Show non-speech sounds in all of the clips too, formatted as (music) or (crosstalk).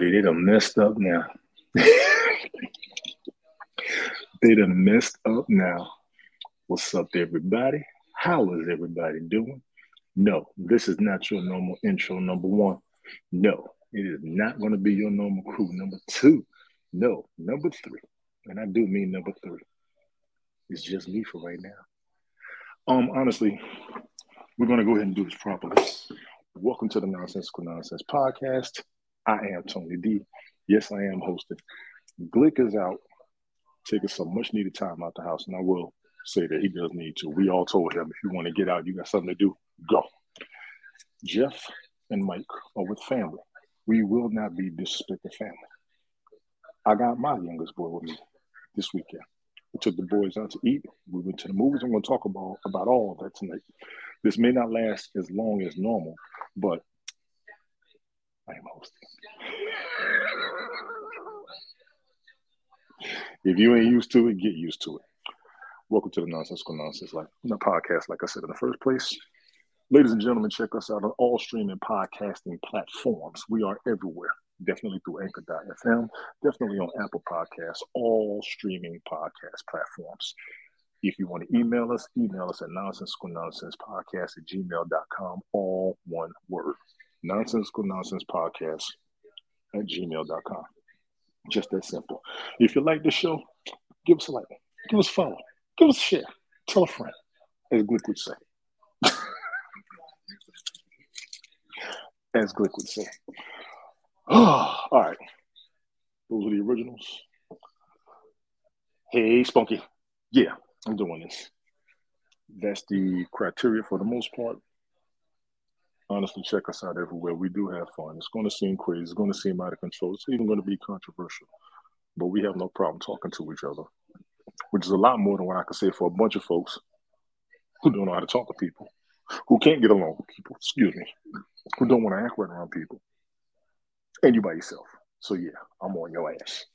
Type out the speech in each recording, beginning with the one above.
Buddy, they done messed up now. (laughs) they done messed up now. What's up, everybody? How is everybody doing? No, this is not your normal intro, number one. No, it is not going to be your normal crew, number two. No, number three. And I do mean number three. It's just me for right now. Um, honestly, we're going to go ahead and do this properly. Welcome to the Nonsensical Nonsense Podcast. I am Tony D. Yes, I am hosting. Glick is out, taking some much needed time out the house, and I will say that he does need to. We all told him if you want to get out, you got something to do, go. Jeff and Mike are with family. We will not be disrespecting family. I got my youngest boy with me this weekend. We took the boys out to eat. We went to the movies. I'm going to talk about about all of that tonight. This may not last as long as normal, but I am hosting. If you ain't used to it, get used to it. Welcome to the Nonsensical Nonsense like the podcast, like I said in the first place. Ladies and gentlemen, check us out on all streaming podcasting platforms. We are everywhere. Definitely through Anchor.fm, definitely on Apple Podcasts, all streaming podcast platforms. If you want to email us, email us at nonsensical nonsense podcast at gmail.com, all one word nonsensical nonsense podcast at gmail.com. Just that simple. If you like the show, give us a like, give us a follow, give us a share, tell a friend, as Glick would say. (laughs) as Glick would say. (sighs) all right. Those are the originals. Hey, Spunky. Yeah, I'm doing this. That's the criteria for the most part honestly check us out everywhere. We do have fun. It's going to seem crazy. It's going to seem out of control. It's even going to be controversial. But we have no problem talking to each other, which is a lot more than what I can say for a bunch of folks who don't know how to talk to people, who can't get along with people, excuse me, who don't want to act right around people. And you by yourself. So, yeah, I'm on your ass.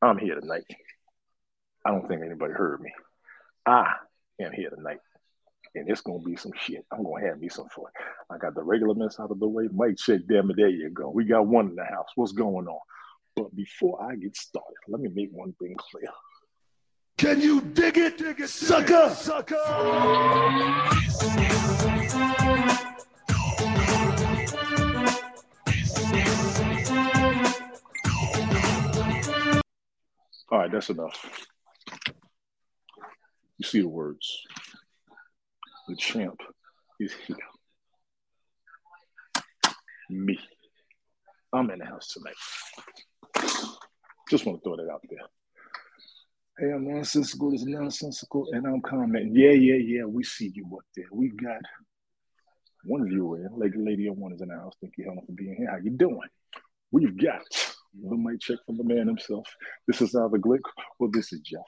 I'm here tonight. I don't think anybody heard me. I am here tonight and it's gonna be some shit. I'm gonna have me some fun. I got the regular mess out of the way. Mike check, damn it, there you go. We got one in the house. What's going on? But before I get started, let me make one thing clear. Can you dig it, dig it, sucker, sucker? All right, that's enough. You see the words. The champ is here. Me. I'm in the house tonight. Just want to throw that out there. Hey, I'm nonsensical. It's nonsensical, and I'm commenting. Yeah, yeah, yeah. We see you up there. We've got one viewer in. Lady, lady, one is in the house. Thank you, Helen, for being here. How you doing? We've got the mic check from the man himself. This is either Glick or this is Jeff.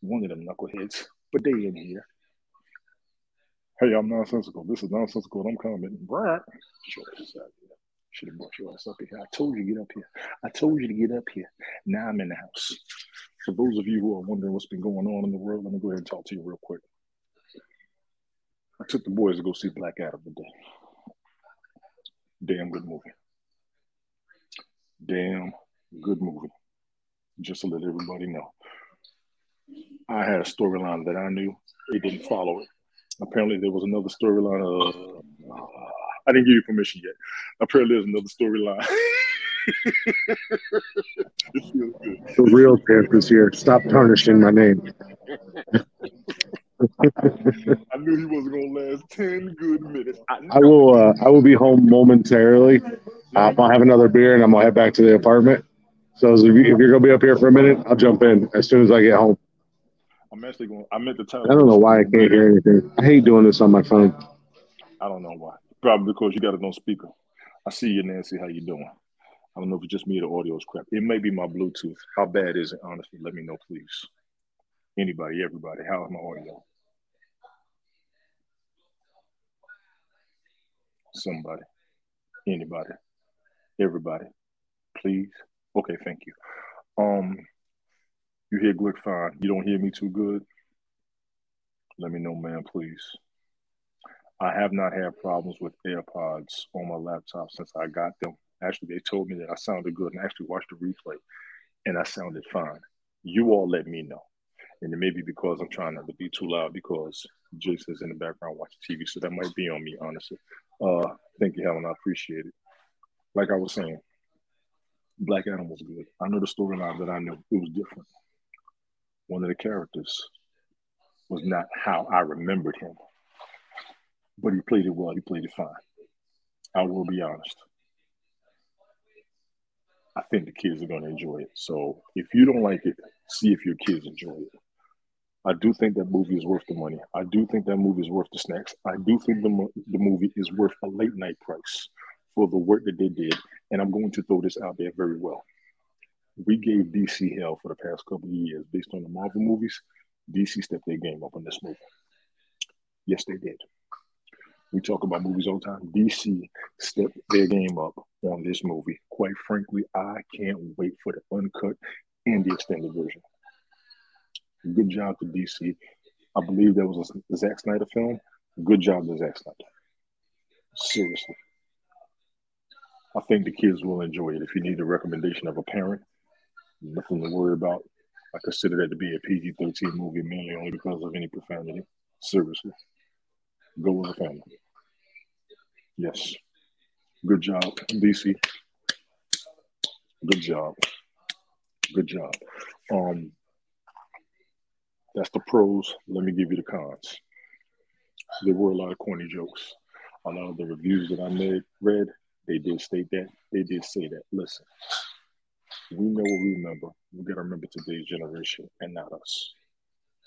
One of them knuckleheads, but they in here. Hey, I'm nonsensical. This is nonsensical. I'm coming. Right. Should have brought your ass up here. I told you to get up here. I told you to get up here. Now I'm in the house. For those of you who are wondering what's been going on in the world, let me go ahead and talk to you real quick. I took the boys to go see Black Adam today. Damn good movie. Damn good movie. Just to let everybody know. I had a storyline that I knew. They didn't follow it. Apparently, there was another storyline. Uh, I didn't give you permission yet. Apparently, there's another storyline. (laughs) the real champ is here. Stop tarnishing my name. I knew he wasn't gonna last ten good minutes. I, I will. Uh, I will be home momentarily. Uh, I'll have another beer and I'm gonna head back to the apartment. So if, you, are gonna be up here for a minute, I'll jump in as soon as I get home. I'm actually going. I meant to tell. You I don't know why I can't hear anything. I hate doing this on my phone. I don't know why. Probably because you got it on speaker. I see you, Nancy. How you doing? I don't know if it's just me or the audio is crap. It may be my Bluetooth. How bad is it? Honestly, let me know, please. Anybody, everybody, how's my audio? Somebody, anybody, everybody, please. Okay, thank you. Um, you hear Glick fine. You don't hear me too good? Let me know, man, please. I have not had problems with AirPods on my laptop since I got them, Actually, they told me that I sounded good, and I actually watched the replay, and I sounded fine. You all let me know, and it may be because I'm trying not to be too loud because Jason's in the background watching TV, so that might be on me, honestly. Uh, thank you, Helen. I appreciate it. Like I was saying, Black was good. I know the storyline that I know it was different. One of the characters was not how I remembered him, but he played it well. He played it fine. I will be honest. I think the kids are going to enjoy it. So if you don't like it, see if your kids enjoy it. I do think that movie is worth the money. I do think that movie is worth the snacks. I do think the, the movie is worth a late night price for the work that they did. And I'm going to throw this out there very well. We gave DC hell for the past couple of years based on the Marvel movies. DC stepped their game up on this movie. Yes, they did. We talk about movies all the time. DC stepped their game up on this movie. Quite frankly, I can't wait for the uncut and the extended version. Good job to DC. I believe that was a Zack Snyder film. Good job to Zack Snyder. Seriously. I think the kids will enjoy it. If you need a recommendation of a parent, nothing to worry about. I consider that to be a PG 13 movie mainly only because of any profanity. Seriously. Go with the family. Yes. Good job, DC. Good job. Good job. Um, that's the pros. Let me give you the cons. There were a lot of corny jokes. A lot of the reviews that I made read, they did state that. They did say that. Listen, we know what we remember. We gotta remember today's generation and not us.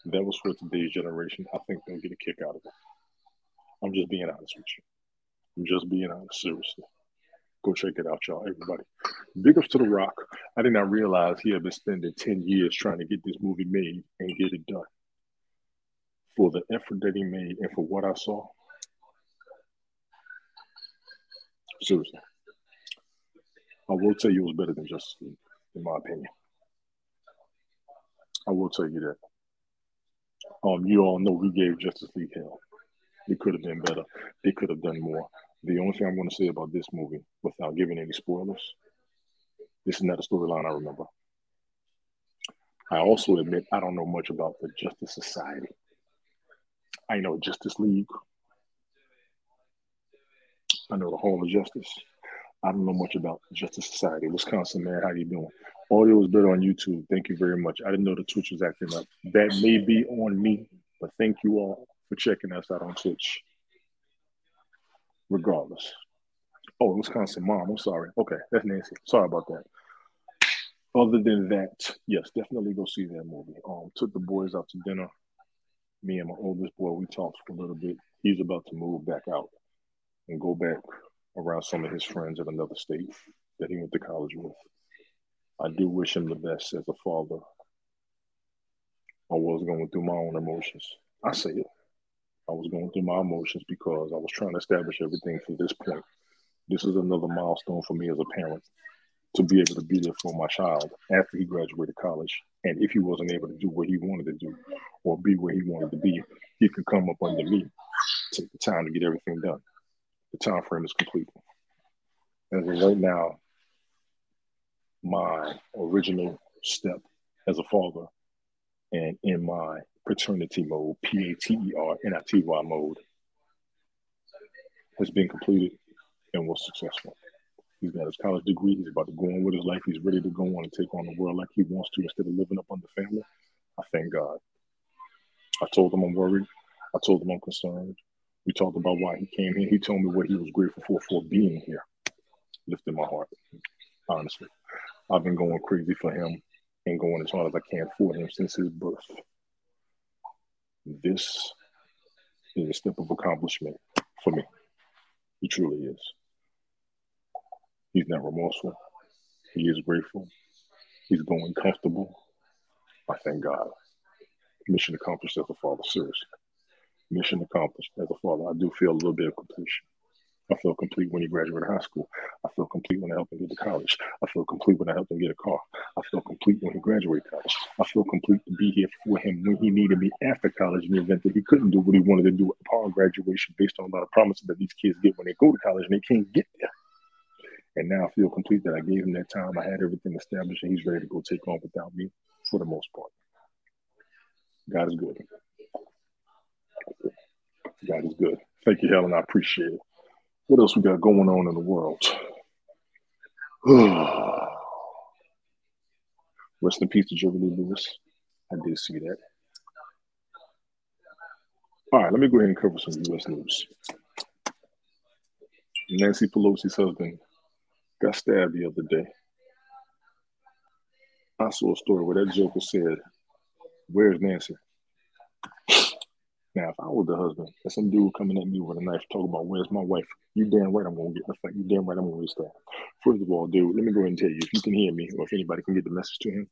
That was for today's generation. I think they'll get a kick out of it. I'm just being honest with you. I'm just being honest, seriously. Go check it out, y'all, everybody. Big ups to The Rock. I did not realize he had been spending 10 years trying to get this movie made and get it done. For the effort that he made and for what I saw, seriously, I will tell you it was better than Justice League, in my opinion. I will tell you that. Um, you all know we gave Justice League hell. It could have been better. They could have done more. The only thing I'm going to say about this movie, without giving any spoilers, this is not a storyline I remember. I also admit I don't know much about the Justice Society. I know Justice League. I know the Hall of Justice. I don't know much about Justice Society. Wisconsin man, how you doing? Audio is better on YouTube. Thank you very much. I didn't know the Twitch was acting up. That may be on me, but thank you all for checking us out on Twitch regardless. Oh, Wisconsin mom. I'm sorry. Okay, that's Nancy. Sorry about that. Other than that, yes, definitely go see that movie. Um, took the boys out to dinner. Me and my oldest boy, we talked for a little bit. He's about to move back out and go back around some of his friends in another state that he went to college with. I do wish him the best as a father. I was going through my own emotions. I say it. I was going through my emotions because I was trying to establish everything for this point. This is another milestone for me as a parent to be able to be there for my child after he graduated college. And if he wasn't able to do what he wanted to do or be where he wanted to be, he could come up under me, take the time to get everything done. The time frame is complete. And right now, my original step as a father and in my paternity mode, P A T E R N I T Y mode, has been completed and was successful. He's got his college degree. He's about to go on with his life. He's ready to go on and take on the world like he wants to instead of living up on the family. I thank God. I told him I'm worried. I told him I'm concerned. We talked about why he came here. He told me what he was grateful for for being here. Lifted my heart, honestly. I've been going crazy for him and going as hard as I can for him since his birth. This is a step of accomplishment for me. He truly is. He's not remorseful. He is grateful. He's going comfortable. I thank God. Mission accomplished as a father, seriously. Mission accomplished as a father. I do feel a little bit of completion. I feel complete when he graduated high school. I feel complete when I helped him get to college. I feel complete when I helped him get a car. I feel complete when he graduated college. I feel complete to be here for him when he needed me after college in the event that he couldn't do what he wanted to do upon graduation based on a lot of promises that these kids get when they go to college and they can't get there. And now I feel complete that I gave him that time. I had everything established, and he's ready to go take on without me for the most part. God is good. God is good. Thank you, Helen. I appreciate it. What else we got going on in the world? (sighs) Rest in peace to Jerry Lewis. I did see that. All right, let me go ahead and cover some U.S. news. Nancy Pelosi's husband got stabbed the other day. I saw a story where that joker said, Where's Nancy? Now, if I was the husband and some dude coming at me with a knife talking about where's my wife, you damn right I'm gonna get the fight. You damn right I'm gonna restart. First of all, dude, let me go ahead and tell you, if you can hear me or if anybody can get the message to him,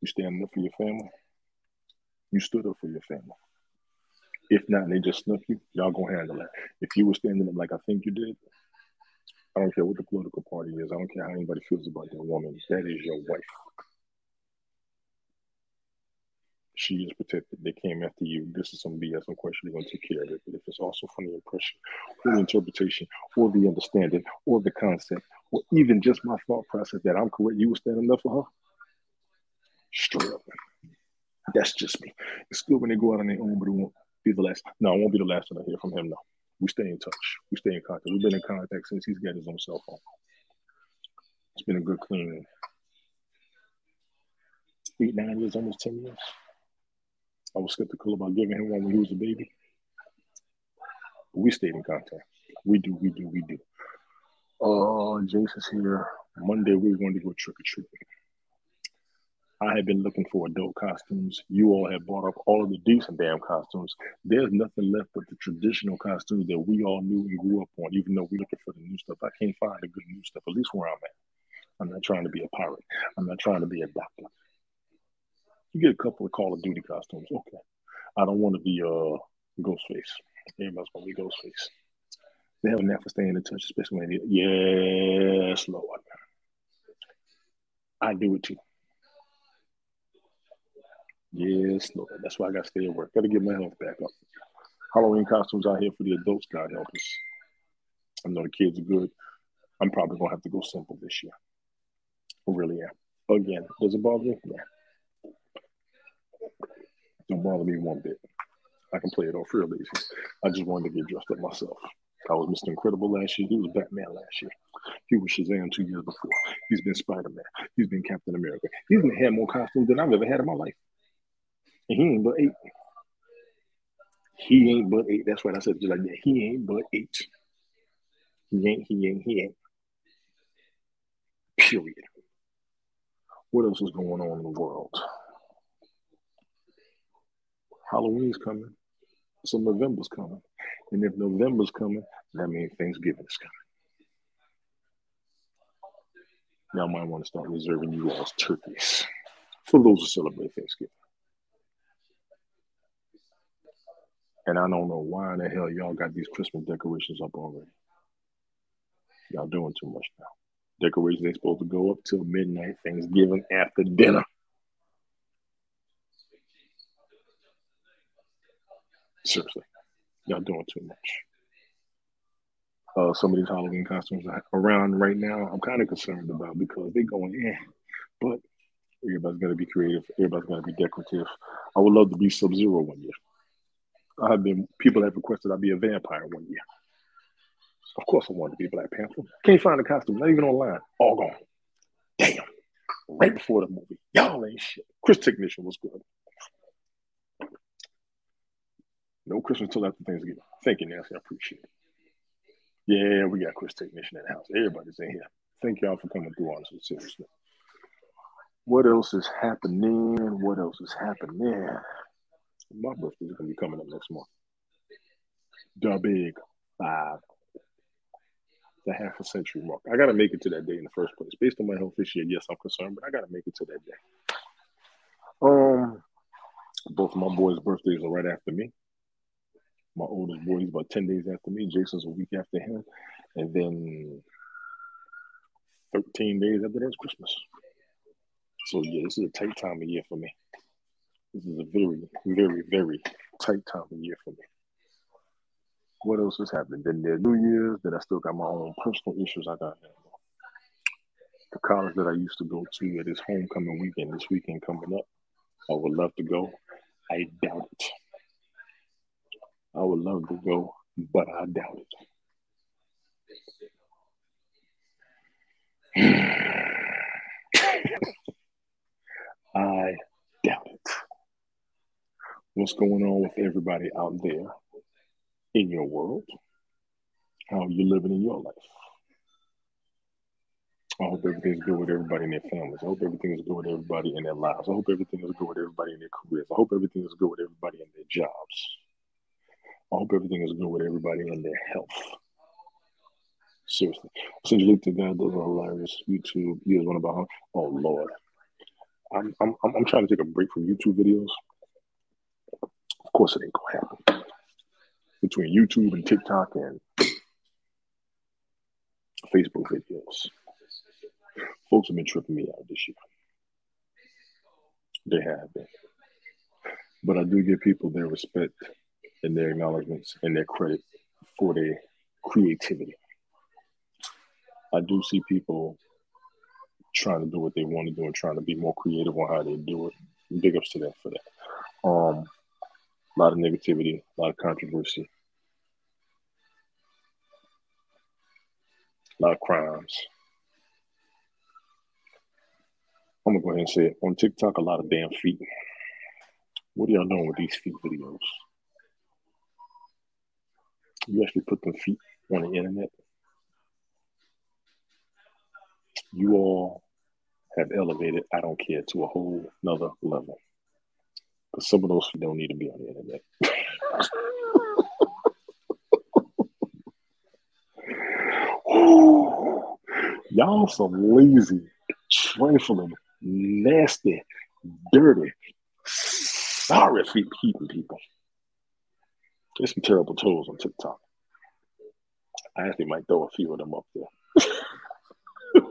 you standing up for your family. You stood up for your family. If not, they just snuff you, y'all gonna handle it. If you were standing up like I think you did, I don't care what the political party is. I don't care how anybody feels about that woman. That is your wife. She is protected. They came after you. This is some BS. They're going to take care of it. But if it's also from the impression or the interpretation or the understanding or the concept or even just my thought process that I'm correct, you were standing up for her, straight up. That's just me. It's good when they go out on their own, but it won't be the last. No, it won't be the last one I hear from him. No, we stay in touch. We stay in contact. We've been in contact since he's got his own cell phone. It's been a good clean eight, nine years, almost ten years. I was skeptical about giving him one when he was a baby. But we stayed in contact. We do, we do, we do. Uh, Jason's here. Monday we are going to go trick or treating. I have been looking for adult costumes. You all have bought up all of the decent damn costumes. There's nothing left but the traditional costumes that we all knew and grew up on, even though we're looking for the new stuff. I can't find the good new stuff, at least where I'm at. I'm not trying to be a pirate. I'm not trying to be a doctor. You get a couple of Call of Duty costumes. Okay. I don't want to be uh Ghostface. Everybody's gonna be Ghostface. They have enough for staying in touch, especially when they yes, Lord. I do it too. Yes, Lord. That's why I gotta stay at work. Gotta get my health back up. Halloween costumes out here for the adults, God help us. I know the kids are good. I'm probably gonna have to go simple this year. I really am. Again, does it bother me? Yeah. Don't bother me one bit. I can play it off real easy. I just wanted to get dressed up myself. I was Mr. Incredible last year. He was Batman last year. He was Shazam two years before. He's been Spider Man. He's been Captain America. He's had more costumes than I've ever had in my life. And he ain't but eight. He ain't but eight. That's what I said just like that. He ain't but eight. He ain't, he ain't, he ain't. Period. What else is going on in the world? Halloween's coming, so November's coming. And if November's coming, that means Thanksgiving is coming. Y'all might want to start reserving you all's turkeys for those who celebrate Thanksgiving. And I don't know why in the hell y'all got these Christmas decorations up already. Y'all doing too much now. Decorations ain't supposed to go up till midnight, Thanksgiving after dinner. Seriously, y'all doing too much. Uh, some of these Halloween costumes around right now, I'm kind of concerned about because they're going in, but everybody's got to be creative. Everybody's got to be decorative. I would love to be Sub Zero one year. I have been people have requested I be a vampire one year. Of course, I wanted to be Black Panther. Can't find a costume, not even online. All gone. Damn. Right before the movie. Y'all ain't shit. Chris Technician was good. No Christmas till after Thanksgiving. Thank you, Nancy. I appreciate it. Yeah, we got Chris Technician in the house. Everybody's in here. Thank y'all for coming through on this. Seriously. What else is happening? What else is happening? My birthday is gonna be coming up next month. The big five. The half a century mark. I gotta make it to that day in the first place. Based on my health year, yes, I'm concerned, but I gotta make it to that day. Um, both my boys' birthdays are right after me my oldest boy, he's about 10 days after me. Jason's a week after him. And then 13 days after that's Christmas. So, yeah, this is a tight time of year for me. This is a very, very, very tight time of year for me. What else is happening? Then there's New Year's. Then I still got my own personal issues I got. The college that I used to go to at this homecoming weekend, this weekend coming up, I would love to go. I doubt it. I would love to go, but I doubt it. (sighs) I doubt it. What's going on with everybody out there in your world? How are you living in your life? I hope everything's good with everybody in their families. I hope everything is good with everybody in their lives. I hope everything is good with everybody in their careers. I hope everything is good with everybody in their jobs. I hope everything is good with everybody and their health. Seriously. Since you looked at that, those are hilarious YouTube. You guys want about oh Lord. I'm, I'm I'm trying to take a break from YouTube videos. Of course it ain't gonna happen. Between YouTube and TikTok and Facebook videos. Folks have been tripping me out this year. They have been. But I do give people their respect and their acknowledgments and their credit for their creativity. I do see people trying to do what they want to do and trying to be more creative on how they do it. Big ups to them for that. Um, a lot of negativity, a lot of controversy, a lot of crimes. I'm gonna go ahead and say it. On TikTok, a lot of damn feet. What are y'all doing with these feet videos? You actually put them feet on the internet. You all have elevated, I don't care, to a whole nother level. But some of those don't need to be on the internet. (laughs) Y'all some lazy, trifling, nasty, dirty, sorry feet keeping people. There's some terrible tools on TikTok. I actually might throw a few of them up there. (laughs)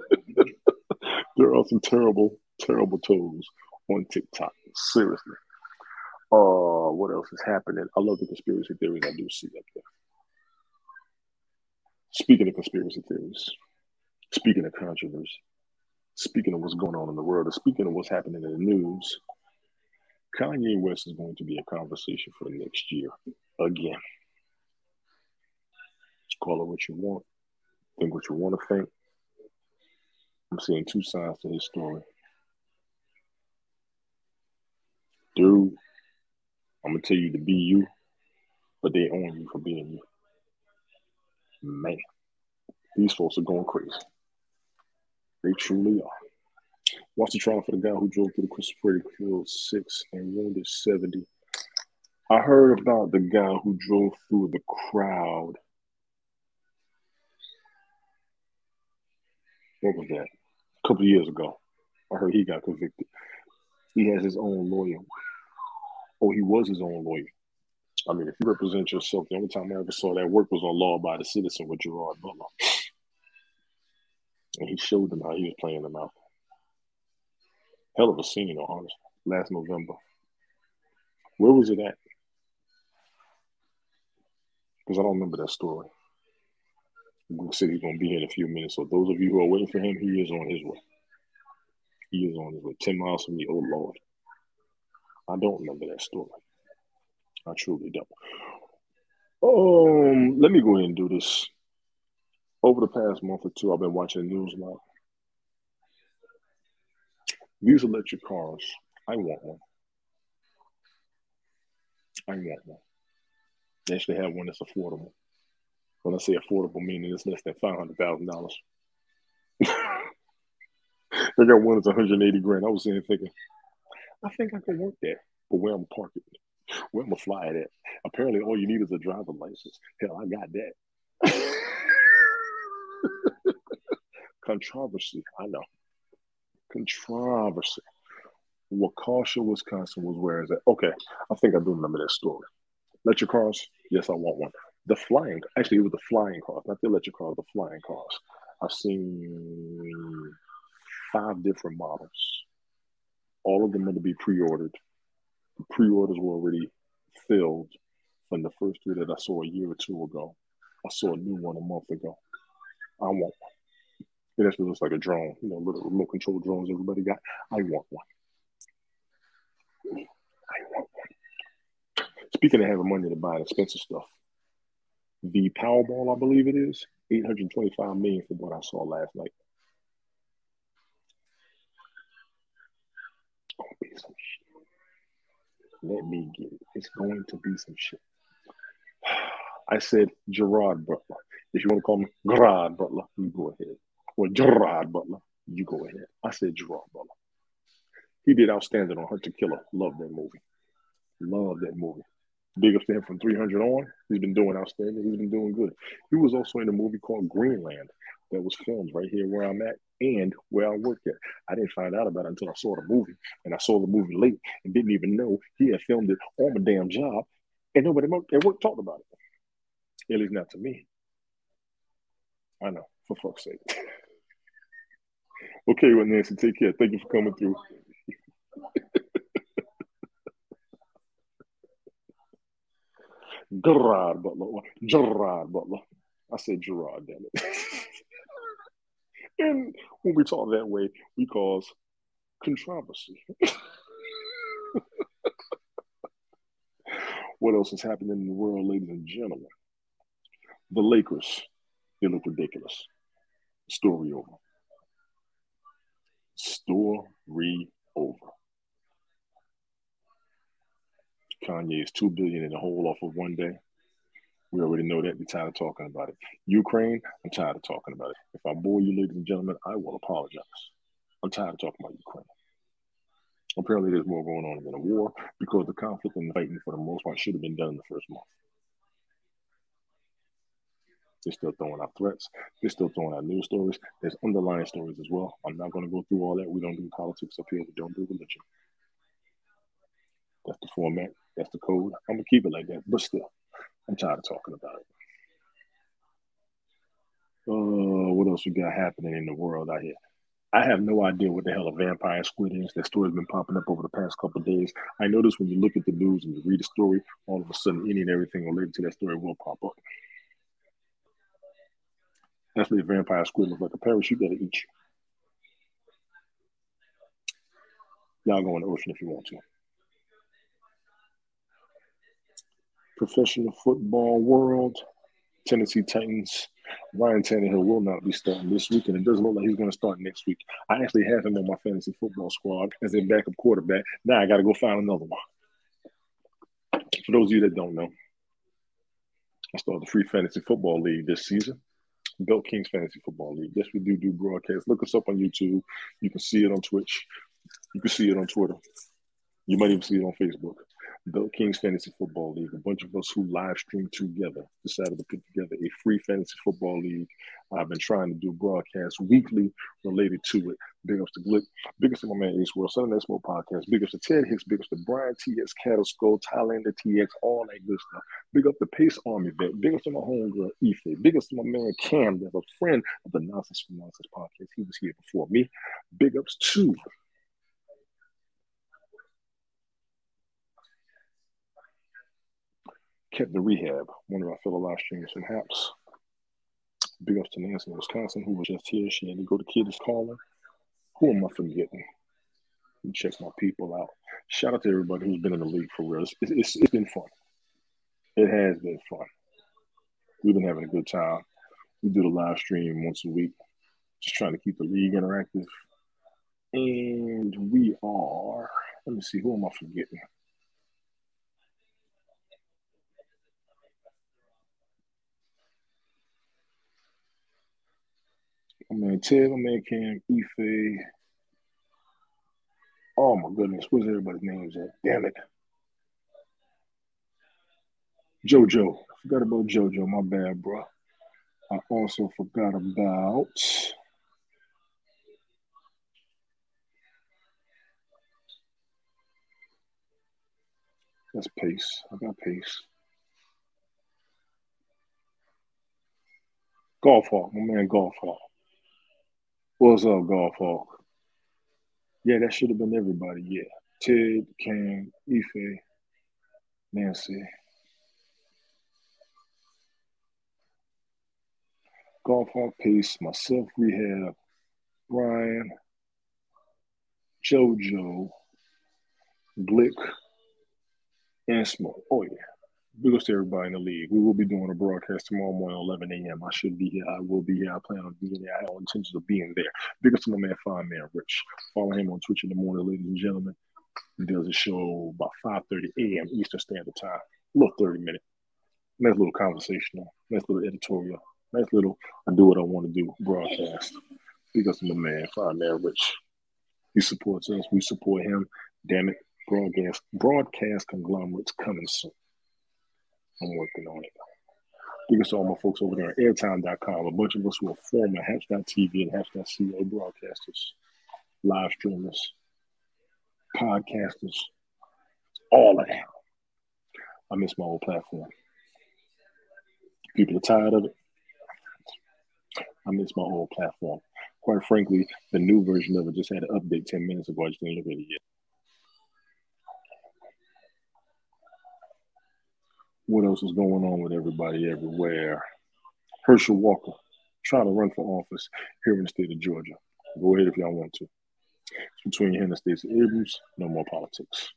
there are some terrible, terrible tools on TikTok. Seriously. Uh, what else is happening? I love the conspiracy theories I do see up there. Speaking of conspiracy theories, speaking of controversy, speaking of what's going on in the world, and speaking of what's happening in the news, Kanye West is going to be a conversation for the next year again. Call it what you want, think what you want to think. I'm seeing two sides to this story. Dude, I'm gonna tell you to be you, but they own you for being you. Man, these folks are going crazy. They truly are. Watch the trial for the guy who drove through the Christopher killed six and wounded 70. I heard about the guy who drove through the crowd. What was that? A couple years ago. I heard he got convicted. He has his own lawyer. Oh, he was his own lawyer. I mean, if you represent yourself, the only time I ever saw that work was on Law Abiding Citizen with Gerard Butler. And he showed them how he was playing them out. Hell of a scene, honestly, last November. Where was it at? Because I don't remember that story. Google said he's going to be here in a few minutes. So those of you who are waiting for him, he is on his way. He is on his way. 10 miles from me. Oh, Lord. I don't remember that story. I truly don't. Um, let me go ahead and do this. Over the past month or two, I've been watching the news lot. These electric cars, I want one. I want one. They actually have one that's affordable. When I say affordable, meaning it's less than five hundred thousand dollars. (laughs) they got one that's 180 grand. I was sitting thinking, I think I can work there, but where I'm parking, where I'm gonna fly it at. Apparently, all you need is a driver license. Hell, I got that. (laughs) Controversy, I know. Controversy. Waukesha, Wisconsin was where is that? Okay, I think I do remember that story. Electric cars, yes, I want one. The flying, actually, it was the flying cars, not the electric cars, the flying cars. I've seen five different models. All of them are to be pre-ordered. The pre-orders were already filled from the first three that I saw a year or two ago. I saw a new one a month ago. I want one. It actually looks like a drone, you know, little remote control drones everybody got. I want one. I want one. Speaking of having money to buy expensive stuff, the Powerball, I believe it is, 825 million from what I saw last night. It's gonna be some shit. Let me get it. It's going to be some shit. I said Gerard Butler. If you want to call me Gerard Butler, you go ahead. Or Gerard Butler, you go ahead. I said Gerard Butler. He did outstanding on Hunter Killer. Love that movie. Love that movie. Big up to him from 300 on. He's been doing outstanding. He's been doing good. He was also in a movie called Greenland that was filmed right here where I'm at and where I work at. I didn't find out about it until I saw the movie, and I saw the movie late and didn't even know he had filmed it on my damn job, and nobody at work talked about it. At least not to me. I know, for fuck's sake. (laughs) okay, well, Nancy, take care. Thank you for coming through. (laughs) Gerard Butler. Gerard Butler. I said Gerard, damn it. (laughs) and when we talk that way, we cause controversy. (laughs) what else is happening in the world, ladies and gentlemen? The Lakers, they look ridiculous. Story over. Story over. Kanye is two billion in the hole off of one day. We already know that. We're tired of talking about it. Ukraine, I'm tired of talking about it. If I bore you, ladies and gentlemen, I will apologize. I'm tired of talking about Ukraine. Apparently, there's more going on than a war because the conflict and the fighting, for the most part, should have been done in the first month. They're still throwing out threats. They're still throwing out news stories. There's underlying stories as well. I'm not going to go through all that. We don't do politics up here. We don't do religion. That's the format. That's the code. I'm gonna keep it like that. But still, I'm tired of talking about it. Uh, what else we got happening in the world out here? I have no idea what the hell a vampire squid is. That story's been popping up over the past couple days. I notice when you look at the news and you read a story, all of a sudden any and everything related to that story will pop up. Definitely a vampire squid looks like a parachute that'll eat you. Y'all go in the ocean if you want to. Professional football world, Tennessee Titans. Ryan Tannehill will not be starting this week, and it doesn't look like he's going to start next week. I actually have him on my fantasy football squad as a backup quarterback. Now I got to go find another one. For those of you that don't know, I started the free fantasy football league this season. Belt Kings Fantasy Football League. Yes, we do do broadcasts. Look us up on YouTube. You can see it on Twitch. You can see it on Twitter. You might even see it on Facebook the Kings Fantasy Football League, a bunch of us who live stream together decided to put together a free fantasy football league. I've been trying to do broadcasts weekly related to it. Big ups to Glick, big ups to my man Ace World, Sunday Night Podcast, big ups to Ted Hicks, big ups to Brian TX, Cattle Skull, Thailander TX, all that good stuff. Big up to Pace Army Vet, big ups to my homegirl Ife, big ups to my man Cam, that's a friend of the Nonsense from Nonsense Podcast. He was here before me. Big ups to kept the rehab. One of our fellow live streamers from Haps. Big ups to Nancy in Wisconsin, who was just here. She had to go to Kids Calling. Who am I forgetting? Check my people out. Shout out to everybody who's been in the league for real. It's, it's, it's been fun. It has been fun. We've been having a good time. We do the live stream once a week, just trying to keep the league interactive. And we are, let me see, who am I forgetting? Man Ted, my man Cam, Ife. Oh my goodness, where's everybody's names at? Damn it. JoJo. I forgot about JoJo. My bad, bro. I also forgot about. That's pace. I got pace. Golf Hawk, my man Golf Hawk. What's up, Golf Hawk? Yeah, that should have been everybody. Yeah. Ted, Cam, Ife, Nancy. Golf Hawk Pace, myself, Rehab, Brian, JoJo, Glick, and Smoke. Oh, yeah. Big ups to everybody in the league. We will be doing a broadcast tomorrow morning, 11 a.m. I should be here. I will be here. I plan on being there. I have intentions of being there. Big ups to my man, Fine Man Rich. Follow him on Twitch in the morning, ladies and gentlemen. He does a show about 5.30 a.m. Eastern Standard Time. A little 30 minute. Nice little conversational. Nice little editorial. Nice little I do what I want to do broadcast. Big ups to my man, Fine Man Rich. He supports us. We support him. Damn it. Broadcast broadcast conglomerates coming soon. I'm working on it. Biggest all my folks over there at airtime.com. A bunch of us who are former Hatch.tv and Hatch.ca broadcasters, live streamers, podcasters, all of that. I miss my old platform. People are tired of it. I miss my old platform. Quite frankly, the new version of it just had an update 10 minutes ago. I just didn't look at it yet. What else is going on with everybody everywhere? Herschel Walker trying to run for office here in the state of Georgia. Go ahead if y'all want to. It's between him and Stacey Abrams. No more politics.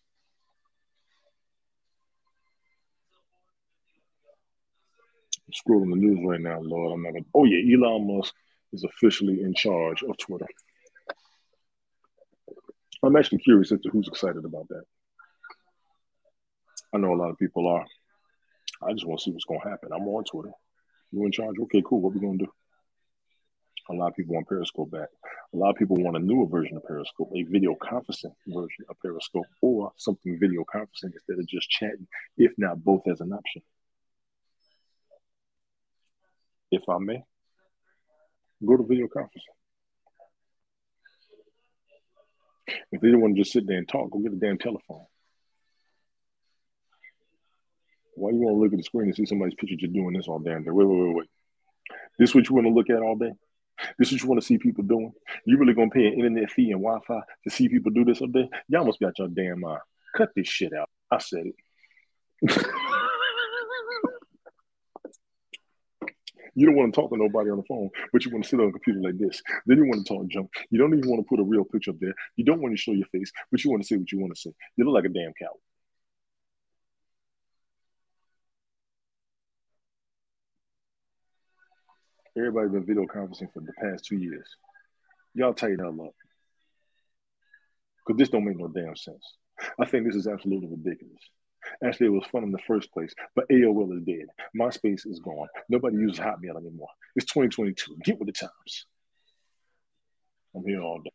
I'm scrolling the news right now, Lord. I'm not gonna. Oh yeah, Elon Musk is officially in charge of Twitter. I'm actually curious as to who's excited about that. I know a lot of people are. I just want to see what's going to happen. I'm on Twitter. You in charge? Okay, cool. What we going to do? A lot of people want Periscope back. A lot of people want a newer version of Periscope, a video conferencing version of Periscope, or something video conferencing instead of just chatting, if not both as an option. If I may, go to video conferencing. If they don't want to just sit there and talk, go get a damn telephone. Why you want to look at the screen and see somebody's picture just doing this all damn day? Wait, wait, wait, wait. This what you want to look at all day? This what you want to see people doing? You really gonna pay an internet fee and Wi-Fi to see people do this all day? Y'all must be out your damn mind. Cut this shit out. I said it. (laughs) You don't want to talk to nobody on the phone, but you want to sit on a computer like this. Then you want to talk junk. You don't even want to put a real picture up there. You don't want to show your face, but you want to say what you want to say. You look like a damn coward. Everybody been video conferencing for the past two years. Y'all tighten hell up. Because this don't make no damn sense. I think this is absolutely ridiculous. Actually, it was fun in the first place, but AOL is dead. MySpace is gone. Nobody uses Hotmail anymore. It's 2022. Get with the times. I'm here all day.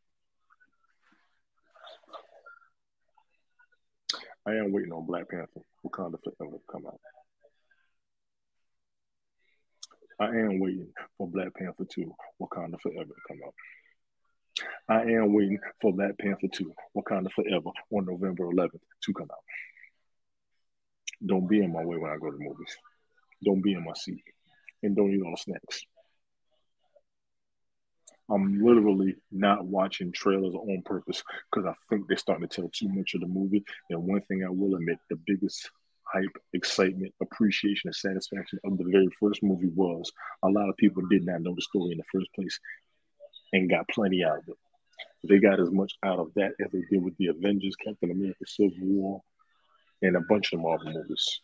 I am waiting on Black Panther Wakanda Forever to come out. I am waiting for Black Panther 2 Wakanda Forever to come out. I am waiting for Black Panther 2 Wakanda Forever on November 11th to come out. Don't be in my way when I go to movies. Don't be in my seat. And don't eat all the snacks. I'm literally not watching trailers on purpose because I think they're starting to tell too much of the movie. And one thing I will admit, the biggest hype, excitement, appreciation, and satisfaction of the very first movie was a lot of people did not know the story in the first place and got plenty out of it. They got as much out of that as they did with the Avengers, Captain America, Civil War, and a bunch of Marvel movies.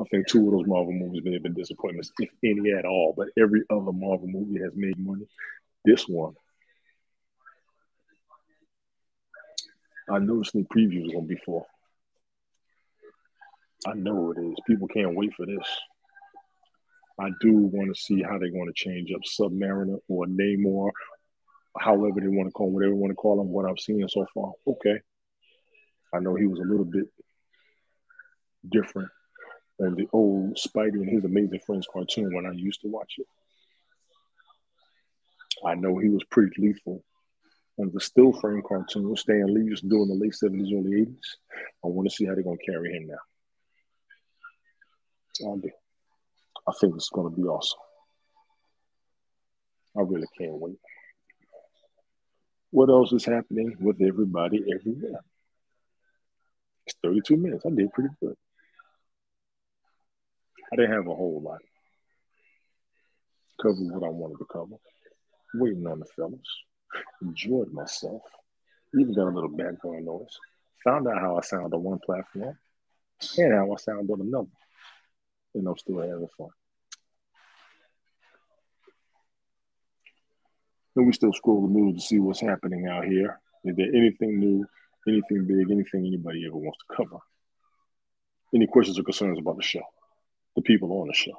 I think two of those Marvel movies may have been disappointments, if any at all, but every other Marvel movie has made money. This one, I know the sneak preview is going to be for. I know it is. People can't wait for this. I do want to see how they're going to change up Submariner or Namor, however they want to call him, whatever they want to call him, what I've seen so far. Okay. I know he was a little bit different than the old Spidey and his Amazing Friends cartoon when I used to watch it. I know he was pretty lethal on the still frame cartoon Stan Lee used to do in the late 70s, early 80s. I want to see how they're going to carry him now. Andy. I think it's going to be awesome. I really can't wait. What else is happening with everybody everywhere? It's 32 minutes. I did pretty good. I didn't have a whole lot. Covered what I wanted to cover. Waiting on the fellas. Enjoyed myself. Even got a little background noise. Found out how I sound on one platform and how I sound on another. And I'm still having fun. And we still scroll the news to see what's happening out here. Is there anything new, anything big, anything anybody ever wants to cover? Any questions or concerns about the show? The people on the show?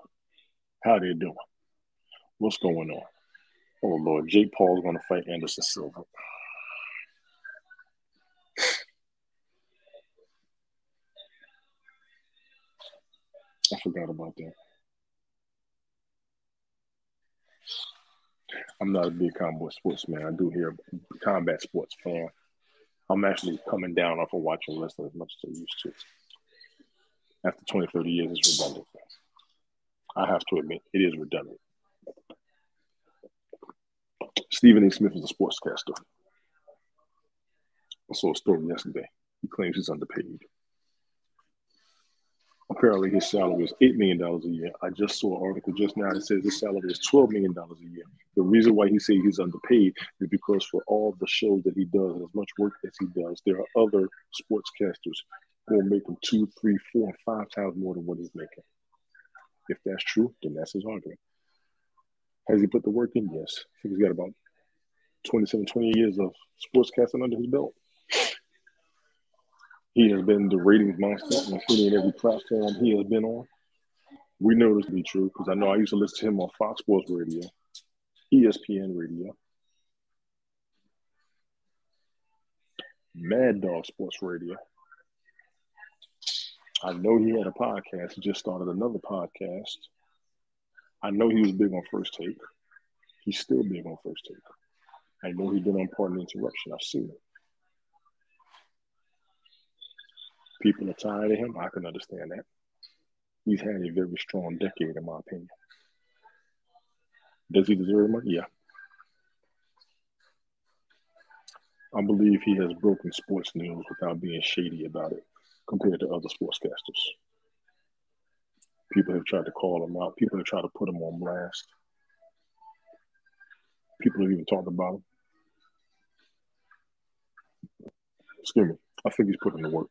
How they doing? What's going on? Oh Lord, Jake Paul's going to fight Anderson Silva. I forgot about that. I'm not a big combat sports man. I do hear combat sports fan. I'm actually coming down off of watching wrestling as much as I used to. After 20, 30 years, it's redundant. I have to admit, it is redundant. Stephen A. Smith is a sportscaster. I saw a story yesterday. He claims he's underpaid. Apparently, his salary is $8 million a year. I just saw an article just now that says his salary is $12 million a year. The reason why he says he's underpaid is because for all the shows that he does as much work as he does, there are other sportscasters who will make him two, three, four, five times more than what he's making. If that's true, then that's his argument. Has he put the work in? Yes. I think he's got about 27, 20 years of sportscasting under his belt. He has been the ratings monster, on including every platform he has been on. We know this to be true because I know I used to listen to him on Fox Sports Radio, ESPN Radio, Mad Dog Sports Radio. I know he had a podcast. He just started another podcast. I know he was big on First Take. He's still big on First Take. I know he's been on Pardon Interruption. I've seen it. People are tired of him. I can understand that. He's had a very strong decade, in my opinion. Does he deserve money? Yeah. I believe he has broken sports news without being shady about it compared to other sportscasters. People have tried to call him out. People have tried to put him on blast. People have even talked about him. Excuse me. I think he's putting the work.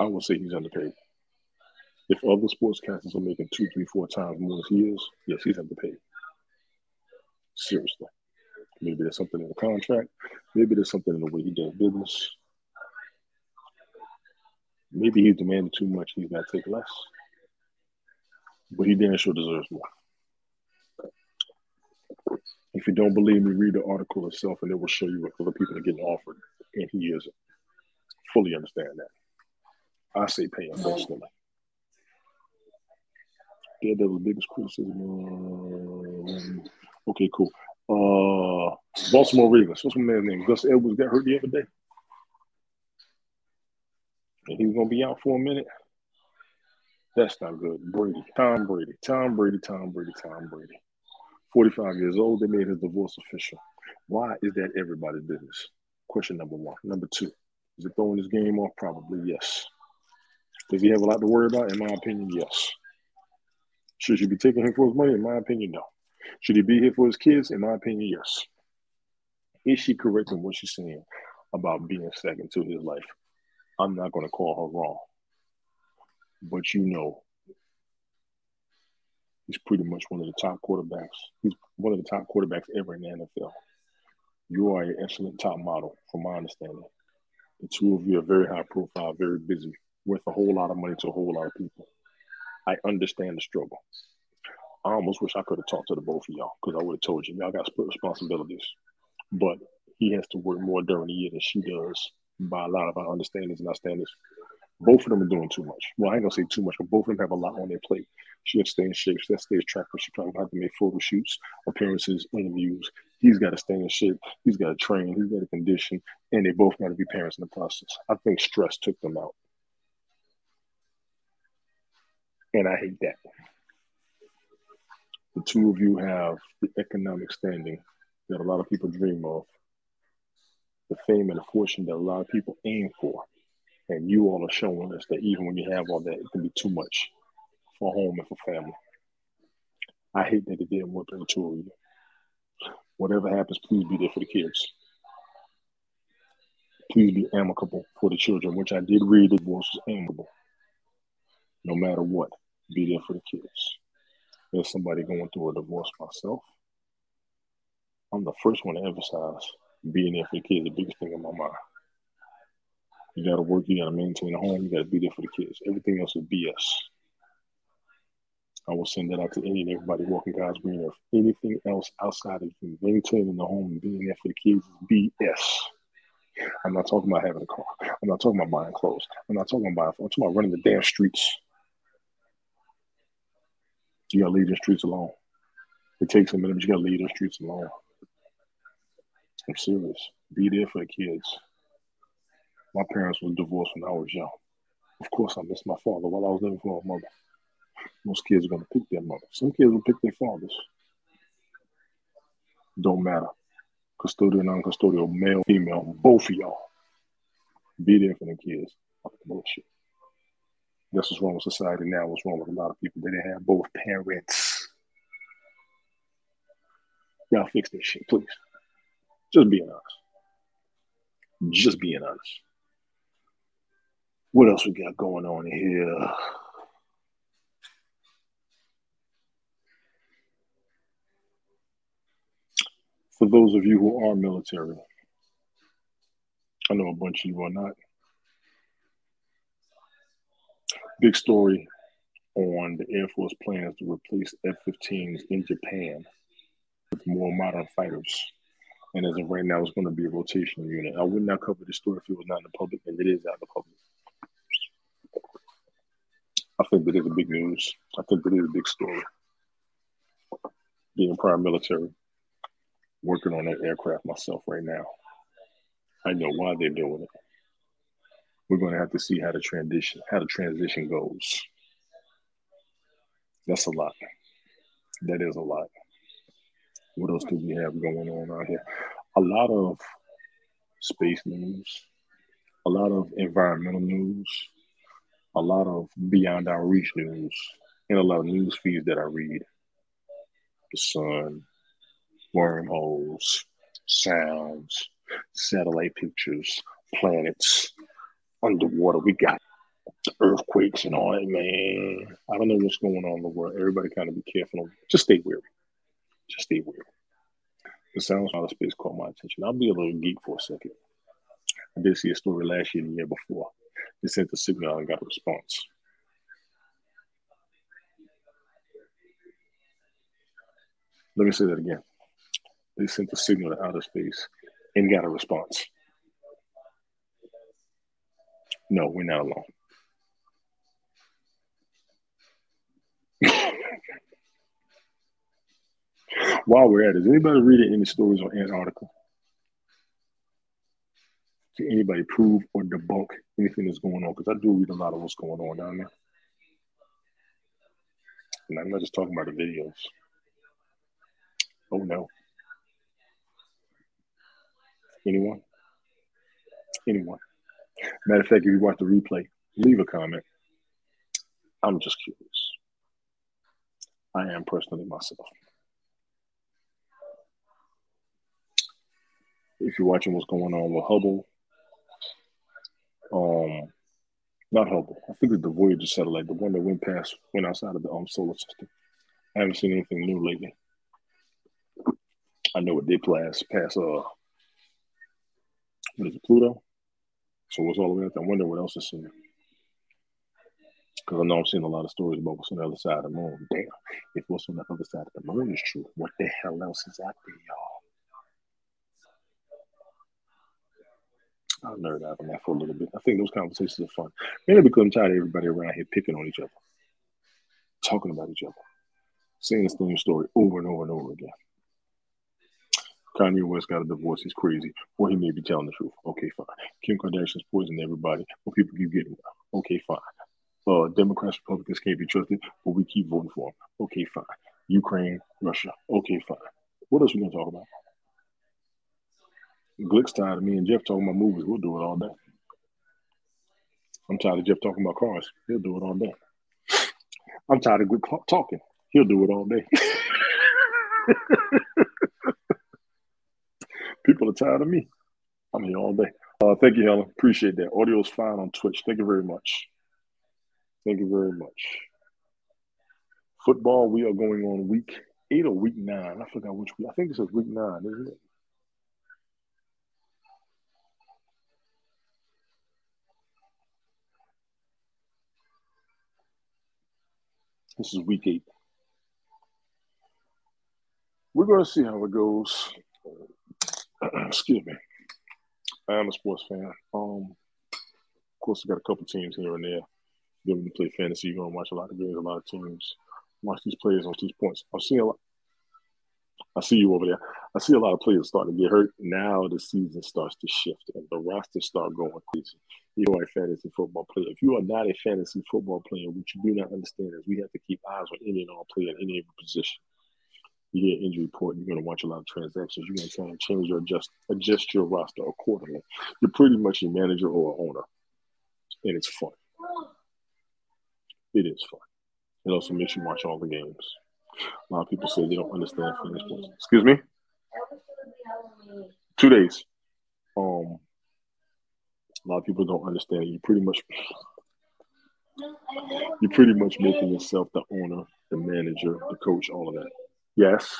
I would say he's underpaid. If other sportscasters are making two, three, four times more than he is, yes, he's underpaid. Seriously. Maybe there's something in the contract. Maybe there's something in the way he does business. Maybe he's demanding too much. He's got to take less. But he damn sure deserves more. If you don't believe me, read the article itself and it will show you what other people are getting offered. And he isn't. Fully understand that. I say pay him personally. the biggest criticism. Um, okay, cool. Uh, Baltimore Ravens. What's my man's name? Gus Edwards got hurt the other day. And he's gonna be out for a minute. That's not good. Brady, Tom Brady, Tom Brady, Tom Brady, Tom Brady. 45 years old, they made his divorce official. Why is that everybody's business? Question number one. Number two, is it throwing his game off? Probably yes. Does he have a lot to worry about? In my opinion, yes. Should you be taking him for his money? In my opinion, no. Should he be here for his kids? In my opinion, yes. Is she correct in what she's saying about being second to his life? I'm not going to call her wrong. But you know, he's pretty much one of the top quarterbacks. He's one of the top quarterbacks ever in the NFL. You are an excellent top model, from my understanding. The two of you are very high profile, very busy worth a whole lot of money to a whole lot of people. I understand the struggle. I almost wish I could have talked to the both of y'all because I would have told you y'all got split responsibilities. But he has to work more during the year than she does by a lot of our understandings and our standards. Both of them are doing too much. Well, I ain't gonna say too much, but both of them have a lot on their plate. She has to stay in shape. She has to stay track. She probably have to make photo shoots, appearances, interviews. He's got to stay in shape. He's got to train. He's got to condition, and they both got to be parents in the process. I think stress took them out. And I hate that. The two of you have the economic standing that a lot of people dream of, the fame and the fortune that a lot of people aim for. And you all are showing us that even when you have all that, it can be too much for home and for family. I hate that it didn't work in Tory. Whatever happens, please be there for the kids. Please be amicable for the children, which I did read the divorce was amicable. No matter what, be there for the kids. There's somebody going through a divorce myself. I'm the first one to emphasize being there for the kids, the biggest thing in my mind. You gotta work, you gotta maintain a home, you gotta be there for the kids. Everything else is BS. I will send that out to any and everybody walking God's green earth. Anything else outside of you maintaining the home and being there for the kids is BS. I'm not talking about having a car. I'm not talking about buying clothes. I'm not talking about I'm talking about running the damn streets. You gotta leave the streets alone. It takes a minute, but you gotta leave the streets alone. I'm serious. Be there for the kids. My parents was divorced when I was young. Of course, I missed my father while I was living for my mother. Most kids are to pick their mother. Some kids will pick their fathers. Don't matter. Custodial, non custodial, male, female, both of y'all. Be there for the kids. Bullshit. That's what's wrong with society now. What's wrong with a lot of people? They didn't have both parents. Y'all fix this shit, please. Just being honest. Just being honest. What else we got going on here? For those of you who are military, I know a bunch of you are not. Big story on the Air Force plans to replace F 15s in Japan with more modern fighters. And as of right now, it's going to be a rotational unit. I would not cover this story if it was not in the public, and it is out in the public. I think that is a big news. I think that is a big story. Being prior military, working on that aircraft myself right now. I know why they're doing it. We're going to have to see how the transition how the transition goes. That's a lot. That is a lot. What else do we have going on out here? A lot of space news, a lot of environmental news, a lot of beyond our reach news, and a lot of news feeds that I read. The sun, wormholes, sounds, satellite pictures, planets, underwater. We got earthquakes and all that, man. I don't know what's going on in the world. Everybody kind of be careful. Just stay wary. Just stay wary. The sounds of outer space caught my attention. I'll be a little geek for a second. I did see a story last year and the year before. They sent a signal and got a response. Let me say that again. They sent a signal to outer space and got a response. No, we're not alone. (laughs) While we're at it, is anybody reading any stories on Antarctica? Can anybody prove or debunk anything that's going on? Because I do read a lot of what's going on down there. And I'm not just talking about the videos. Oh no. Anyone? Anyone? Matter of fact, if you watch the replay, leave a comment. I'm just curious. I am personally myself. If you're watching what's going on with Hubble, um, not Hubble. I think it's the Voyager satellite, the one that went past, went outside of the um solar system. I haven't seen anything new lately. I know it did pass past uh, what is it, Pluto? So what's all the way out there? I wonder what else is in Because I know I'm seeing a lot of stories about what's on the other side of the moon. Damn, if what's on the other side of the moon is true, what the hell else is out there, y'all? I'll nerd out on that for a little bit. I think those conversations are fun. Maybe because I'm tired of everybody around here picking on each other, talking about each other, saying the same story over and over and over again. Kanye West got a divorce. He's crazy. Or he may be telling the truth. Okay, fine. Kim Kardashian's poisoning everybody. But people keep getting well. Okay, fine. Uh, Democrats, Republicans can't be trusted, but we keep voting for them. Okay, fine. Ukraine, Russia. Okay, fine. What else we gonna talk about? Glick's tired of me and Jeff talking about movies. We'll do it all day. I'm tired of Jeff talking about cars. He'll do it all day. I'm tired of Glick talking. He'll do it all day. (laughs) People are tired of me. I'm here all day. Uh, thank you, Helen. Appreciate that. Audio is fine on Twitch. Thank you very much. Thank you very much. Football, we are going on week eight or week nine. I forgot which week. I think this is week nine, isn't it? This is week eight. We're going to see how it goes. (clears throat) Excuse me. I am a sports fan. Um, of course, I got a couple teams here and there. Then when you play fantasy, you're going to watch a lot of games, a lot of teams. Watch these players on these points. I'm seeing a lot. I see you over there. I see a lot of players starting to get hurt. Now the season starts to shift and the rosters start going crazy. You are a fantasy football player. If you are not a fantasy football player, what you do not understand is we have to keep eyes on any and all player in any position. You get injury report, you're going to watch a lot of transactions. You're going to try and change your adjust adjust your roster accordingly. You're pretty much a manager or owner, and it's fun. It is fun. It also makes you watch all the games. A lot of people say they don't understand fantasy sports. Excuse me. Two days. Um, a lot of people don't understand. You pretty much, you're pretty much making yourself the owner, the manager, the coach, all of that. Yes.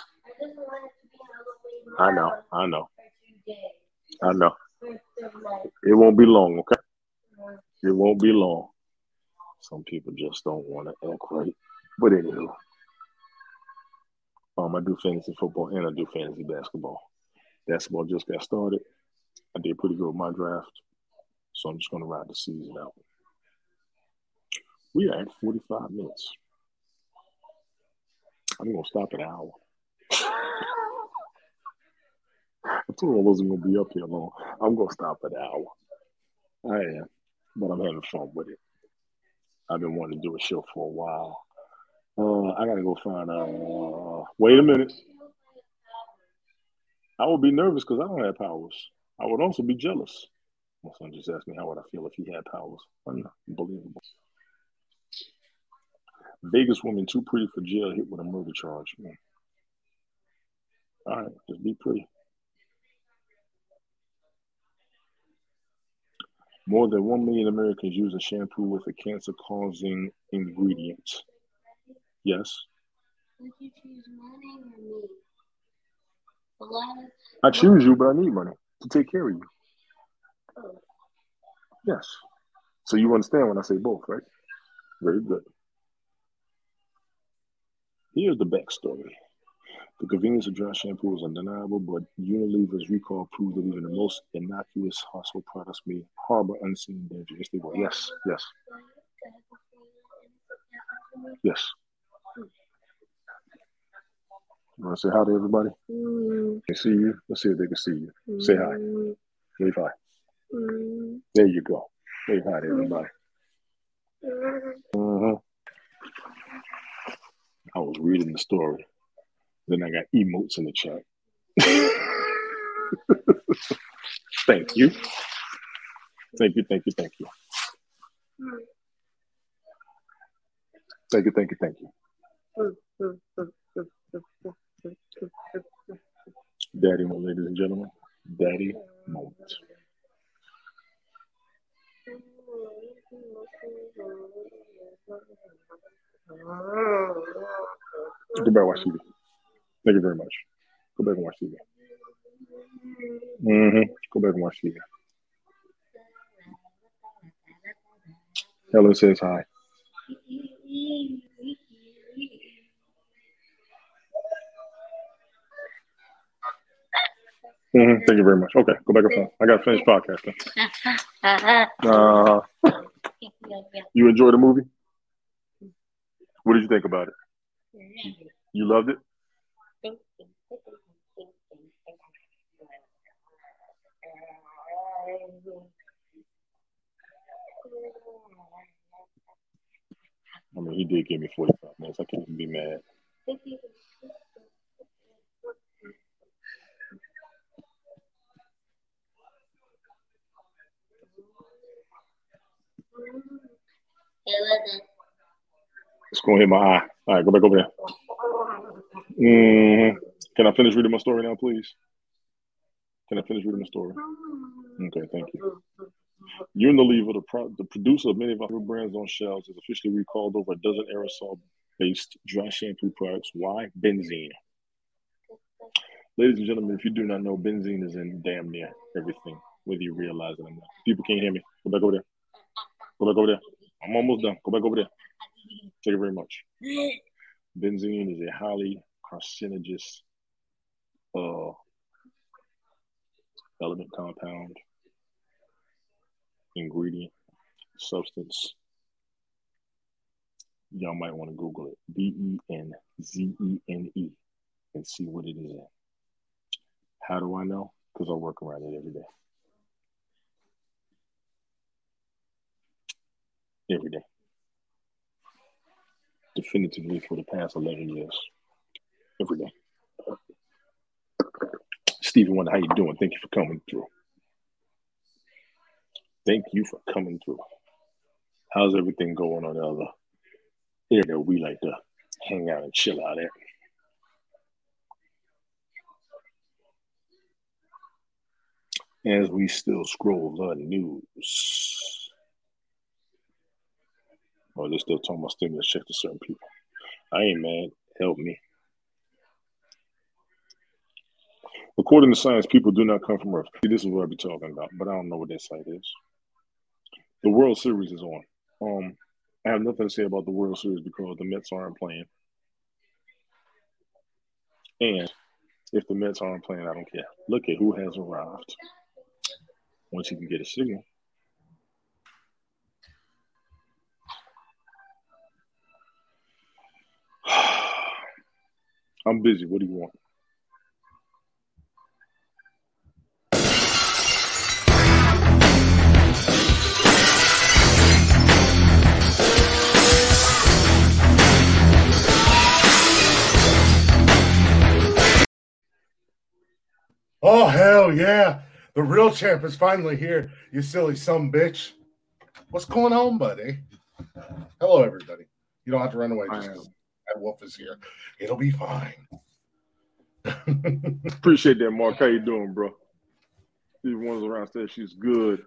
I know. I know. I know. It won't be long, okay? It won't be long. Some people just don't want to act right. But anywho, um, I do fantasy football and I do fantasy basketball. Basketball just got started. I did pretty good with my draft, so I'm just going to ride the season out. We are at 45 minutes. I'm to stop at an hour. I told I wasn't to be up here long. I'm to stop at an hour. I am, but I'm having fun with it. I've been wanting to do a show for a while. Uh, I gotta go find. Uh, wait a minute. I would be nervous because I don't have powers. I would also be jealous. My son just asked me how would I feel if he had powers. Unbelievable. Vegas woman too pretty for jail hit with a murder charge. Hmm. All right, just be pretty. More than 1 million Americans use a shampoo with a cancer causing ingredient. Yes. Would you choose money or me? Of I choose you, but I need money to take care of you. oh, Yes. So you understand when I say both, right? Very good. Here's the backstory. The convenience of dry shampoo is undeniable, but Unilever's recall proved that even the most innocuous household products may harbor unseen danger. Yes, they will. Yes, yes, yes. You want to say hi to everybody? Mm, They see you. Let's see if they can see you. Say hi. mm, Wave hi. mm, There you go. Wave hi to everybody. mm. I was reading the story. Then I got emotes in the chat. (laughs) thank you. Thank you, thank you, thank you. Thank you, thank you, thank you. Daddy ladies and gentlemen. Daddy moment. Go back and watch TV. Thank you very much. Go back and watch TV. Mm-hmm. Go back and watch TV. Hello says hi. hmm Thank you very much. Okay, go back and finish. I got to finish podcasting. (laughs) Uh, you enjoy the movie? What did you think about it? You loved it? I mean, he did give me 45 minutes. I can't even be mad. It's to hit my eye. All right, go back over there. hmm Can I finish reading my story now, please? Can I finish reading the story? Okay, thank you. Unilever, the, pro- the producer of many of our brands on shelves, has officially recalled over a dozen aerosol-based dry shampoo products. Why? Benzene. Ladies and gentlemen, if you do not know, benzene is in damn near everything, whether you realize it or not. People can't hear me. Go back over there. Go back over there. I'm almost done. Go back over there. Thank you very much. Benzene is a highly carcinogenous uh, element compound, ingredient, substance. Y'all might want to Google it. B E N Z E N E and see what it is in. How do I know? Because I work around it every day. Every day. Definitively for the past 11 years. Every day. Stephen Wonder, how you doing? Thank you for coming through. Thank you for coming through. How's everything going on the other area we like to hang out and chill out at? As we still scroll the news. Oh, they're still talking about stimulus check to certain people. I ain't mad. Help me. According to science, people do not come from Earth. This is what I be talking about, but I don't know what that site is. The World Series is on. Um, I have nothing to say about the World Series because the Mets aren't playing. And if the Mets aren't playing, I don't care. Look at who has arrived. Once you can get a signal. I'm busy. What do you want? Oh hell yeah! The real champ is finally here. You silly some bitch. What's going on, buddy? Hello, everybody. You don't have to run away just wolf is here. It'll be fine. (laughs) Appreciate that, Mark. How you doing, bro? Steve ones around said she's good.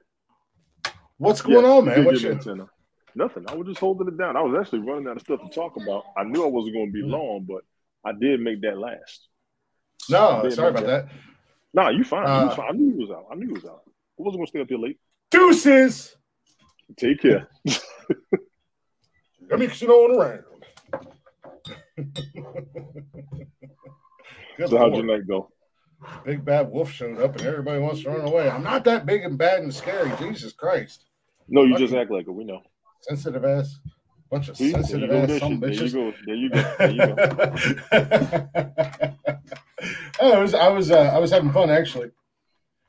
What's going Yes, on, man? What's your... antenna. Nothing. I was just holding it down. I was actually running out of stuff to talk about. I knew I wasn't going to be Mm. long, but I did make that last. No, sorry about that. Nah, you fine. Uh, was fine. I knew you was out. I knew you was out. I wasn't going to stay up here late. Deuces. Take care. Let me sit on around. So how'd your night go? Big bad wolf showed up and everybody wants to run away. I'm not that big and bad and scary. Jesus Christ. No, you just act like it. We know. Sensitive ass. Bunch of See? Sensitive ass There, you go. There you go. There you go. (laughs) oh, I was I was uh, I was having fun actually.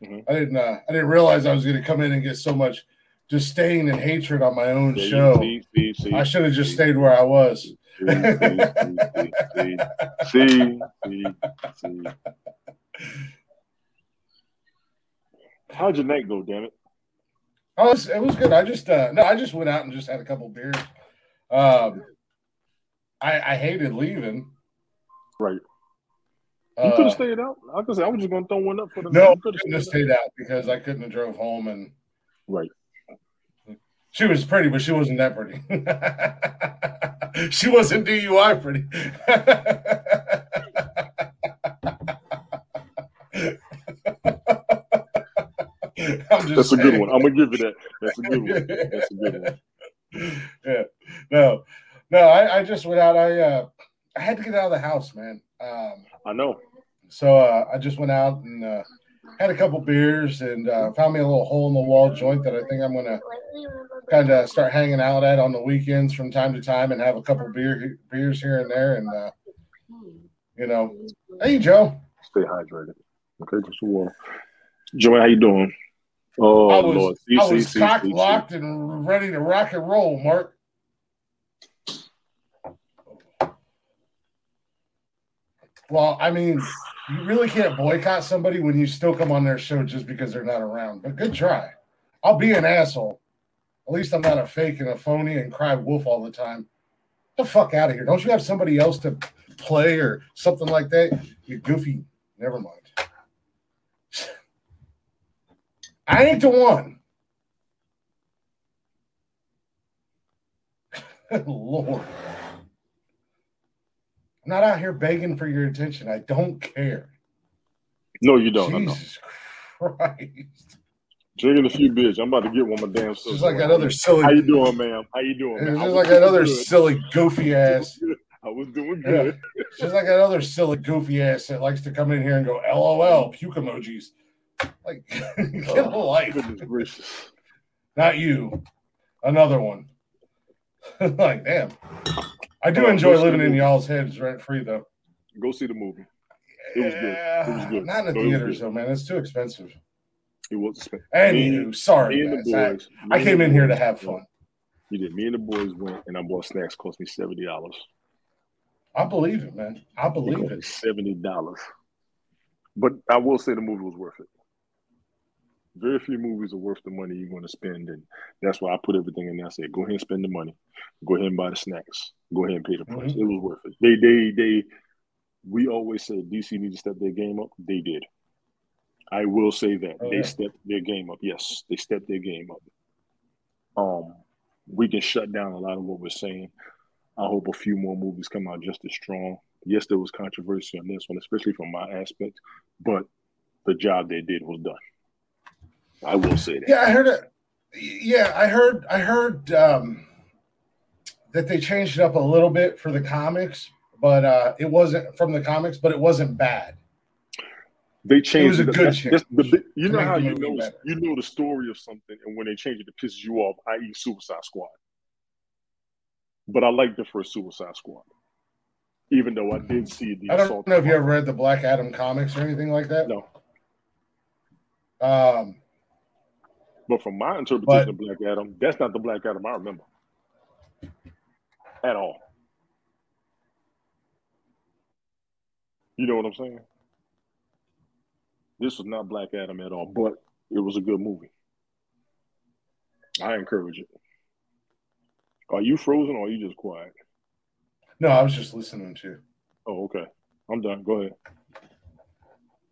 Mhm. I didn't uh, I didn't realize I was going to come in and get so much disdain and hatred on my own There show. see, see, I should have just stayed where I was. See, see, see, see. How'd your night go, damn it? Oh, it was, it was good. I just uh, no, I just went out and just had a couple beers. Um, I I hated leaving. Right. You Uh, could have stayed out. Like I said, I was just gonna throw one up for the no. I couldn't have stayed out because I couldn't have drove home and. Right. She was pretty, but she wasn't that pretty. (laughs) she wasn't DUI pretty. (laughs) That's a good one. I'm gonna give you that. That's a good one. That's a good one. (laughs) yeah. No, no, I, I just went out. I uh I had to get out of the house, man. Um I know. so uh, I just went out and uh, had a couple beers and uh, found me a little hole in the wall joint that I think I'm gonna kind of start hanging out at on the weekends from time to time and have a couple beer beers here and there and uh, you know hey joe Stay hydrated. Okay, just water. Joey, how you doing? Oh i was Lord. I was cock locked and ready to rock and roll mark well i mean you really can't boycott somebody when you still come on their show just because they're not around but good try i'll be an asshole at least i'm not a fake and a phony and cry wolf all the time the fuck out of here. Don't you have somebody else to play or something like that? You goofy. Never mind. I ain't the one. (laughs) Lord. I'm not out here begging for your attention. I don't care. No, you don't. Jesus Christ. Drinking a few beers. I'm about to get one of my damn. Just like that other silly. How you doing, ma'am? How you doing? I just like that other good. silly, goofy ass. I was doing good. It's just like that other silly, goofy ass that likes to come in here and go, LOL, puke emojis. Like, (laughs) get a oh, life. Goodness. Not you. Another one. (laughs) like, damn. I do Oh, enjoy living in y'all's heads rent free, though. Go see the movie. It was good. It was good. Not in the theaters, though, man. It's too expensive. It was expensive. Anywho, sorry, Me and the I, boys. me I came in here to have fun. You did. Me and the boys went, and I bought snacks. Cost me seventy dollars. I believe it, man. I It believe me it. seventy dollars. But I will say the movie was worth it. Very few movies are worth the money you're going to spend, and that's why I put everything in there. I said, "Go ahead and spend the money. Go ahead and buy the snacks. Go ahead and pay the price. Mhm. It was worth it." They, they, they. We always said DC need to step their game up. They did. I will say that Oh, they yeah. stepped their game up. Yes, they stepped their game up. Um, we can shut down a lot of what we're saying. I hope a few more movies come out just as strong. Yes, there was controversy on this one, especially from my aspect, but the job they did was done. I will say that. Yeah, I heard it. Yeah, I heard. I heard um, that they changed it up a little bit for the comics, but uh, it wasn't from the comics, but it wasn't bad. They changed was a good that's the you know how you know better. you know the story of something, and when they change it, it pisses you off. I.e., Suicide Squad. But I like the first Suicide Squad, even though I did see the I don't know if you ever read the Black Adam comics or anything like that. No, Um, but from my interpretation But- of Black Adam, that's not the Black Adam I remember at all. You know what I'm saying? This was not Black Adam at all, but it was a good movie. I encourage it. Are you frozen or are you just quiet? no, I was just listening to. Oh, okay. I'm done. Go ahead.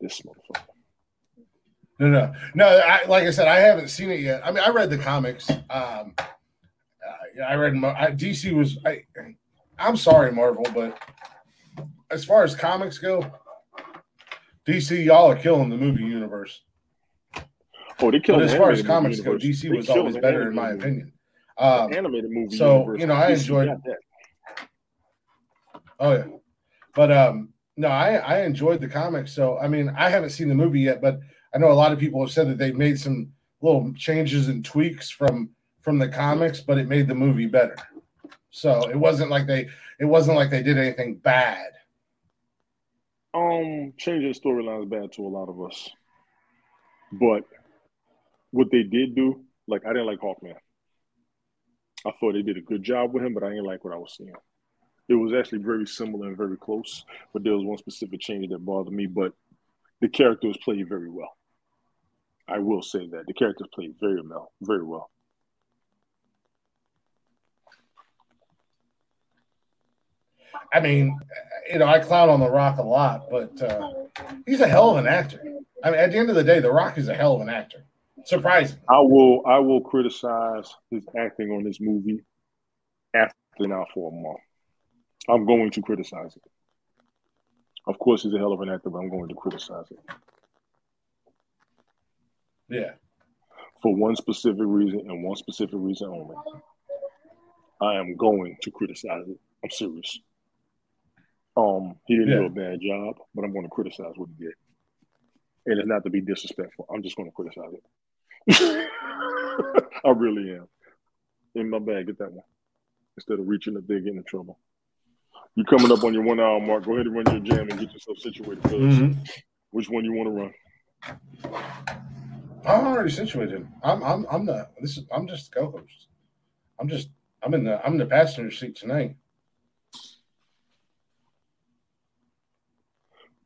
This motherfucker. No, no, no. I, like I said, I haven't seen it yet. I mean, I read the comics. Um, I, I read I, DC was. I, I'm sorry, Marvel, but as far as comics go, DC y'all are killing the movie universe. Oh, they killed But as far as comics go. DC They was always better, in my movie. opinion. Um, animated movie so, universe. you know, I enjoyed- that. Oh yeah, but um, no, I I enjoyed the comics. So I mean, I haven't seen the movie yet, but I know a lot of people have said that they made some little changes and tweaks from from the comics, but it made the movie better. So it wasn't like they it wasn't like they did anything bad. Um, changing storylines bad to a lot of us. But what they did do, like I didn't like Hawkman. I thought they did a good job with him, but I didn't like what I was seeing. It was actually very similar and very close, but there was one specific change that bothered me. But the character was played very well. I will say that the characters played very well, very well. I mean, you know, I clown on The Rock a lot, but uh, he's a hell of an actor. I mean, at the end of the day, The Rock is a hell of an actor. Surprising. I will I will criticize his acting on this movie after now for a month. I'm going to criticize it. Of course, he's a hell of an actor, but I'm going to criticize it Yeah. for one specific reason and one specific reason only. I am going to criticize it. I'm serious. Um, he didn't do a bad job, but I'm going to criticize what he did. And it's not to be disrespectful. I'm just going to criticize it. (laughs) I really am. In my bag, get that one. Instead of reaching up there, getting in trouble. You're coming up on your one hour mark? Go ahead and run your jam and get yourself situated. cuz. Mhm. Which one you want to run? I'm already situated. I'm I'm I'm the this is I'm just the co-host. I'm just I'm in the I'm in the passenger seat tonight.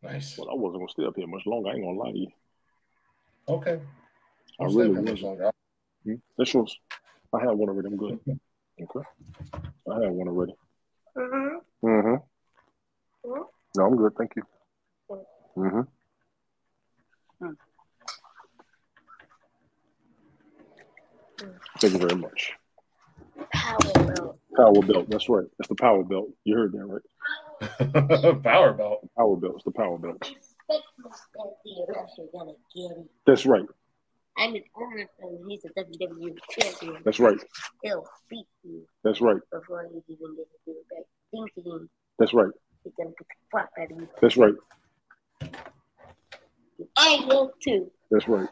Nice. Well, I wasn't gonna stay up here much longer. I ain't gonna lie to you. Okay. I I'll really stay up wasn't. longer. Hmm? That's yours. I had one already. I'm good. Okay. I had one already. Mm-hmm. Mm-hmm. Mhm. No, I'm good. Thank you. Mm-hmm. Mm. Thank you very much. Power belt. Power belt. That's right. That's the power belt. You heard that right? (laughs) Power belt. Power belt. It's the power belt. Expect my step or else you're gonna get it. That's right. I'm an owner and he's a WWE champion. That's right. He'll beat you That's right. before you even get to do the right thing to him. That's right. He's gonna put the crap out of you. That's right. I will too. That's right.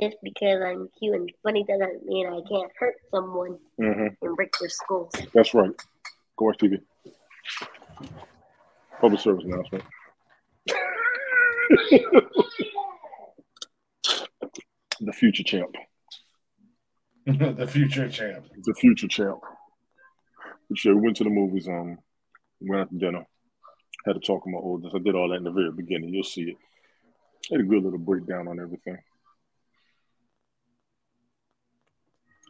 Just because I'm cute and funny doesn't mean I can't hurt someone Mm-hmm. and break their skulls. That's right. Go watch TV. Public service announcement. (laughs) (laughs) the future champ. the future champ. The future champ. We sure we went to the movies. Um, went out to dinner. Had to talk to my oldest. I did all that in the very beginning. You'll see it. Had a good little breakdown on everything.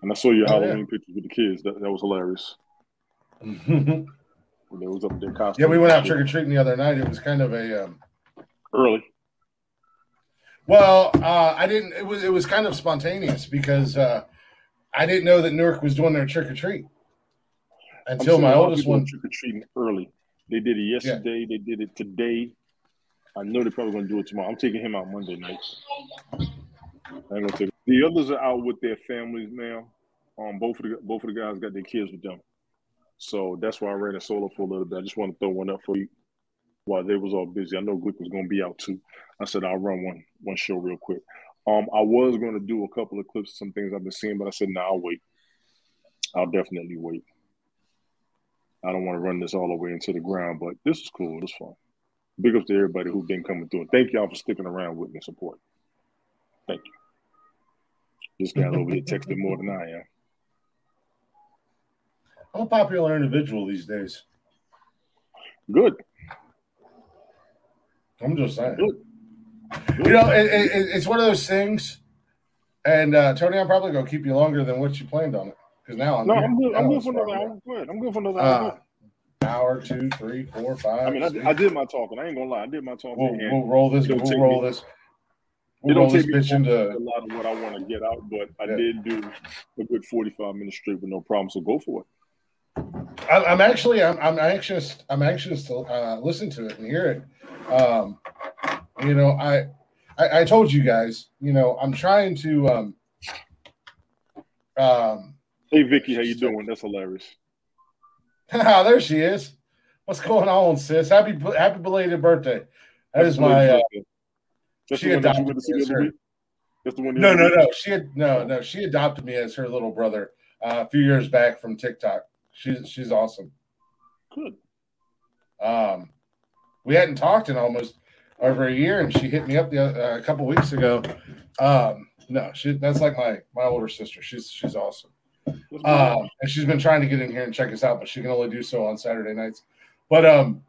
And I saw your Oh, yeah. Halloween pictures with the kids. That, that was hilarious. (laughs) yeah, When they was up costume. we went out trick or treating the other night. It was kind of a um, early. well, uh, I didn't. It was it was kind of spontaneous because uh, I didn't know that Newark was doing their trick or treat until my a lot of oldest one. trick or treating early. They did it yesterday. They did it today. I know they're probably going to do it tomorrow. I'm taking him out Monday night. I ain't gonna take the others are out with their families now. Um, both of the both of the guys got their kids with them, so that's why I ran a solo for a little bit. I just want to throw one up for you while they was all busy. I know Glick was going to be out too. I said I'll run one one show real quick. Um, I was going to do a couple of clips, of some things I've been seeing, but I said no, I'll wait. I'll definitely wait. I don't want to run this all the way into the ground, but this is cool. It's fun. Big ups to everybody who's been coming through. Thank y'all for sticking around with me support. Thank you. This guy over here texted more than I am. I'm a popular individual these days. Good. I'm just saying. Good. You know, it, it, it- it's one of those things. And uh, Tony, I'm probably gonna keep you longer than what you planned on it because now I'm No. I'm good. I'm good for another probably, hour. Go ahead. I'm good for another hour. Uh, hour, two, three, four, five. I mean, I, six. I did my talking. I ain't gonna lie. I did my talking. we'll, we'll roll this. We'll roll me- this. We'll don't roll this take me into. a lot of what I want to get out, but I Yeah. did do a good 45 minutes straight with no problem. So go for it. I, I'm actually, I'm, I'm anxious. I'm anxious to uh, listen to it and hear it. Um, you know, I, I, I told you guys. You know, I'm trying to. Um, um, Hey Vicky, how you doing? That's hilarious. (laughs) there she is. What's going on, sis? Happy, happy belated birthday. That is my. Uh, That's she the that you adopted went to see me the as her- That's the one. no, no, no. She had no, no. She adopted me as her little brother uh, a few years back from TikTok. She's she's awesome. Good. Um, we hadn't talked in almost over a year, and she hit me up the, uh, a couple weeks ago. Um, no, she that's like my my older sister. She's she's awesome. Um, and she's been trying to get in here and check us out, but she can only do so on Saturday nights. But um,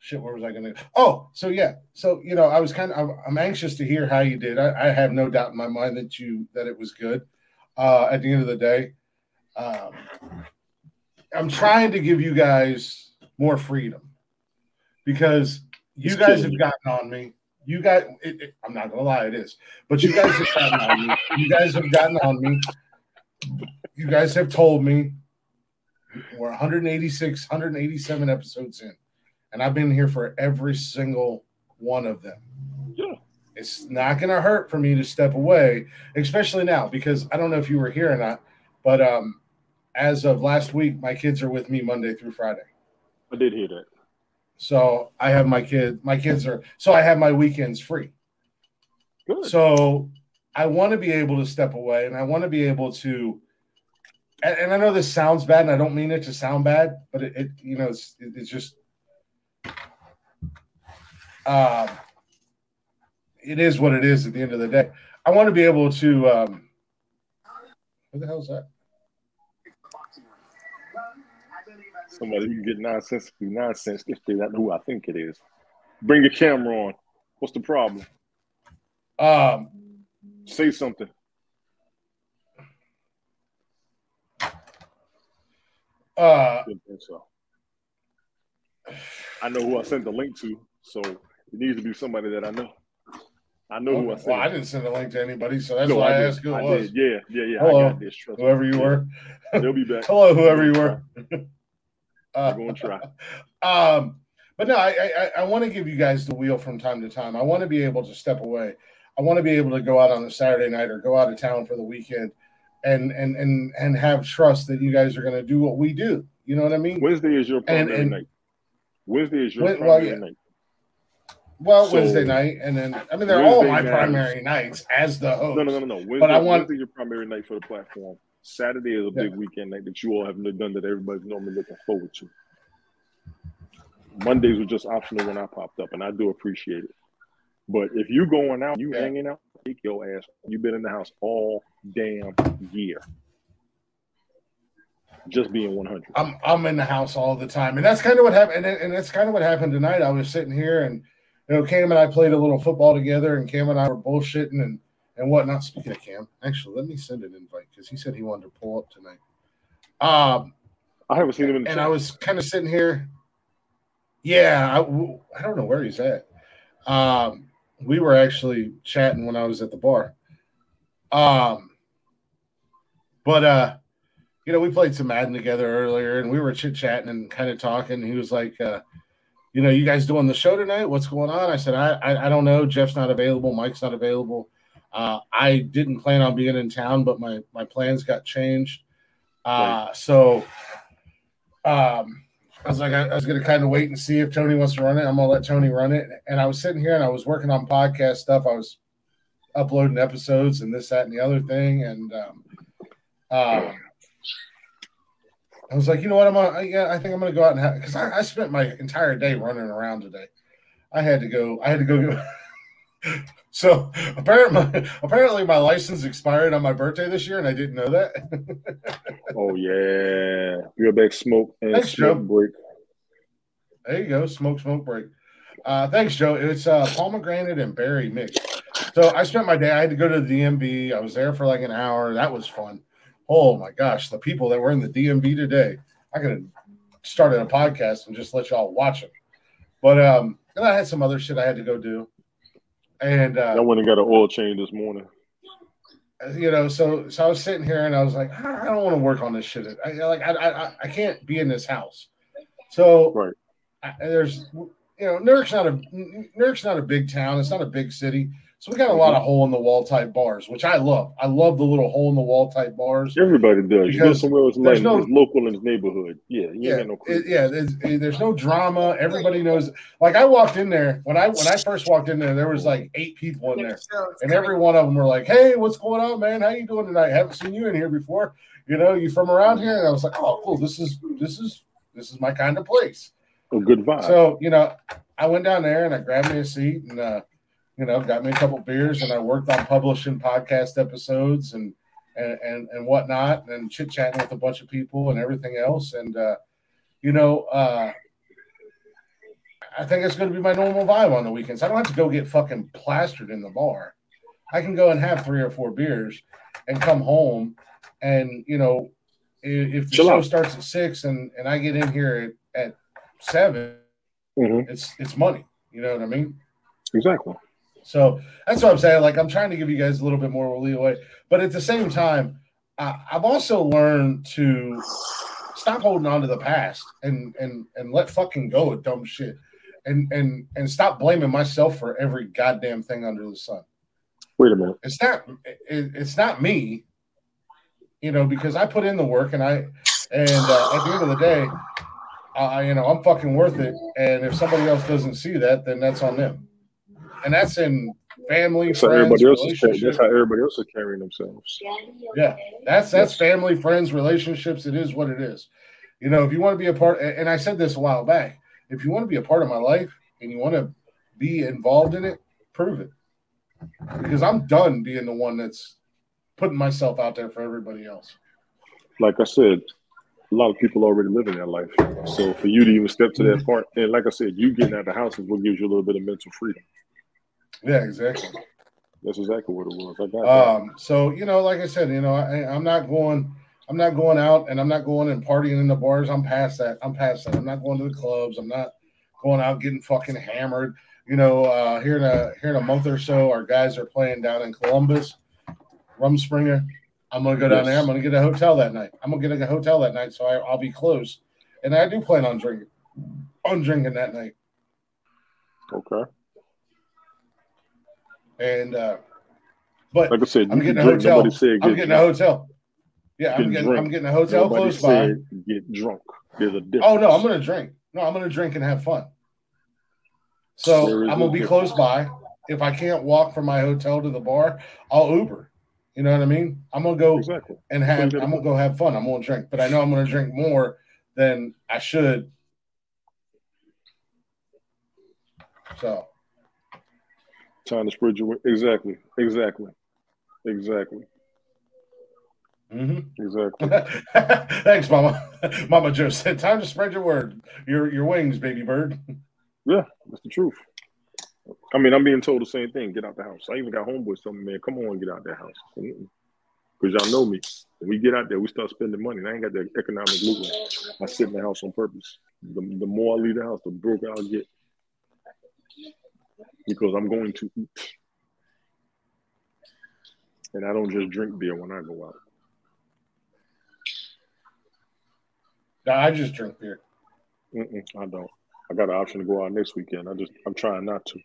shit, where was I going to? Oh, so yeah, so you know, I was kind of I'm, I'm anxious to hear how you did. I, I have no doubt in my mind that you that it was good. Uh, at the end of the day, um, I'm trying to give you guys more freedom because you It's guys have gotten on me. You guys, it, it- I'm not gonna lie, it is, but you guys have gotten on me. You guys have gotten on me. You guys have told me we're 186, 187 episodes in, and I've been here for every single one of them. Yeah. It's not gonna hurt for me to step away, especially now because I don't know if you were here or not, but um, as of last week, my kids are with me Monday through Friday. I did hear that. So I have my kid. My kids are. So I have my weekends free. Good. So I want to be able to step away, and I want to be able to. And, and I know this sounds bad, and I don't mean it to sound bad, but it, it you know, it's it, it's just. Um, it is what it is at the end of the day. I want to be able to. Um, what the hell is that? Somebody who can get nonsense through nonsense if they're not who I think it is. Bring your camera on. What's the problem? Um, Say something. uh, think so. I know who I sent the link to, so it needs to be somebody that I know. I know who I sent. well, I didn't send a link to anybody, so that's No, why I, did. asked who it I was. did. Yeah, yeah, yeah. Hello, I got this. Trust me. Whoever you Yeah. were. They'll be back. (laughs) Hello, whoever you were. We're Uh, (laughs) gonna try. Um, but no, I I, I want to give you guys the wheel from time to time. I want to be able to step away. I want to be able to go out on a Saturday night or go out of town for the weekend, and and and and have trust that you guys are going to do what we do. You know what I mean? Wednesday is your primary and- night. Wednesday is your well, primary yeah. night. Well, So- Wednesday night, and then I mean they're all my matters. primary nights as the host. No, no, no, no. Wednesday, But I want- Wednesday your primary night for the platform. Saturday is a big weekend night that you all have done that everybody's normally looking forward to. Mondays were just optional when I popped up, and I do appreciate it. But if you're going out, you Yeah. hanging out, take your ass. You've been in the house all damn year. Just being 100. I'm I'm in the house all the time, and that's kind of what happened. And, and that's kind of what happened tonight. I was sitting here, and you know, Cam and I played a little football together, and Cam and I were bullshitting and and whatnot. Speaking of Cam, actually, let me send an invite because he said he wanted to pull up tonight. Um, I haven't seen him and I was kind of sitting here. Yeah, I, I don't know where he's at. Um, we were actually chatting when I was at the bar. Um, but uh, you know, we played some Madden together earlier, and we were chit chatting and kind of talking. He was like, uh, "You know, you guys doing the show tonight? What's going on?" I said, "I I, I don't know. Jeff's not available. Mike's not available. Uh, I didn't plan on being in town, but my my plans got changed. Uh, so um, I was like, I, I was going to kind of wait and see if Tony wants to run it. I'm going to let Tony run it. And I was sitting here and I was working on podcast stuff. I was uploading episodes and this, that, and the other thing. And um, uh, I was like, you know what? I'm gonna, yeah, I think I'm going to go out and have because I, I spent my entire day running around today. I had to go. I had to go. So apparently, apparently, my license expired on my birthday this year, and I didn't know that. Oh yeah, real back smoke and Thanks, smoke Joe. break. There you go. Smoke, smoke break. Uh, thanks, Joe. It's uh, pomegranate and berry mix. So I spent my day. I had to go to the DMV. I was there for like an hour. That was fun. Oh my gosh, the people that were in the DMV today. I could have started a podcast and just let y'all watch it. But um, and I had some other shit I had to go do. And I uh, went and got an oil change this morning. you know, so so I was sitting here and I was like, I I don't want to work on this shit. I like I I, I can't be in this house. So Right. I, there's you know Newark's not a Newark's not a big town. It's not a big city. So we got a lot of hole in the wall type bars, which I love. I love the little hole in the wall type bars. Everybody does. You go somewhere it's, there's no- it's local in hhis neighborhood. Yeah, you Yeah, ain't no it- yeah. There's, there's no drama. Everybody knows. Like I walked in there when I when I first walked in there, there was like eight people in there, and every one of them were like, "Hey, what's going on, man? How you doing tonight? Haven't seen you in here before. You know, you from around here?" And I was like, "Oh, cool. This is this is this is my kind of place." A good vibe. So you know, I went down there and I grabbed me a seat and uh, you know got me a couple beers and I worked on publishing podcast episodes and and and, and whatnot and chit chatting with a bunch of people and everything else and uh, you know uh, I think it's going to be my normal vibe on the weekends. I don't have to go get fucking plastered in the bar. I can go and have three or four beers and come home and you know i- if the Chill show out. starts at six and and I get in here at, at seven Mhm, it's it's money. You know what I mean? Exactly. So that's what I'm saying. Like I'm trying to give you guys a little bit more leeway, but at the same time, I, I've also learned to stop holding on to the past and and and let fucking go of dumb shit, and and and stop blaming myself for every goddamn thing under the sun. Wait a minute. It's not it, it's not me, you know, because I put in the work and I and uh, at the end of the day, I you know I'm fucking worth it. And if somebody else doesn't see that, then that's on them. And that's in family, That's friends, everybody else is. That's how everybody else is carrying themselves. Yeah, that's that's family, friends, relationships. It is what it is. You know, if you want to be a part, and I said this a while back, if you want to be a part of my life and you want to be involved in it, prove it. Because I'm done being the one that's putting myself out there for everybody else. Like I said, a lot of people already living that life. So for you to even step to that mm-hmm. part, and like I said, you getting out of the house is what gives you a little bit of mental freedom. Yeah, exactly. That's exactly what it was. I got that. Um, so you know, like I said, you know, I, I'm not going, I'm not going out, and I'm not going and partying in the bars. I'm past that. I'm past that. I'm not going to the clubs. I'm not going out getting fucking hammered. You know, uh, here in a here in a month or so, our guys are playing down in Columbus, Rumspringa. I'm gonna go down there. I'm gonna get a hotel that night. I'm gonna get a hotel that night, so I, I'll be close. And I do plan on drinking, on drinking that night. Okay. And uh, but Like I said, I'm getting a drink. hotel. Said I'm get getting a hotel. Yeah, I'm getting drunk. I'm getting a hotel Nobody close by. get drunk. There's a difference. Oh no, I'm gonna drink. No, I'm gonna drink and have fun. So I'm gonna be difference. close by. If I can't walk from my hotel to the bar, I'll Uber. You know what I mean? I'm gonna go Exactly. and have I'm gonna go have fun. I'm gonna drink, but I know I'm gonna drink more than I should. So Time to spread your word. exactly, exactly, exactly, mhm. exactly. (laughs) thanks, Mama. (laughs) Mama Joe said, "Time to spread your word, your your wings, baby bird." Yeah, that's the truth. I mean, I'm being told the same thing. Get out the house. I even got homeboys telling me, man, come on, get out that house. Because y'all know me. When we get out there, we start spending money. And I ain't got the economic movement. I sit in the house on purpose. The, the more I leave the house, the broke I'll get. Because I'm going to eat. And I don't just drink beer when I go out. No, I just drink beer. Mm-mm, I don't. I got an option to go out next weekend. I just, I'm trying not to.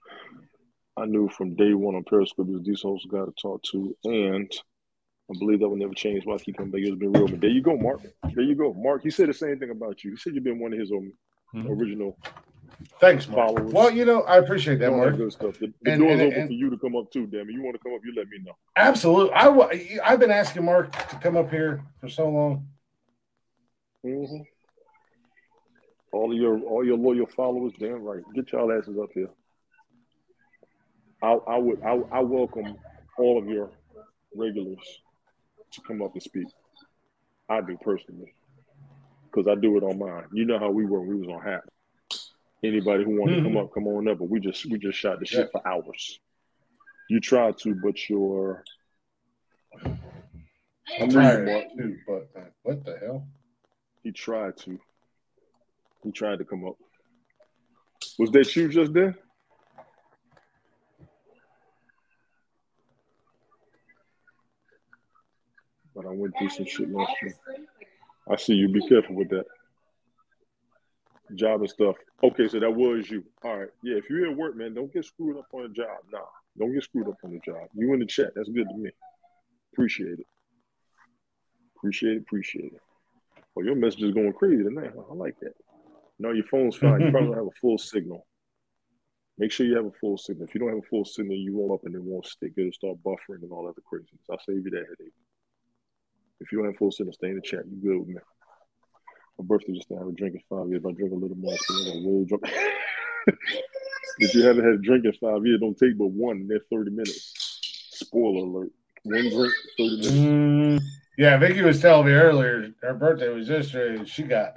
I knew from day one on Periscope it was these hosts got to talk to, and I believe that will never change. Why he come back? It's been real. But there you go, Mark. There you go, Mark. He said the same thing about you. He said you've been one of his um, Mhm. original Thanks, Mark. followers. Well, you know, I appreciate that, Mark. good stuff. The, the And- door's and- open and- for you to come up too. Damn it, you want to come up? You let me know. Absolutely. I I've been asking Mark to come up here for so long. hmm All your all your loyal followers, damn right. Get y'all asses up here. I I would I, I welcome all of your regulars to come up and speak. I do personally, because I do it on mine. You know how we were when we was on Hap. Anybody who wanted to come up, come on up. But we just we just shot the shit for hours. You tried to, but your I'm I'm tired reading, Mark. too, but uh, what the hell? He tried to. He tried to come up. Was that you just there? But I went through some shit last year. I see you. Be careful with that. Job and stuff. Okay, so that was you. All right. Yeah, if you're at work, man, don't get screwed up on the job. Nah, don't get screwed up on the job. You in the chat. That's good to me. Appreciate it. Appreciate it. Appreciate it. Well, your message is going crazy tonight. I like that. No, your phone's fine. You probably (laughs) have a full signal. Make sure you have a full signal. If you don't have a full signal, you won't up and it won't stick. It'll start buffering and all that other craziness. I'll save you that headache. If you don't have full signal, stay in the chat. You good with me. My birthday just. I have a drink in five years. If I drink a little more, I like really drunk. (laughs) if you haven't had a drink in five years, don't take but one in that 30 minutes. Spoiler alert. One drink, 30 minutes. Mm, yeah, Vicky was telling me earlier her birthday was yesterday. and She got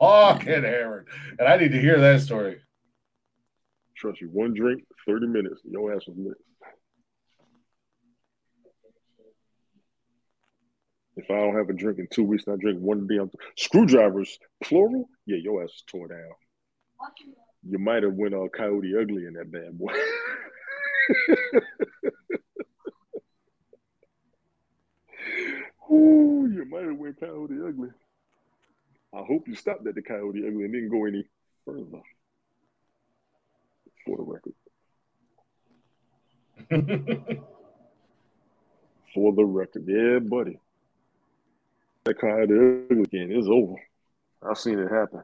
fucking hammered, and I need to hear that story. Trust you, one drink, 30 minutes. Your ass was lit. If I don't have a drink in two weeks and I drink one I'm screwdrivers, plural, yeah, your ass is torn down. You might have went uh, Coyote Ugly in that bad boy. (laughs) Ooh, you might have went Coyote Ugly. I hope you stopped at the Coyote Ugly and didn't go any further. For the record. (laughs) For the record. Yeah, buddy. That Coyote Ugly again is over. I've seen it happen.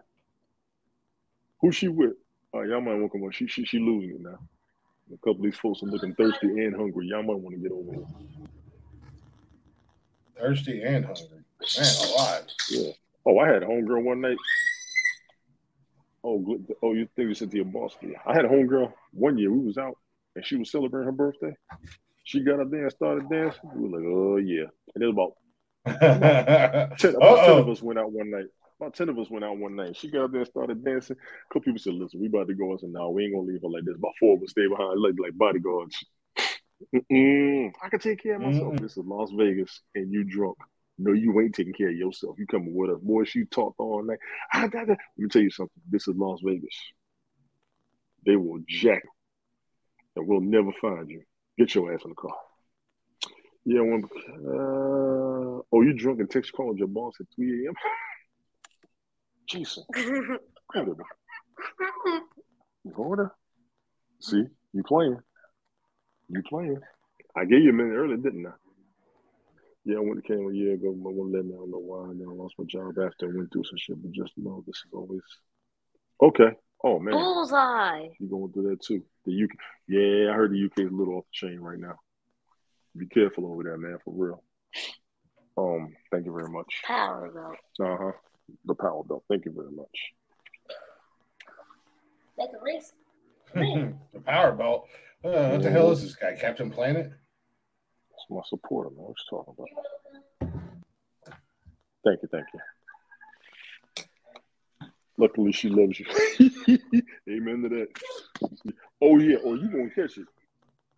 Who she with? Uh, y'all might want to come on. She, she, she losing it now. A couple of these folks are looking thirsty and hungry. Y'all might want to get over here. Thirsty and hungry. Man, alive. Yeah. Oh, I had a homegirl one night. Oh. Oh, you think you said to your boss? Yeah. I had a homegirl one year. We was out and she was celebrating her birthday. She got up there and started dancing. We were like, oh yeah. And there was about (laughs) ten, about 10 of us went out one night. About 10 of us went out one night. She got up there and started dancing. A couple people said, listen, we about to go. I said, no, we ain't gonna leave her like this. About four of us stay behind, like like bodyguards. Mm-mm. I can take care of myself. Mm-mm. This is Las Vegas and you drunk. No, you ain't taking care of yourself. You coming with us. Boy, she talked all night. I got Let me tell you something. This is Las Vegas. They will jack and we'll never find you. Get your ass in the car. Yeah, when uh, oh, you drunk and text called your boss at 3 a.m. Incredible. Florida. See, you playing. You playing. I gave you a minute earlier, didn't I? Yeah, I went to came a year ago, but one let me. I don't know why. And then I lost my job after I went through some shit. But just know this is always okay. Oh man, Bullseye. you going through that too? The UK, yeah, I heard the UK is a little off the chain right now. Be careful over there, man, for real. Um, thank you very much. Power belt. Uh huh. The power belt. Thank you very much. Make a race. (laughs) the power belt. Uh, what the hell is this guy? Captain Planet? That's my supporter, man. What you talking about? Thank you, thank you. Luckily, she loves you. (laughs) Amen to that. Oh yeah, Oh, you gonna catch it.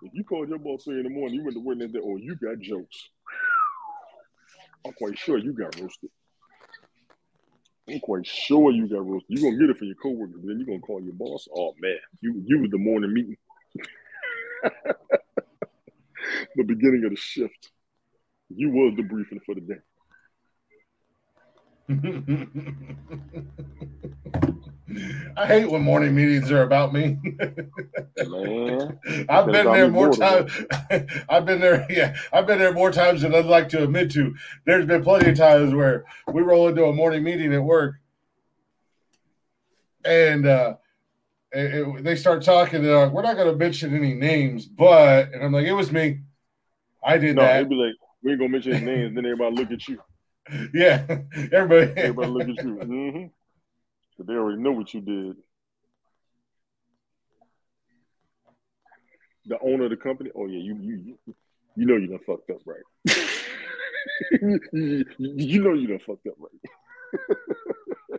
If you called your boss three in the morning, you went to work that day, or you got jokes. I'm quite sure you got roasted. I'm quite sure you got roasted. You're gonna get it for your coworkers, then you're gonna call your boss. Oh man, you you was the morning meeting. (laughs) the beginning of the shift. You was the briefing for the day. I hate when morning meetings are about me. Man, (laughs) I've been there more times. (laughs) I've been there, yeah. I've been there more times than I'd like to admit to. There's been plenty of times where we roll into a morning meeting at work, and uh, it- it- they start talking. They're like, "We're not going to mention any names, but," and I'm like, "It was me. I did no, that." they'd be like, we ain't gonna mention his names. Then everybody look at you. (laughs) Yeah, everybody. Everybody look at you. Mm-hmm. They already know what you did. The owner of the company. Oh yeah, you you you, know you done fucked up, right? you, you know you done fucked up, right?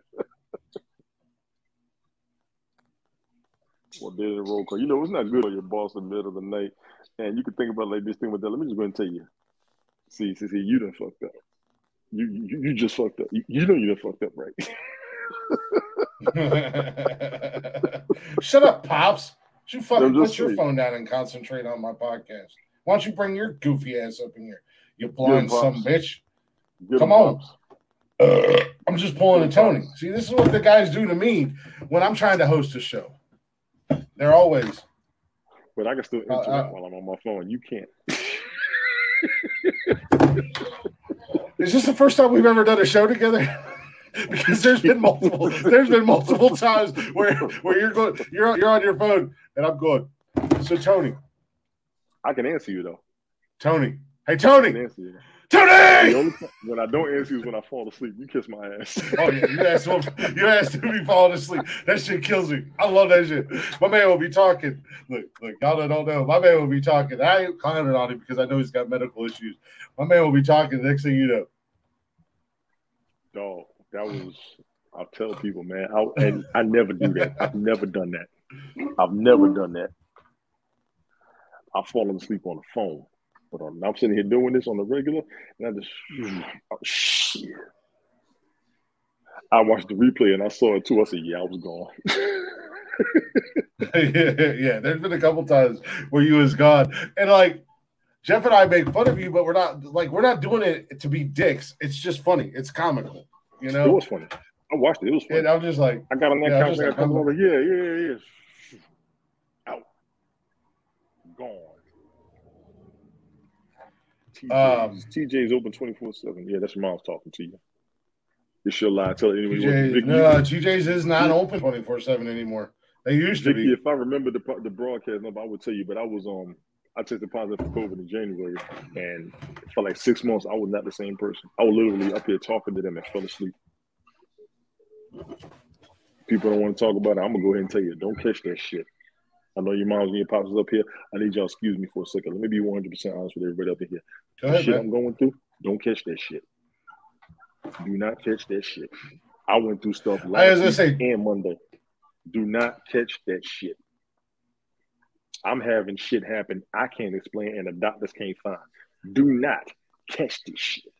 (laughs) (laughs) Well, did a roll call. You know it's not good on your boss in the middle of the night, and you can think about like this thing with that. Let me just go and tell you. See, see, see, you done fucked up. You you, you just fucked up. You, you know you done fucked up, right? (laughs) Shut up, pops. You fucking put just your saying. phone down and concentrate on my podcast. Why don't you bring your goofy ass up in here? You blind some bitch. Get Come on. Uh, (clears throat) I'm just pulling a Tony. See, this is what the guys do to me when I'm trying to host a show. They're always But I can still Uh, uh. while I'm on my phone. You can't. (laughs) Is this the first time we've ever done a show together? (laughs) because there's been multiple there's been multiple times where where you're going you're you're on your phone and I'm going. So Tony, I can answer you though. Tony, hey I can Tony. The only time, when I don't answer you is when I fall asleep. You kiss my ass. Oh yeah, you asked him, you asked him to be falling asleep. That shit kills me. I love that shit. My man will be talking. Look, look, y'all that don't know. My man will be talking. I ain't on him because I know he's got medical issues. My man will be talking. Next thing you know, Dog, that was. I'll tell people, man. I, and I never do that. I've never done that. I've never done that. I've fallen asleep on the phone, but um, I'm sitting here doing this on the regular, and I just, oh, shit. I watched the replay and I saw it too. I said, "Yeah, I was gone." (laughs) (laughs) yeah, yeah. There's been a couple times where you was gone, and like Jeff and I make fun of you, but we're not like we're not doing it to be dicks. It's just funny. It's comical, you know. It was funny. I watched it. It was funny. And I'm just like, I got on that Yeah, couch I like, come I'm- over. Yeah, yeah, yeah. Out. Gone. TJ's, Um, TJ's open 24 7. Yeah, that's your mom's talking to you. It's your lie. Tell anyone. anyway. you want. TJ, Vicky, no, TJ's is not open 24 seven anymore. They used to be. if I remember the the broadcast number, I would tell you, but I was um I tested positive for COVID in January, and for like six months, I was not the same person. I was literally up here talking to them and fell asleep. People don't want to talk about it. I'm gonna go ahead and tell you, don't catch that shit. I know your moms and your pops is up here. I need y'all excuse me for a second. Let me be 100 percent honest with everybody up in here. Go ahead, shit man. I'm going through, don't catch that shit. Do not catch that shit. I went through stuff I was last gonna week say, and Monday. Do not catch that shit. I'm having shit happen I can't explain and the doctors can't find. Do not catch this shit.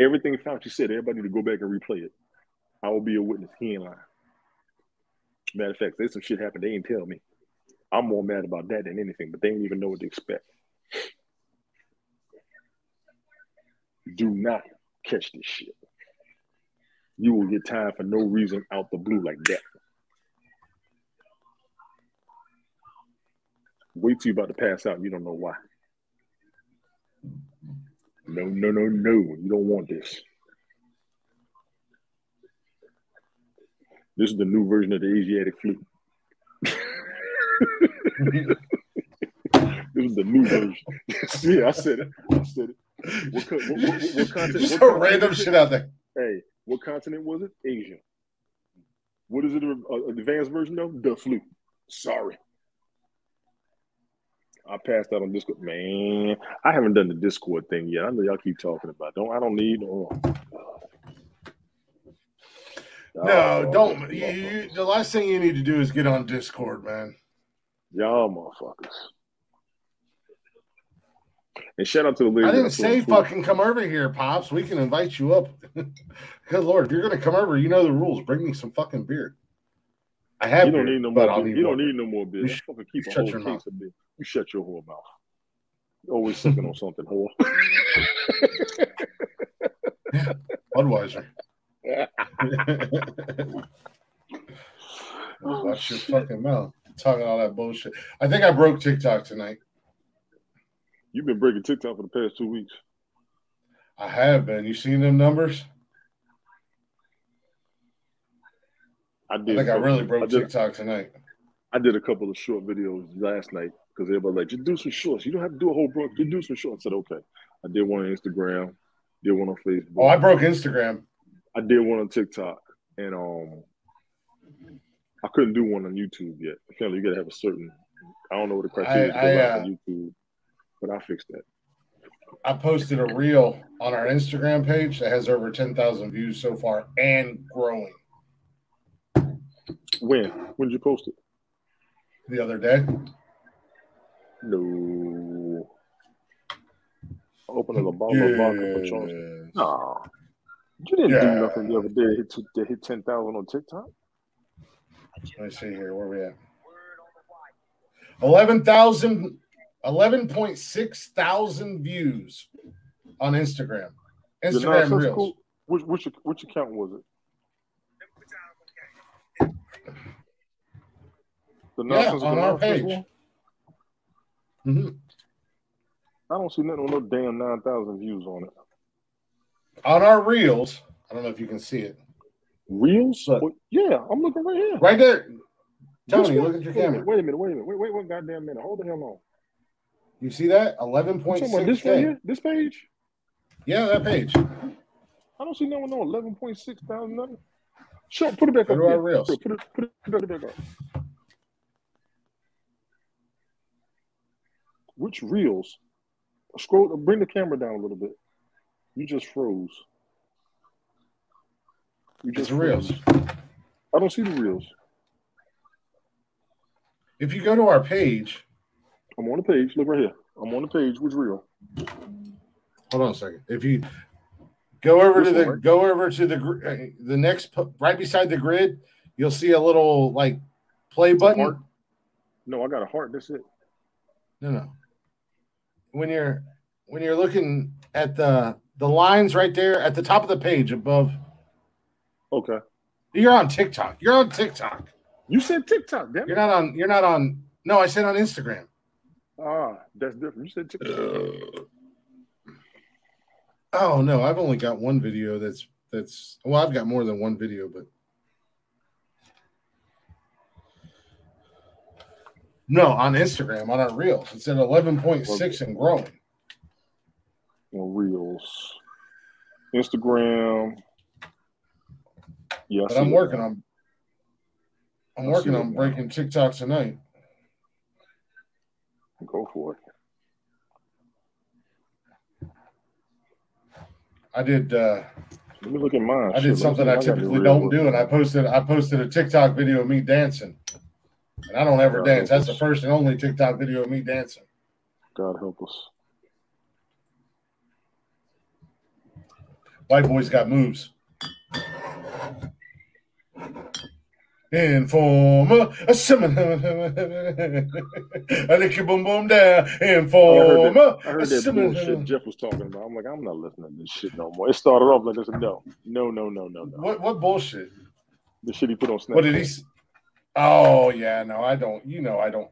Everything Fauci said, everybody to go back and replay it. I will be a witness. He ain't lying. Matter of fact, there's some shit happened. They ain't tell me. I'm more mad about that than anything, but they didn't even know what to expect. Do not catch this shit. You will get tired for no reason out the blue like that. Wait till you're about to pass out. You don't know why. No, no, no, no. You don't want this. This is the new version of the Asiatic flu. (laughs) this is the new version. (laughs) yeah, I said it. I said it. What, what, what, what, (laughs) continent? Just what random was it? shit out there. Hey, what continent was it? Asia. What is it? Uh, advanced version of the flu. Sorry. I passed out on Discord. Man, I haven't done the Discord thing yet. I know y'all keep talking about. it. Don't I don't need no. No, Oh, don't. You, you, the last thing you need to do is get on Discord, man. Y'all motherfuckers. And shout out to the. I didn't say fucking come over here, pops. We can invite you up. (laughs) Good lord, if you're gonna come over, you know the rules. Bring me some fucking beer. I have. You don't beer, need no more. Beer. You don't need no more beer. You Just sh- fucking keep you shut your mouth. beer. You shut your whole mouth. You always sucking on something, whore. (laughs) Budweiser. (laughs) Oh, Watch your fucking mouth. Talking all that bullshit. I think I broke TikTok tonight. You've been breaking TikTok for the past two weeks. I have been. You seen them numbers? I did. I think I really broke I did, TikTok tonight. I did a couple of short videos last night because everybody like just do some shorts. You don't have to do a whole broke. Just do some shorts. I said okay. I did one on Instagram. Did one on Facebook. Oh, I broke Instagram. I did one on TikTok, and um, I couldn't do one on YouTube yet. Apparently, you gotta have a certain. I don't know what the criteria I- is I, uh, on YouTube, but I fixed that. I posted a reel on our Instagram page that has over 10,000 views so far and growing When? When did you post it? the other day. No. Open a bottle of vodka for Charles. No. You didn't Yeah. do nothing the other day. Hit t- that hit ten thousand on TikTok. Let me see here. Where we at? 11,000, 11.6 thousand views on Instagram. Instagram Reels. cool- Which which which account was it? The Yeah, on our page. Mhm. I don't see nothing with no damn nine thousand views on it. On our Reels. I don't know if you can see it. Reels? Look. Yeah, I'm looking right here. Right there. Tony, look at your wait a minute, camera. Wait a minute, wait a minute, wait, wait one goddamn minute. Hold the hell on. You see that? You talking about this right 11.6K. here? This page? Yeah, that page. I don't see no one no eleven point six thousand nothing. Sure, put it back up. our here. Reels. Put it, put it, put it, put it back up. Which reels? Scroll. Bring the camera down a little bit. You just froze. You just Reels. I don't see the reels. If you go to our page, I'm on the page. Look right here. I'm on the page. Which reel? hold on a second. If you go over This to the right? go over to the uh, the next right beside the grid, you'll see a little like play button. No, I got a heart. That's it. No, no. When you're when you're looking at the the lines right there at the top of the page above, Okay. you're on TikTok. You're on TikTok. You said TikTok. Damn You're not on. You're not on. No, I said on Instagram. Ah, that's different. You said TikTok. Oh no, I've only got one video that's that's well, I've got more than one video, but no, on Instagram, on our reels, it's at eleven point six and growing. On Reels, Instagram. Yeah, I But I'm working on I'm working on breaking TikTok tonight. Go for it. I did uh Let me look at mine. I did me something. I typically don't do, and I posted I posted a TikTok video of me dancing. And I don't ever God dance. That's the first and only TikTok video of me dancing. God help us. White boys got moves. Informer, a summon. I (laughs) lick your boom boom down. Informer, I heard that summon. bullshit Jeff was talking about. I'm like, I'm not listening to this shit no more. It started off like I said, no, no, no, no, no, no. What what bullshit? The shit he put on Snapchat. What did he? Oh yeah, no, I don't. You know, I don't.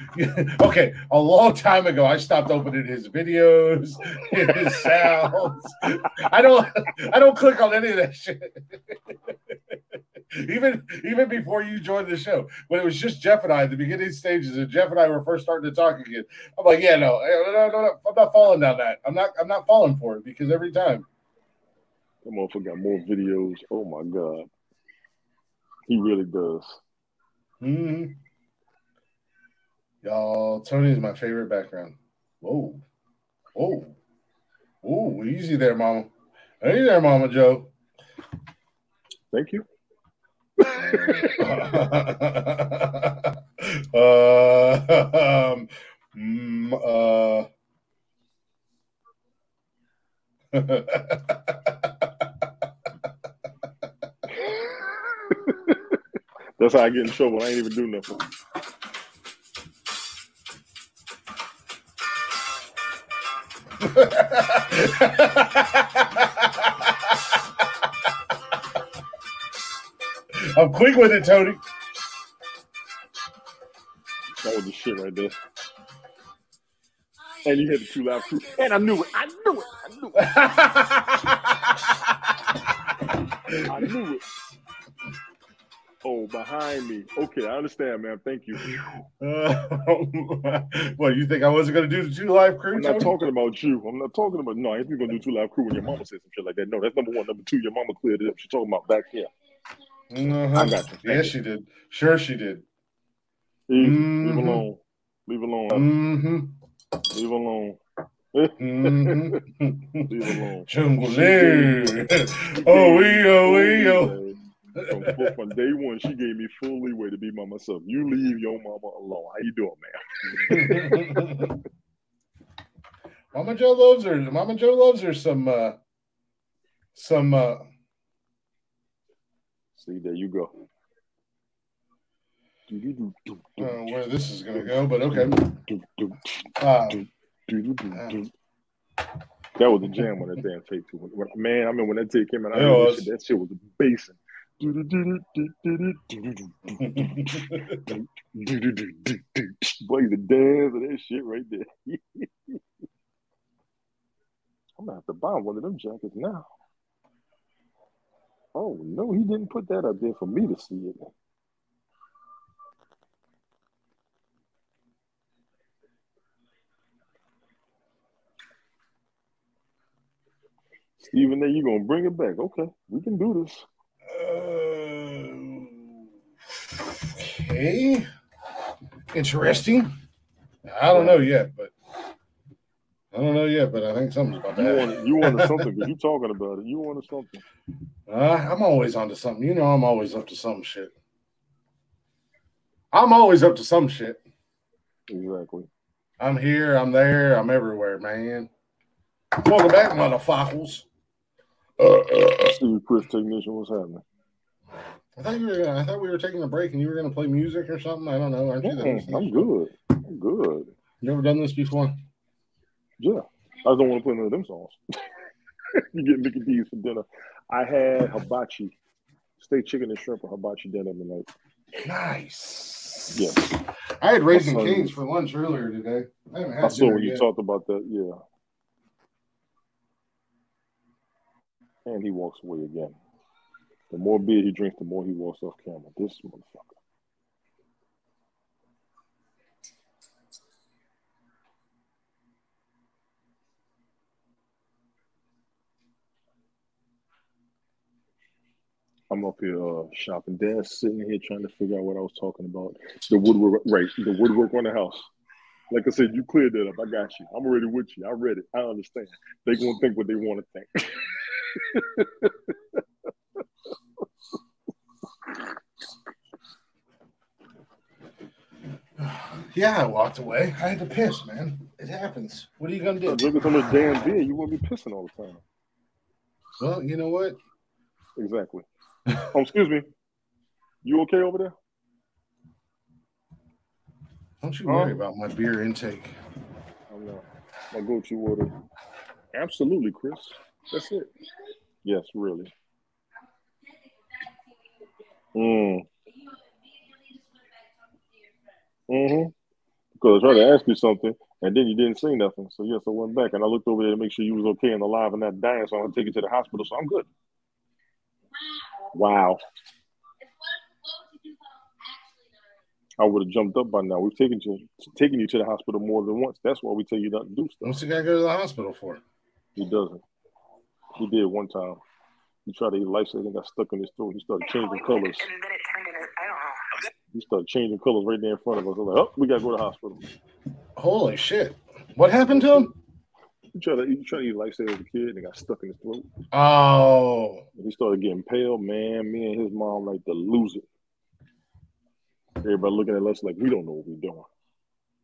(laughs) okay, a long time ago, I stopped opening his videos, (laughs) his sounds. I don't. I don't click on any of that shit. (laughs) even even before you joined the show, when it was just Jeff and I at the beginning stages, and Jeff and I were first starting to talk again, I'm like, yeah, no, no, no, no, I'm not falling down that. I'm not. I'm not falling for it because every time. That motherfucker got more videos. Oh my god, he really does. hmm Y'all, Tony is my favorite background. Whoa. Whoa. Whoa, easy there, mama. Hey there, Mama Joe. Thank you. uh, (laughs) um, mm, uh, (laughs) That's how I get in trouble. I ain't even do nothing. (laughs) I'm quick with it, Tony. That was the shit right there. And you had the two live crew. And I knew it. I knew it. I knew it. (laughs) I knew it. Oh, behind me. Okay, I understand, man. Thank you. Uh, (laughs) what you think I wasn't gonna do the two live crew? I'm not Tony? talking about you. I'm not talking about no. I ain't gonna do two live crew when your mama says some shit like that. No, that's number one. Number two, your mama cleared it up. She's talking about back here. Uh-huh. I got you. Thank Yes, you. she did. Sure, she did. Easy. Mhm. Leave alone. Leave alone. Mm-hmm. Leave alone. Mm-hmm. (laughs) Leave alone. Jungle Oh, we, oh, we, oh. From, from- day one, she gave me full leeway to be by myself. You leave your mama alone. How you doing, man? (laughs) Mama Joe loves her. Mama Joe loves her some, uh, some, uh, See, there you go. I don't know where this is gonna go, but okay. Uh, That was a jam on that damn tape too. Man, I mean when that tape came out, I that shit, was basing. Boy, the dance of that shit right there. (laughs) I'm gonna have to buy one of them jackets now. Oh no, he didn't put that up there for me to see it. Stephen, there you gonna bring it back? Okay, we can do this. Okay. Interesting. I don't know yet, but I don't know yet, but I think something's about to You happen. wanted, you wanted something because you talking about it. You wanted something. Uh, I'm always onto something. You know, I'm always up to some shit. I'm always up to some shit. Exactly. I'm here, I'm there, I'm everywhere, man. Welcome back, motherfuckers. Steve Chris technician, what's happening? I thought you were. I thought we were taking a break, and you were going to play music or something. I don't know. Aren't you? Mm-mm, I'm good. I'm good. You ever done this before? Yeah. I don't want to play none of them songs. (laughs) you get Mickey D's for dinner. I had hibachi, steak, chicken, and shrimp for hibachi dinner tonight. Nice. Yes. I had Raising Cane's for lunch earlier today. I haven't had I saw when you talked about that. Yeah. And he walks away again. The more beer he drinks, the more he walks off camera. This motherfucker. I'm up here uh, shopping. Dad's sitting here trying to figure out what I was talking about. The woodwork, right? The woodwork on the house. Like I said, you cleared that up. I got you. I'm already with you. I read it. I understand. They gonna think what they want to think. (laughs) (laughs) Yeah, I walked away. I had to piss, man. It happens. What are you gonna do? Drinking so much damn beer, you won't be pissing all the time. Well, you know what? Exactly. oh, (laughs) excuse me. You okay over there? Don't you worry um, about my beer intake. I'm not. My go-to order. Absolutely, Chris. That's it. Yes, really. Mm. Mm-hmm. Because I tried to ask you something, and then you didn't say nothing. So yes, I went back and I looked over there to make sure you was okay and alive and not dying. So I'm gonna take you to the hospital. So I'm good. Wow. I would have jumped up by now. We've taken you taken you to the hospital more than once. That's why we tell you not to do stuff. What's the guy go to the hospital for? He doesn't. He did one time. He tried to eat life and got stuck in his throat. He started changing colors. And then it turned into, I don't know. He started changing colors right there in front of us. I was like, oh, we gotta go to the hospital. Holy shit! What happened to him? He tried to he tried to eat life as a kid and got stuck in his throat. Oh, And he started getting pale. Man, me and his mom like to lose it. Everybody looking at us like we don't know what we're doing.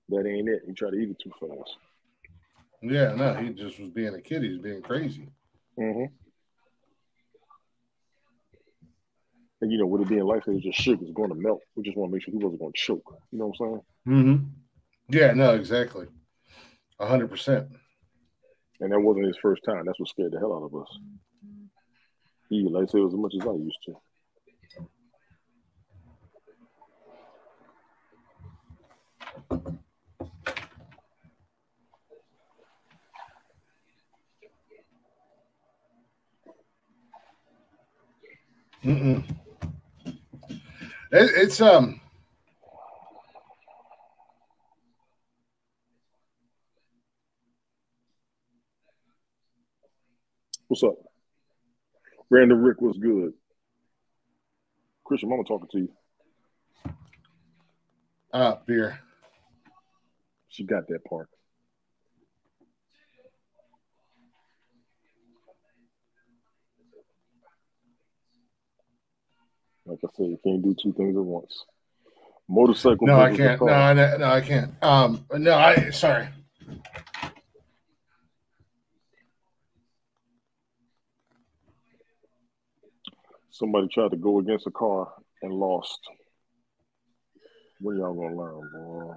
That ain't it. He tried to eat it too fast. yeah. No, he just was being a kid. He was being crazy. Mm-hmm. And you know, with it being life, it's just sugar is going to melt. We just want to make sure he wasn't going to choke. You know what I'm saying? Mm-hmm. Yeah. No. Exactly. A hundred percent. And that wasn't his first time. That's what scared the hell out of us. He ate Life Savers as much as I used to. Mm-mm. It, it's um. What's up? Random Rick was good. Christian Mama talking to you. Uh, beer. She got that part. Like I said, you can't do two things at once. Motorcycle. No, I can't. No. I, no, I can't. Um, no, I sorry. Somebody tried to go against a car and lost. When y'all gonna learn, boy?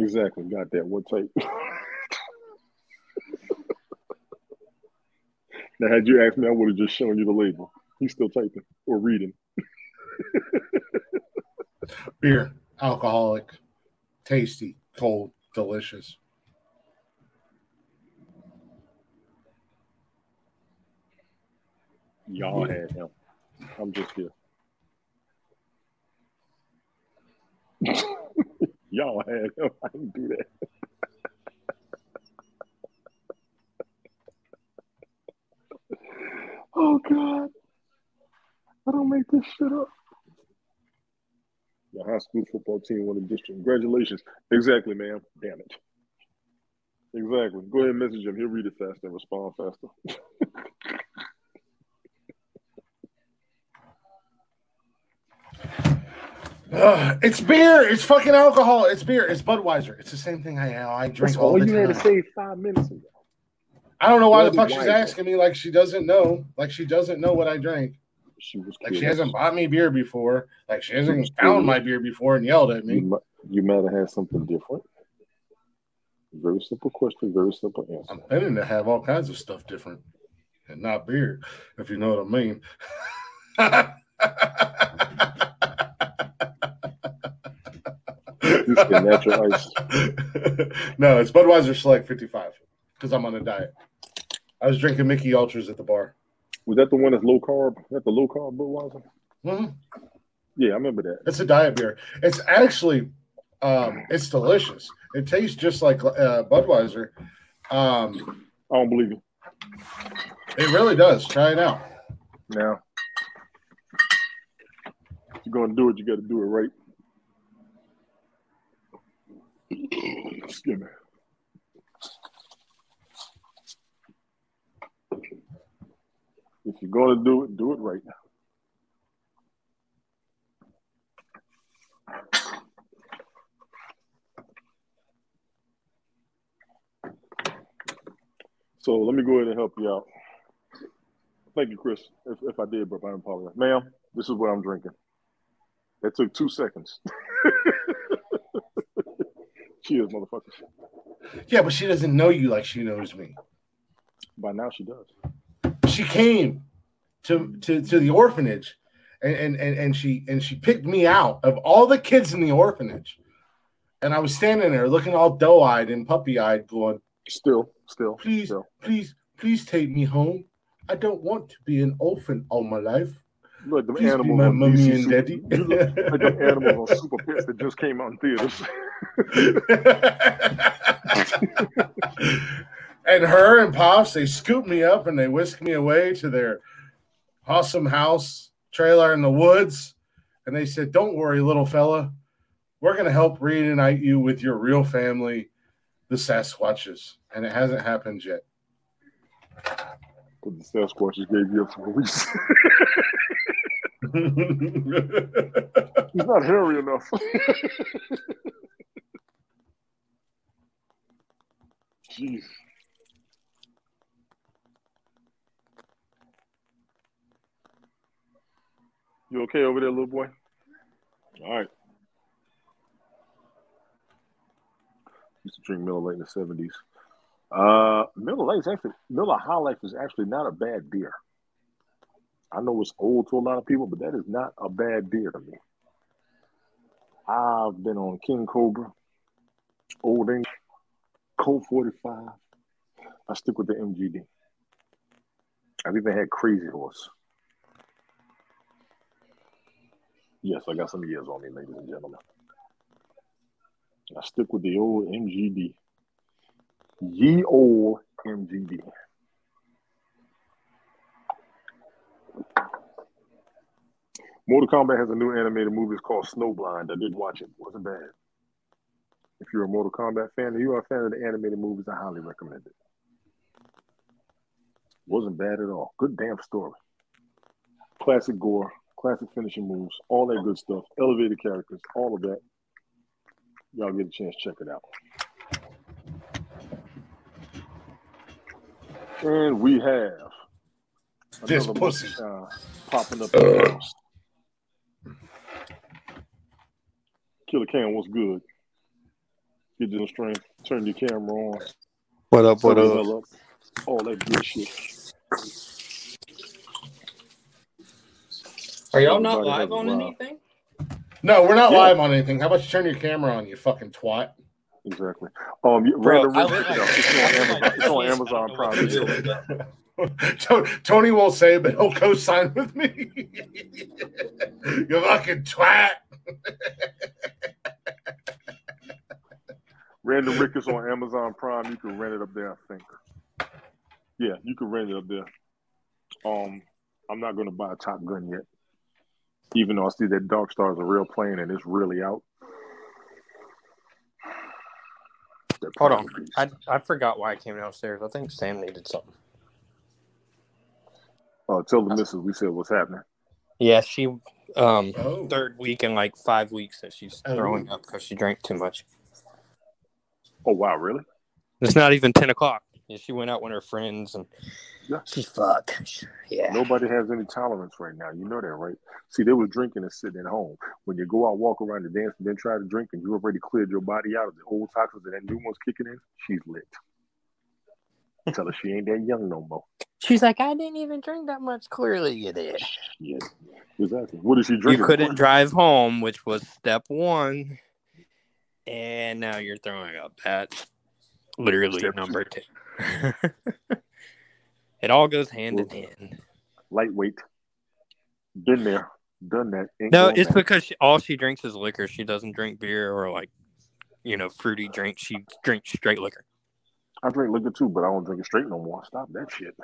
Exactly, got that. What type? (laughs) now, had you asked me, I would have just shown you the label. He's still typing or reading. (laughs) Beer, alcoholic, tasty, cold, delicious. Y'all had him. I'm just here. (laughs) Y'all (laughs) had him. I do that. (laughs) oh God. I don't make this shit up. The high school football team won the district. Congratulations. Exactly, ma'am. Damn it. Exactly. Go ahead and message him. He'll read it faster and respond faster. (laughs) Ugh, it's beer. It's fucking alcohol. It's beer. It's Budweiser. It's the same thing I I drink That's all all the you had to say five minutes ago. I don't know why the fuck she's asking me like she doesn't know. Like she doesn't know what I drink. She was Like she hasn't bought me beer before. Like she She hasn't found curious. my beer before and yelled at You, me. you might have had something different. Very simple question, very simple answer. I'm planning to have all kinds of stuff different and not beer, if you know what I mean. (laughs) Natural ice. (laughs) no, it's Budweiser Select 55 because I'm on a diet. I was drinking Mickey Ultras at the bar. Was that the one that's low carb? That the low carb Budweiser? Mhm. Yeah, I remember that. It's a diet beer. It's actually, um, it's delicious. It tastes just like uh, Budweiser. Um, I don't believe you. it really does. Try it out. Now, if you're gonna do it, you got to do it right. Excuse me. If you're you're gonna do it, do it right. Now. So let me go ahead and help you out. Thank you, Chris. If, if I did, but I apologize. Ma'am, this is what I'm drinking. That took two seconds. (laughs) Yeah, but she doesn't know you like she knows me. By now she does. She came to to, to the orphanage and, and, and, and she and she picked me out of all the kids in the orphanage. And I was standing there looking all doe-eyed and puppy-eyed, going, Still, still, please, still. please, please take me home. I don't want to be an orphan all my life. Look, them Please animals my on mommy DC and daddy. You look like them animals on (laughs) Super Pets that just came out in theaters. (laughs) and her and Pops, they scoop me up and they whisk me away to their awesome house trailer in the woods. And they said, Don't worry, little fella. We're going to help reunite you with your real family, the Sasquatches. And it hasn't happened yet. But the Sasquatches gave you up for weeks. He's not hairy enough. (laughs) Jeez. You okay over there, little boy? All right. Used to drink Miller Lite in the seventies. Uh, Miller is actually Miller High Life is actually not a bad beer. I know it's old to a lot of people, but that is not a bad beer to me. I've been on King Cobra, Old English, Colt 45. I stick with the MGD. I've even had Crazy Horse. Yes, I got some years on me, ladies and gentlemen. I stick with the old MGD. Ye old MGD. Mortal Kombat has a new animated movie. It's called Snowblind. I did watch it. it. wasn't bad. If you're a Mortal Kombat fan or you are a fan of the animated movies, I highly recommend it. Wasn't bad at all. Good damn story. Classic gore, classic finishing moves, all that good stuff. Elevated characters, all of that. Y'all get a chance, check it out. And we have This pussy. uh, popping up in the house. Killer Cam, what's good? Get your strength, turn your camera on, What up? What up? hell up, all that good shit. Are y'all not Everybody live on vibe. anything? No, we're not Yeah. live on anything. How about you turn your camera on, you fucking twat? Exactly. Um, you- Bro, Random I Rick, like- no, it's I on look Amazon. It's on. Amazon I don't know Prime what to do Video. with that. To- Tony won't say but he'll co-sign with me. (laughs) you fucking twat. Random Rick is on Amazon Prime. You can rent it up there, I think. Yeah, you can rent it up there. Um, I'm not gonna buy a Top Gun yet, even though I see that Dark Star is a real plane and it's really out. That Hold on. I I forgot why I came downstairs. I think Sam needed something. Uh, tell the missus we said what's happening. Yeah, she um Oh. third week in like five weeks that she's Oh. throwing up because she drank too much. Oh wow, really? It's not even ten o'clock. She went out with her friends and Yeah. she's fucked. Yeah. Nobody has any tolerance right now. You know that, right? See, they were drinking and sitting at home. When you go out, walk around and dance, and then try to drink, and you already cleared your body out of the old toxins, and that new one's kicking in. She's lit. Tell her she ain't that young no more. She's like, I didn't even drink that much. Clearly, you did. Yeah, exactly. What is she drinking? You couldn't drive home, which was step one, and now you're throwing up. That's literally Step number two. (laughs) it all goes hand in hand. Lightweight. Been there, done that. Ain't No, it's back. because she, all she drinks is liquor. She doesn't drink beer or like, you know, fruity drinks. She drinks straight liquor. I drink liquor too, but I don't drink it straight no more. Stop that shit.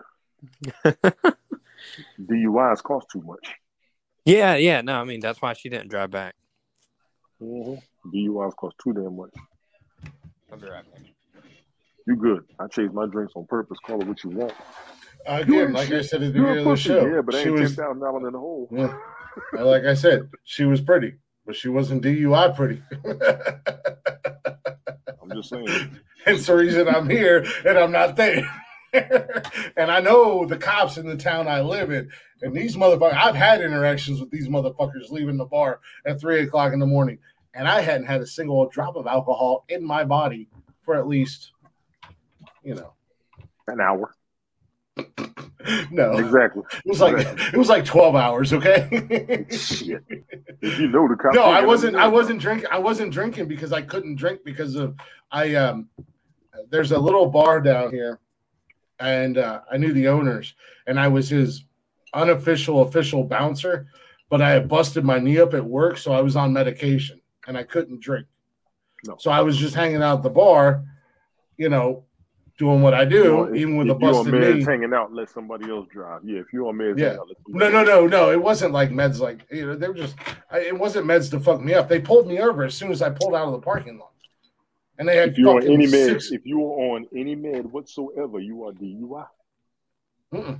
(laughs) DUIs cost too much. Yeah, yeah. No, I mean that's why she didn't drive back. Mm-hmm. DUIs cost too damn much. I'll be right back. You good? I changed my drinks on purpose. Call it what you want. Again, like I said at the beginning a of the show, yeah, but she ain't ten was thousand dollars in the hole. Yeah. Like I said, she was pretty, but she wasn't DUI pretty. (laughs) I'm just saying. Hence the reason I'm here and I'm not there. (laughs) and I know the cops in the town I live in, and these motherfuckers. I've had interactions with these motherfuckers leaving the bar at three o'clock in the morning, and I hadn't had a single drop of alcohol in my body for at least, you know, An hour. No, Exactly. it was like it was like twelve hours. Okay. Shit. If you know the no, I wasn't. I wasn't drinking. I wasn't drinking because I couldn't drink because of I. Um, there's a little bar down here, and uh, I knew the owners, and I was his unofficial official bouncer, but I had busted my knee up at work, so I was on medication and I couldn't drink. No. So I was just hanging out at the bar, you know, doing what I do, want- even with a if you on busted meds knee. hanging out, let somebody else drive. Yeah, if you're on meds, Yeah. out, No, no, no, no. It wasn't like meds. Like you know, they were just. I, it wasn't meds to fuck me up. They pulled me over as soon as I pulled out of the parking lot, and they had If you're on any med, six. if you are on any med whatsoever, you are DUI. Mm-mm.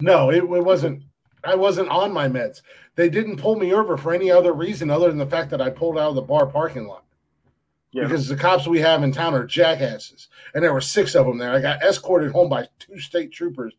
No, it, it wasn't. I wasn't on my meds. They didn't pull me over for any other reason other than the fact that I pulled out of the bar parking lot. Yeah. Because the cops we have in town are jackasses, and there were six of them there. I got escorted home by two state troopers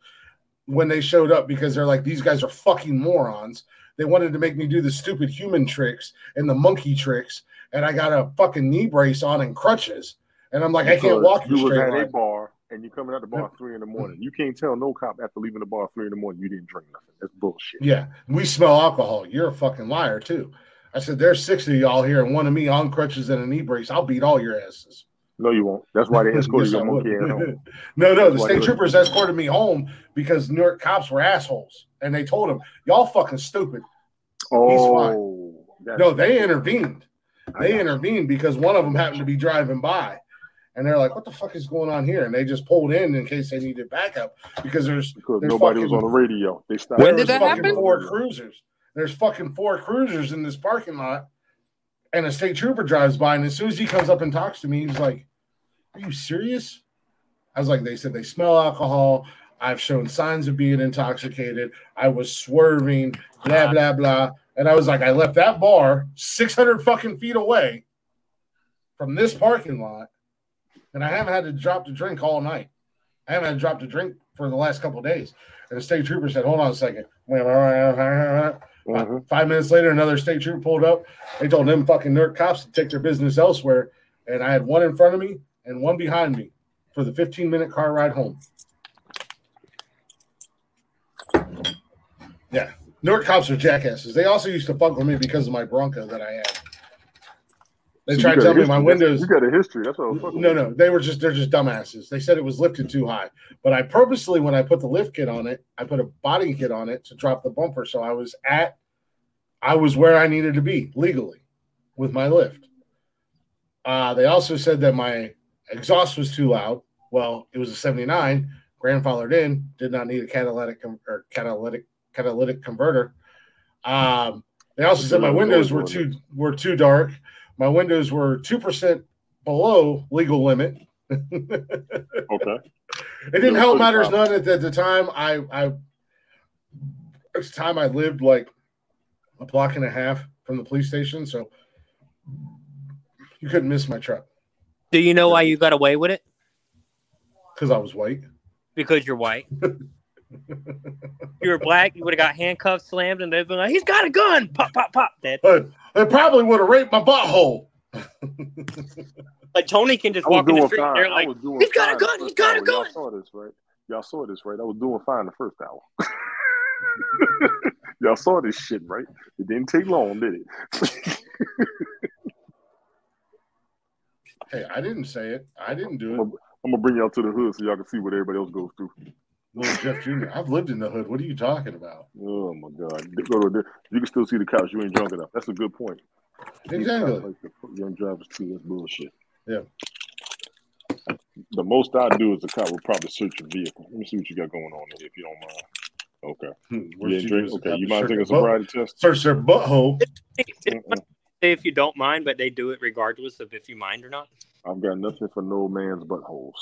when they showed up because they're like, these guys are fucking morons. They wanted to make me do the stupid human tricks and the monkey tricks, and I got a fucking knee brace on and crutches, and I'm like, I can't Because walk You was straight at a bar and you're coming out the bar at three in the morning. You can't tell no cop after leaving the bar at three in the morning you didn't drink nothing. That's bullshit. Yeah, we smell alcohol. You're a fucking liar too. I said, there's six of y'all here, and one of me on crutches and a knee brace. I'll beat all your asses. No, you won't. That's why they escorted (laughs) Yes, your monkey home. (laughs) no, no, the That's why state they- troopers escorted me home because New York cops were assholes, and they told them, "Y'all fucking stupid." Oh, that's- No, they intervened. They intervened because one of them happened to be driving by, and they're like, "What the fuck is going on here?" And they just pulled in in case they needed backup because there's because They're nobody was on the radio. They stopped. When did was that happen? Four cruisers. There's fucking four cruisers in this parking lot, and a state trooper drives by, and as soon as he comes up and talks to me, he's like, "Are you serious?" I was like, "They said they smell alcohol. I've shown signs of being intoxicated. I was swerving, blah uh-huh. blah blah." And I was like, "I left that bar 600 fucking feet away from this parking lot, and I haven't had to drop to drink all night. I haven't had to drop to drink for the last couple of days." And the state trooper said, "Hold on a second. Mhm. Five minutes later, another state trooper pulled up. They told them fucking Newark cops to take their business elsewhere. And I had one in front of me and one behind me for the 15 minute car ride home. Yeah. Newark cops are jackasses. They also used to fuck with me because of my Bronco that I had. They So tried to tell me my windows. You got a history. That's what I was fucking No, no, they were just they're just dumbasses. They said it was lifted too high, but I purposely when I put the lift kit on it, I put a body kit on it to drop the bumper, so I was at, I was where I needed to be legally with my lift. Uh, they also said that my exhaust was too loud. Well, it was a '79, grandfathered in, did not need a catalytic com- or catalytic catalytic converter. Um, they also said my windows were too were too dark. My windows were two percent below legal limit. Okay. It didn't help matters common. none at the, at the time. I I at the time I lived like a block and a half from the police station, so you couldn't miss my truck Do you know why you got away with it? because I was white. Because you're white. (laughs) you were black, you would have got handcuffs slammed, and they'd been like, "He's got a gun!" Pop, pop, pop. Dead. But they probably would have raped my butthole. Like Tony can just walk in the street, fine. and they're I like, was doing "He's got a gun, He's got a hour. Y'all gun." saw this, right? Y'all saw this, right? I was doing fine the first hour. (laughs) Y'all saw this shit, right? It didn't take long, did it? Hey, I didn't say it. I didn't do it. I'm gonna bring y'all to the hood so y'all can see what everybody else goes through. Little Jeff Jr. I've lived in the hood. What are you talking about? Oh my god! Go to the, you can still see the couch. You ain't drunk enough. That's a good point. Exactly. Like the young drivers too. That's bullshit. Yeah. The most I do is a cop will probably search your vehicle. Let me see what you got going on there, if you don't mind. Okay. Hmm, You worst ain't you drink? Okay. You to mind taking a their butt- sobriety test? Search their butthole. Say if you don't mind, but they do it regardless of if you mind or not. I've got nothing for no man's buttholes.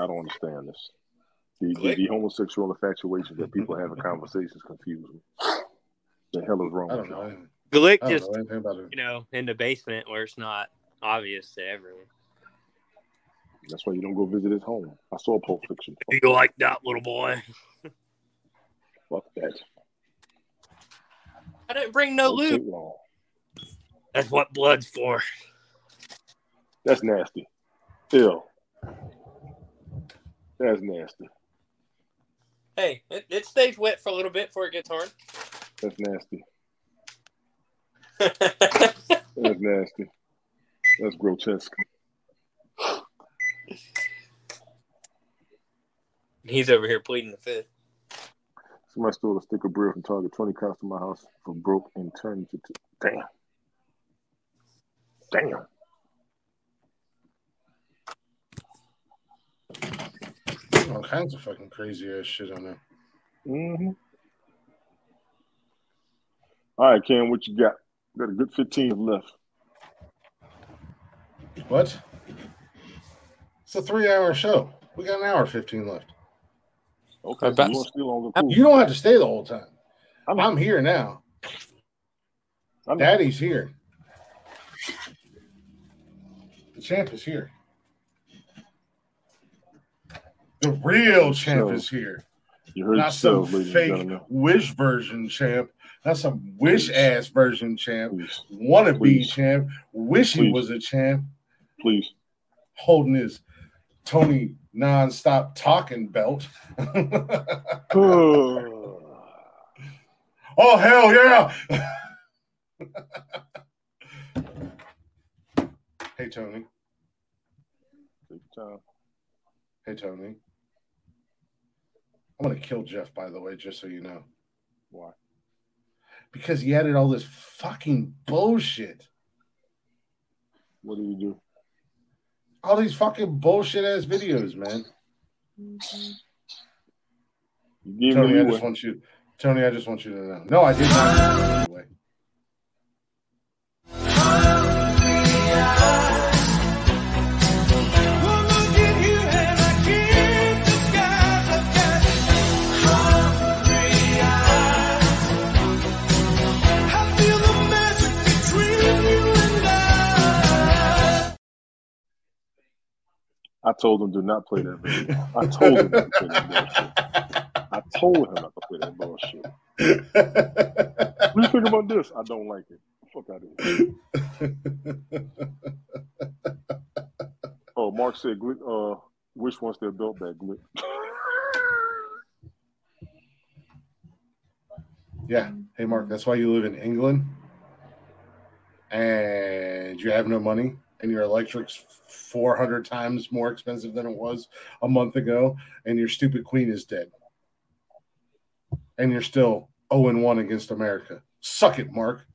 I don't understand this. The, the, the homosexual infatuation that people have in conversations confuse me. The hell is wrong I with don't know. y'all? Glick just know about you know in the basement where it's not obvious to everyone. That's why you don't go visit his home. I saw a Pulp Fiction. Do you like that little boy? Fuck that. I didn't bring no Don't loot. That's what blood's for. That's nasty. Ew. That's nasty. Hey, it, it stays wet for a little bit before it gets hard. That's nasty. (laughs) That's nasty. That's grotesque. He's over here pleading the fifth. Somebody stole a stick of bread from Target. 20 comes to my house for broke and turned it to. Damn. Damn. All kinds of fucking crazy ass shit on there. Mm-hmm. All right, Cam, what you got? Got a good 15 left. What? It's a three hour show. We got an hour 15 left. Okay, so you want to steal longer? You don't have to stay the whole time. I'm- I'm here now. I'm- Daddy's here. The champ is here. The real champ So- is here. You heard Not some ladies and fake wish version champ. Not some wish ass version champ. Please, Wanna be champ. Wish he was a champ. please. Holding his Tony non-stop talking belt. oh, (laughs) (sighs) Oh hell yeah! (laughs) hey Tony. Hey Tony. I'm gonna kill Jeff, by the way, just so you know, Why? because he added all this fucking bullshit. What did you do? All these fucking bullshit ass videos, man. You gave Tony, me I just want you. Tony, I just want you to know. No, I did not. I told him do not play that video. I told him not to play that bullshit. I told him not to play that bullshit. What do you think about this? I don't like it. Fuck out of here. Oh, Mark said, uh, Wish wants their belt back, Glick. (laughs) yeah. Hey, Mark, that's why you live in England and you have no money and your electric's 400 times more expensive than it was a month ago and your stupid queen is dead. And you're still 0 1 against America. Suck it, Mark.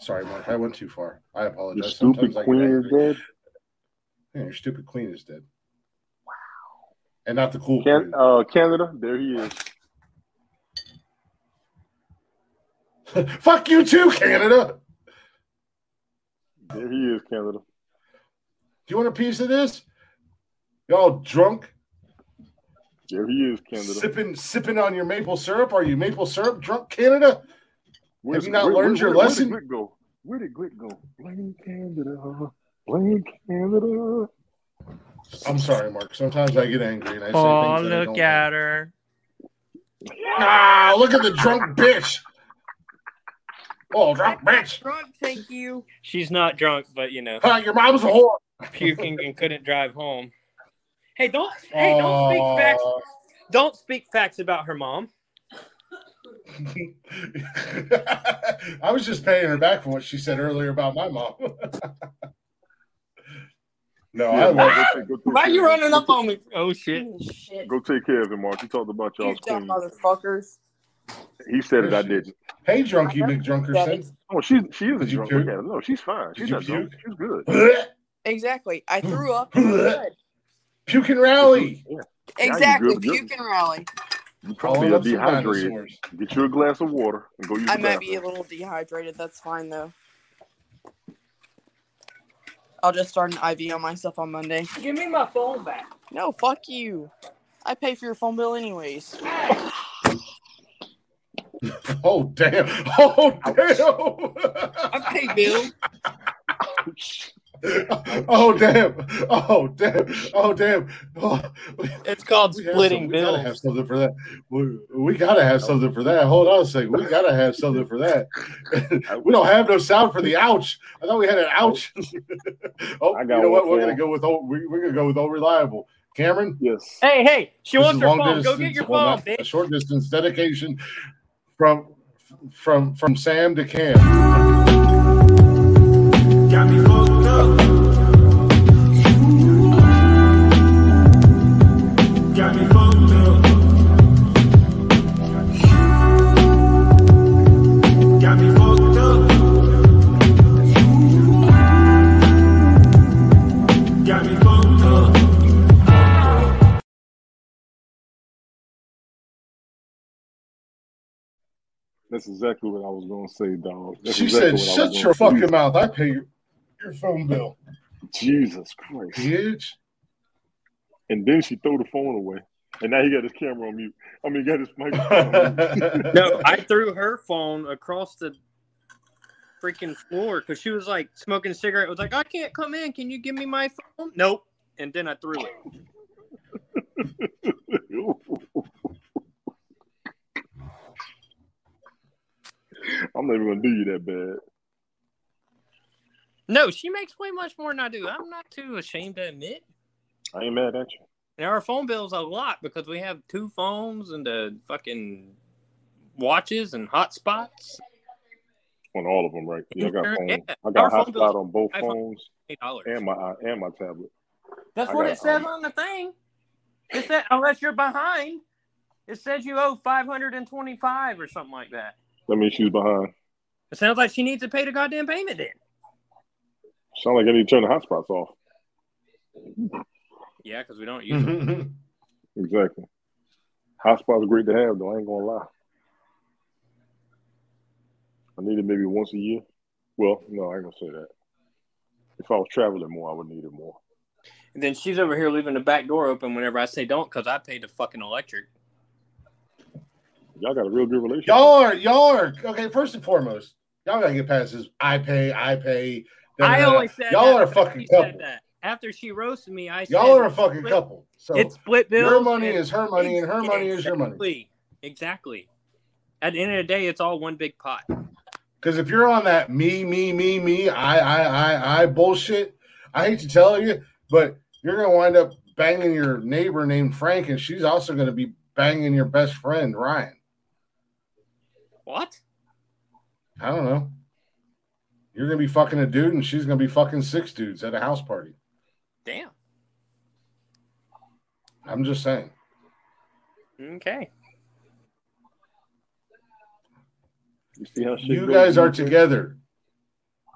Sorry, Mark. I went too far. I apologize. Your stupid Sometimes queen is dead. Yeah, your stupid queen is dead. Wow. And not the cool Can, queen. uh, Canada, there he is. (laughs) Fuck you too, Canada. There he is, Canada. Do you want a piece of this? Y'all drunk, There he is, Canada. sipping sipping on your maple syrup? Are you maple syrup drunk, Canada? Where's- you not where- learned where- your where lesson? did Glick go? Where did Glick go? Blame Canada. Blame Canada. I'm sorry, Mark. Sometimes I get angry and I say Oh, things that I look at mean. her. Ah, look at the drunk bitch. Oh, drunk bitch. Drunk, thank you. She's not drunk, but you know, Ah, your mom's a whore. puking and couldn't drive home. Hey, don't hey, don't speak facts. Don't speak facts about her mom. (laughs) I was just paying her back for what she said earlier about my mom. (laughs) no, Yeah, I Mark, was. go take- Why care you running up on me? Oh shit. Shit. Go take care of him, Mark. You talked about You y'all's dumb queen. motherfuckers. He said it. I didn't. Hey, drunky McDrunkerson. Oh, she she is a Did you drunk. puke? Look at her. No, she's fine. She's you not drunk. She's good. (laughs) Exactly. I threw (laughs) up. and I'm good. Puke and rally. Yeah. Exactly. good. You're- Puke and rally. You probably Calling are dehydrated. Get you a glass of water and go use I the might be a little dehydrated. That's fine though. I'll just start an IV on myself on Monday. Give me my phone back. No, fuck you. I pay for your phone bill anyways. (laughs) (laughs) Oh damn! Oh damn! I pay bills. (laughs) oh damn! Oh damn! Oh damn! Oh, It's called we splitting some- we gotta have something for that. We, we gotta have something for that. Hold on a second. We gotta have something for that. (laughs) we don't have no sound for the ouch. I thought we had an ouch. oh, I you got know what? We're gonna go with old, we, we're gonna go with old reliable. Cameron, Yes. Hey, hey, she this wants is her long phone. Go get your well, phone, not- a short distance dedication from from from Sam to Cam. That's exactly what I was gonna say, dog. That's She exactly said, what I "Shut was your gonna say. fucking mouth. I pay your, your phone bill, Jesus Christ. bitch." And then she threw the phone away. And now he got his camera on mute. I mean, he got his (laughs) microphone on mute. No, I threw her phone across the freaking floor because she was like smoking a cigarette. was like, I can't come in. Can you give me my phone? Nope. And then I threw it. (laughs) (laughs) I'm not even gonna do you that bad. No, she makes way much more than I do. I'm not too ashamed to admit. I ain't mad at you. And our phone bill's a lot because we have two phones and the fucking watches and hotspots. On all of them, right? Yeah, I got phone. yeah. I got hotspot on both phones and my and my tablet. That's I what got, it says um, on the thing. It said unless you're behind, it says you owe five hundred and twenty-five or something like that. That means she's behind. It sounds like she needs to pay the goddamn payment then. Sound like I need to turn the hotspots off. Yeah, because we don't use them. (laughs) Exactly. Hotspots are great to have, though. I ain't gonna lie. I need it maybe once a year. Well, no, I ain't gonna say that. If I was traveling more, I would need it more. And then she's over here leaving the back door open whenever I say don't because I pay the fucking electric. Y'all got a real good relationship. Y'all are y'all are okay. First and foremost, y'all gotta get past this. I pay, I pay. da, da, I da, da. only said y'all that are a fucking she said couple. that. After she roasted me, I Y'all are a fucking split- couple. So it's split bills. your money is her money, and her money is your money. Exactly. Exactly. At the end of the day, it's all one big pot. Because if you're on that me, me, me, me, I, I, I, I bullshit, I hate to tell you, but you're gonna wind up banging your neighbor named Frank, and she's also gonna be banging your best friend Ryan. What? I don't know. You're gonna be fucking a dude, and she's gonna be fucking six dudes at a house party. Damn. I'm just saying. Okay. You see how shit You guys are together.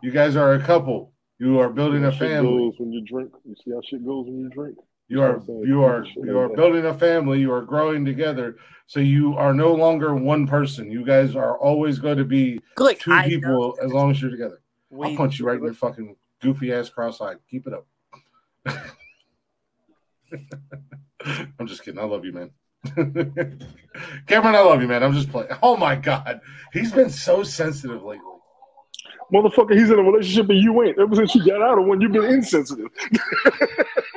You guys are a couple. You are building How a shit family. goes when you drink. You see how shit goes when you drink. You are you are you are building a family. You are growing together. So you are no longer one person. You guys are always going to be Look, two I know people as long as you're together. I'll We- punch you right in your fucking goofy ass cross-eyed. Keep it up. (laughs) I'm just kidding. I love you, man. (laughs) Cameron, I love you, man. I'm just playing. Oh my god, he's been so sensitive lately. Motherfucker, he's in a relationship and you ain't. Ever since you got out of one, you've been insensitive. (laughs)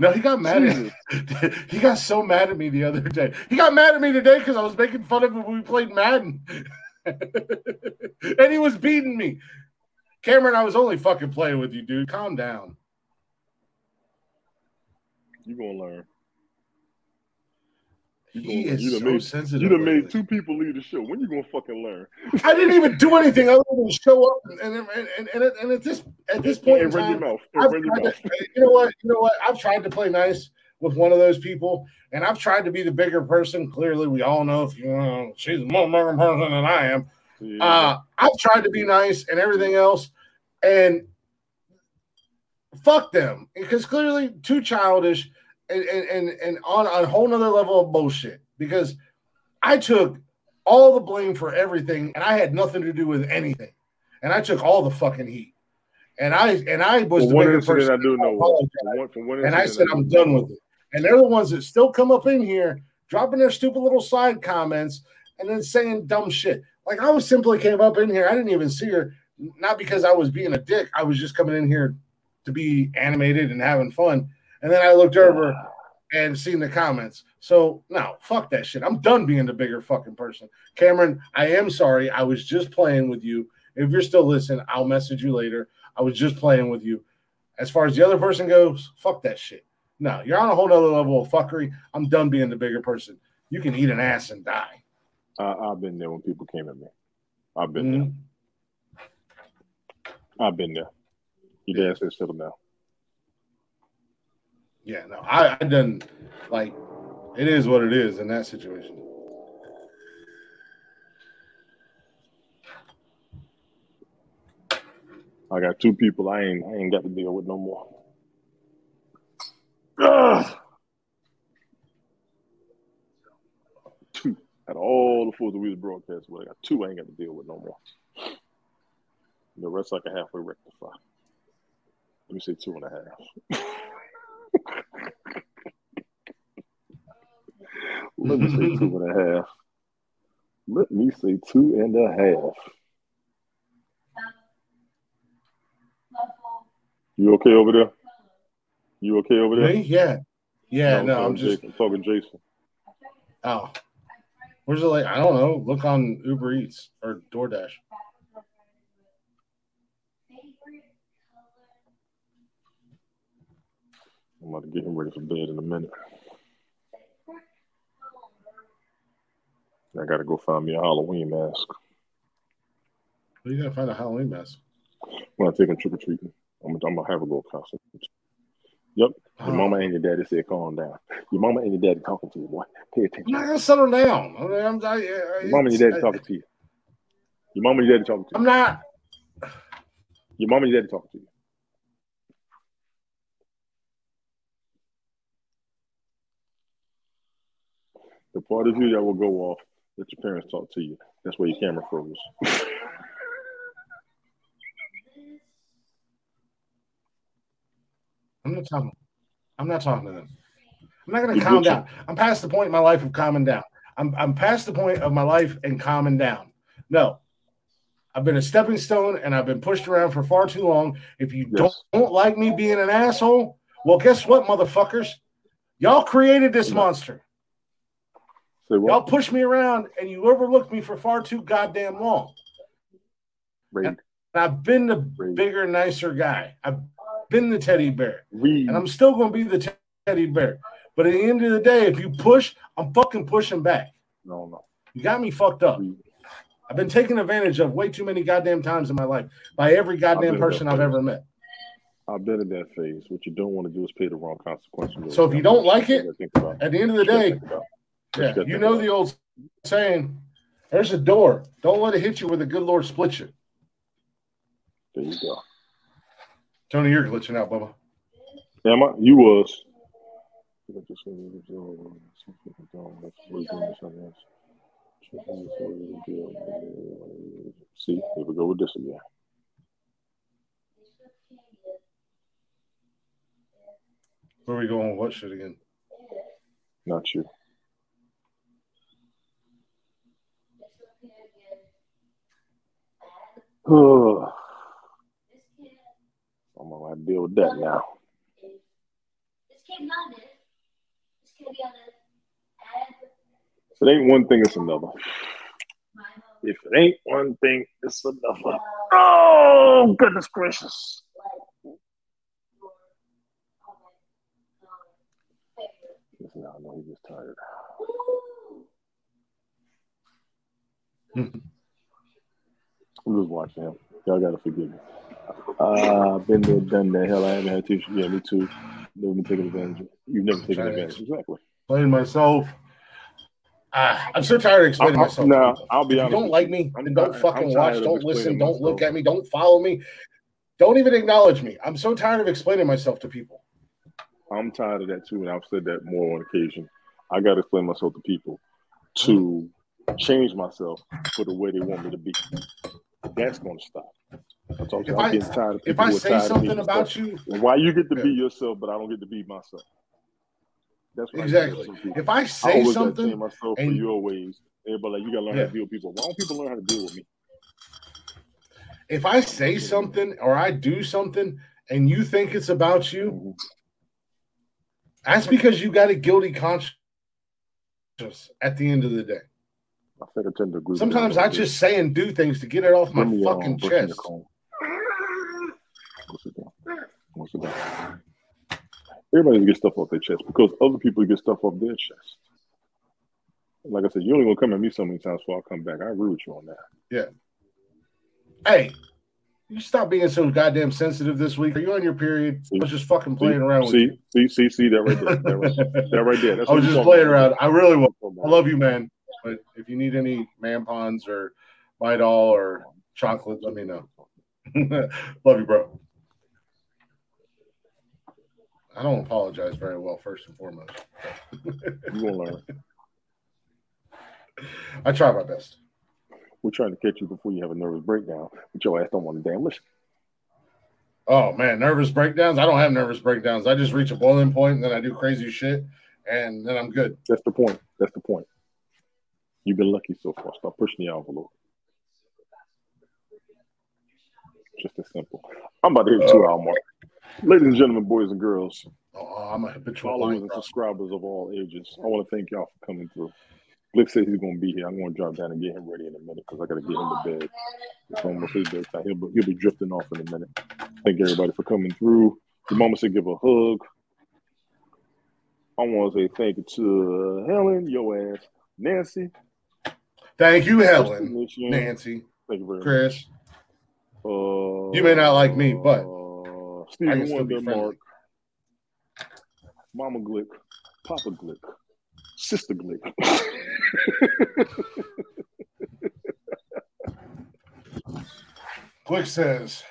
No, he got mad at me. (laughs) he got so mad at me the other day. He got mad at me today because I was making fun of him when we played Madden. (laughs) and he was beating me. Cameron, I was only fucking playing with you, dude. Calm down. You gonna learn. You He gonna, is you so made, sensitive You done lately. made two people leave the show. When you gonna fucking learn? (laughs) I didn't even do anything other than show up and and, and, and, and at this at this point in And your time, mouth. And I've your mouth. to, (laughs) you know what? You know what? I've tried to play nice with one of those people, and I've tried to be the bigger person. Clearly, we all know if you know she's a more bigger person than I am. Yeah. Uh, I've tried to be nice and everything else, and fuck them because clearly too childish and and and, and on a whole nother level of bullshit. Because I took all the blame for everything, and I had nothing to do with anything, and I took all the fucking heat. and I and I was For the one bigger incident, person. I do know. one, one And I said I'm done with it. And they're the ones that still come up in here, dropping their stupid little side comments, and then saying dumb shit. Like I was simply came up in here. I didn't even see her, not because I was being a dick. I was just coming in here to be animated and having fun. And then I looked over and seen the comments. So no, fuck that shit. I'm done being the bigger fucking person. Cameron, I am sorry. I was just playing with you. If you're still listening, I'll message you later. I was just playing with you. As far as the other person goes, fuck that shit. No, you're on a whole nother level of fuckery. I'm done being the bigger person. You can eat an ass and die. I, I've been there when people came at me. I've been Mhm. there. I've been there. Your dad said settle down. Yeah, no, I, I done like it is what it is in that situation. I got two people I ain't I ain't got to deal with no more. Ugh. Two out of all the fools that we was broadcast with, I got two I ain't got to deal with no more. The rest I can halfway rectify. Let me say two and a half. (laughs) (laughs) Let me say two and a half. Let me say two and a half. You okay over there? You okay over there? Me? Yeah. Yeah, no, I'm just Jason, talking Jason. oh. Where's the like? I don't know. Look on Uber Eats or DoorDash. I'm about to get him ready for bed in a minute. I gotta go find me a Halloween mask. Well, you gotta find a Halloween mask. When I take him trick or treating, I'm, I'm gonna have a little costume. Yep. Your Oh. mama and your daddy said, "Calm down." Your mama and your daddy talking to you, boy. Pay attention. I'm not gonna settle down. I mean, I'm, I, I, Your mama and your daddy talking to you. Your mama and your daddy talking to you. I'm not. Your mama and your daddy talking to you. The part of you that will go off, let your parents talk to you. That's where your camera froze. (laughs) I'm not talking. I'm not talking to them. I'm not going to calm down. I'm past the point in my life of calming down. I'm I'm past the point of my life and calming down. No, I've been a stepping stone and I've been pushed around for far too long. If you don't, don't like me being an asshole, well, guess what, motherfuckers? Y'all created this monster. Y'all pushed me around and you overlooked me for far too goddamn long. And I've been the bigger, nicer guy. I've been the teddy bear. Read. and I'm still going to be the te- teddy bear. But at the end of the day, if you push, I'm fucking pushing back. No, no. You got me fucked up. I've been taken advantage of way too many goddamn times in my life by every goddamn person I've ever met. I've been in that phase. What you don't want to do is pay the wrong consequences. So if you don't like it, At the end of the What you gotta day, think about. What yeah, you know the old saying, there's a door. Don't let it hit you where the good Lord split you. There you go. Tony, you're glitching out, Bubba. Am I? You was. See, here we go with this again. Where are we going with what shit again? Not you. I'm gonna deal with that now. If it ain't one thing, it's another. If it ain't one thing, it's another. Oh, goodness gracious. Listen, I know he just tired. (laughs) I'm just watching him. Y'all gotta forgive me. Uh, I've been there, done that. Hell, I haven't had to. Yeah, me too. Never been taken advantage of. You've never taken Trying to advantage. Exactly. Explain myself. Ah, I'm so tired of explaining I- I- myself. to nah. I'll be if you honest don't like me, I'm then don't I'm fucking tired watch, don't listen, don't look myself. at me, don't follow me. Don't even acknowledge me. I'm so tired of explaining myself to people. I'm tired of that too, and I've said that more on occasion. I got to explain myself to people to change myself for the way they want me to be. That's going to stop. I told you, If I'm I- getting tired of If I say something about stuff. you, Why you get to Yeah. be yourself, but I don't get to be myself. That's what I exactly. get. If I I say got to change something, myself for your ways. Everybody like you gotta learn how to deal with people. Why don't people learn how to deal with me? if I say something or I do something and you think it's about you, Mhm. that's because you got a guilty conscience at the end of the day. I think I tend to agree. with Sometimes I just say and do things to get it off my um, fucking chest. comb. Go sit down. Go sit down. Everybody get stuff off their chest because other people get stuff off their chest. Like I said, you only gonna come at me so many times before I come back. I agree with you on that. Yeah. Hey, you stop being so goddamn sensitive this week. Are you on your period? I was just fucking playing around with see, you. see, see, see that right there. That right, that right there. That's (laughs) I was just playing about. around. I really talking I love you, man. But if you need any mampons or Midol or chocolate, let me know. (laughs) love you, bro. I don't apologize very well, first and foremost. You gonna learn. (laughs) I try my best. We're trying to catch you before you have a nervous breakdown, but your ass don't want to damn listen. Oh man, nervous breakdowns. I don't have nervous breakdowns. I just reach a boiling point and then I do crazy shit and then I'm good. That's the point. That's the point. You've been lucky so far. Stop pushing the envelope. Just as simple. I'm about to hit the two uh, hour mark. Ladies and gentlemen, boys and girls, Oh, I'm a habitual followers and subscribers of all ages, I want to thank y'all for coming through. Glick says he's going to be here. I'm going to drop down and get him ready in a minute because I got to get him to bed. It's almost his bedtime. He'll, be- he'll be drifting off in a minute. Thank everybody for coming through. The mama said give a hug. I want to say thank you to uh, Helen, your ass, Nancy, Thank you, Helen, Nancy. Nancy, Thank you very much. Chris. Uh, You may not like me, but uh, I can still be friendly. Mark, Mama Glick, Papa Glick, Sister Glick. Glick says,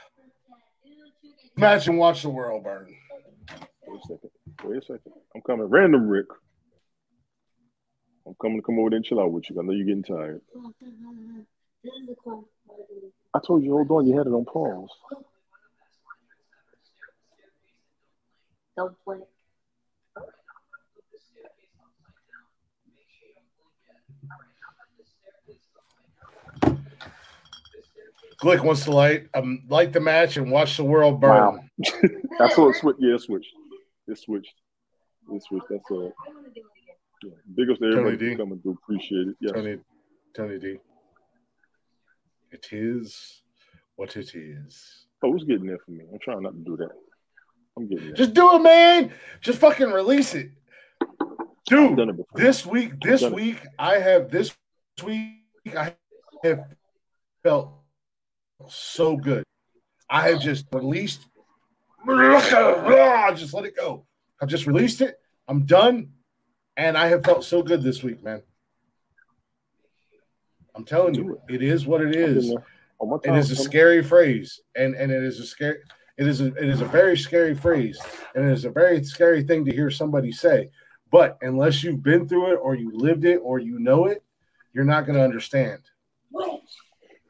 match and watch the world burn. Wait a second. Wait a second. I'm coming. Random Rick. I'm coming to come over there and chill out with you. I know you're getting tired. This is the corn. I told you, hold on. You had it on pause. Don't play. Glick wants to light um, light the match and watch the world burn. Wow. I saw it switch. Yeah, it switched. It switched. It switched. That's uh, yeah. big ups to everybody Tony D. coming through. Appreciate it. Yes. Tony, Tony D. It is what it is. Oh, it's getting there for me. I'm trying not to do that. I'm getting there. Just do it, man. Just fucking release it, dude. it. This week, this done it. week, I have this week, I have felt so good. I have just released, (laughs) just let it go. I've just released it. I'm done, and I have felt so good this week, man. I'm telling you, it is what it is. there. On my It is a scary phrase, and and it is a scary. It is a it is a very scary phrase, and it is a very scary thing to hear somebody say. But unless you've been through it, or you lived it, or you know it, you're not going to understand.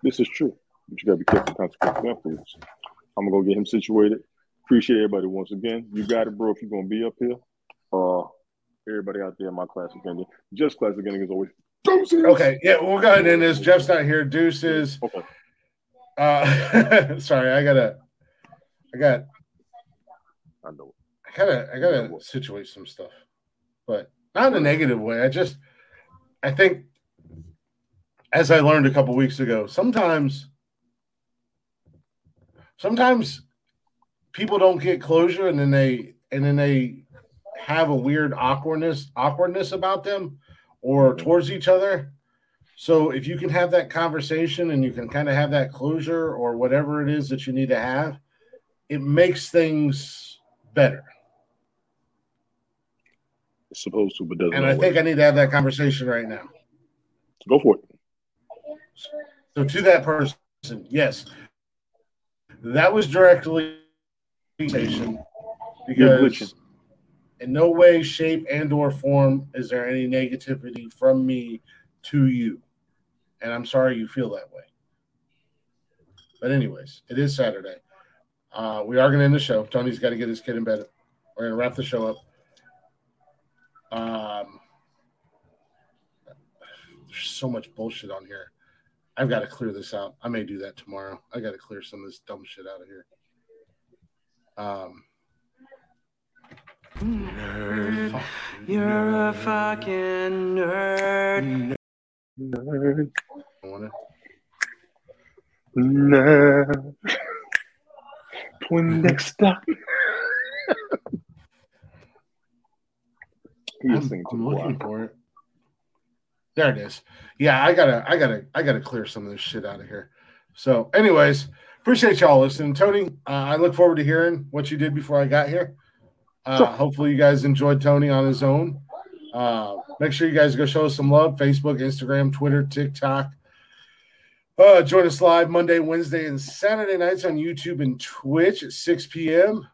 This is true. But you gotta be careful consequences afterwards. I'm gonna go get him situated. Appreciate everybody once again. You got it, bro. If you're gonna be up here, uh, everybody out there in my classic ending, just classic ending is always doses. Okay, yeah, we'll go ahead and this. Jeff's not here. Deuces. Okay. Uh, (laughs) sorry, I gotta, I got, I know. I gotta, I gotta situate some stuff, but not in a negative way. I just, I think, as I learned a couple weeks ago, sometimes, sometimes people don't get closure, and then they, and then they have a weird awkwardness, awkwardness about them, or mm-hmm. towards each other. So if you can have that conversation and you can kind of have that closure or whatever it is that you need to have, it makes things better. It's supposed to, but doesn't. And I think I need to have that conversation right now. go for it. So to that person, yes, that was directly because. In no way, shape, and or form is there any negativity from me to you. And I'm sorry you feel that way. But anyways, it is Saturday. Uh, we are going to end the show. Tony's got to get his kid in bed. We're going to wrap the show up. Um, there's so much bullshit on here. I've got to clear this out. I may do that tomorrow. I got to clear some of this dumb shit out of here. Um, Nerd. You're a fucking nerd. Nerd, I wanna- nerd. Poindexter. (laughs) He was I'm, I'm looking for it. There it is. Yeah, I gotta, I gotta, I gotta clear some of this shit out of here. So, anyways, appreciate y'all listening, Tony. Uh, I look forward to hearing what you did before I got here. Uh, Sure. Hopefully, you guys enjoyed Tony on his own. Uh, make sure you guys go show us some love. Facebook, Instagram, Twitter, TikTok. Uh, join us live Monday, Wednesday, and Saturday nights on YouTube and Twitch at 6 p.m.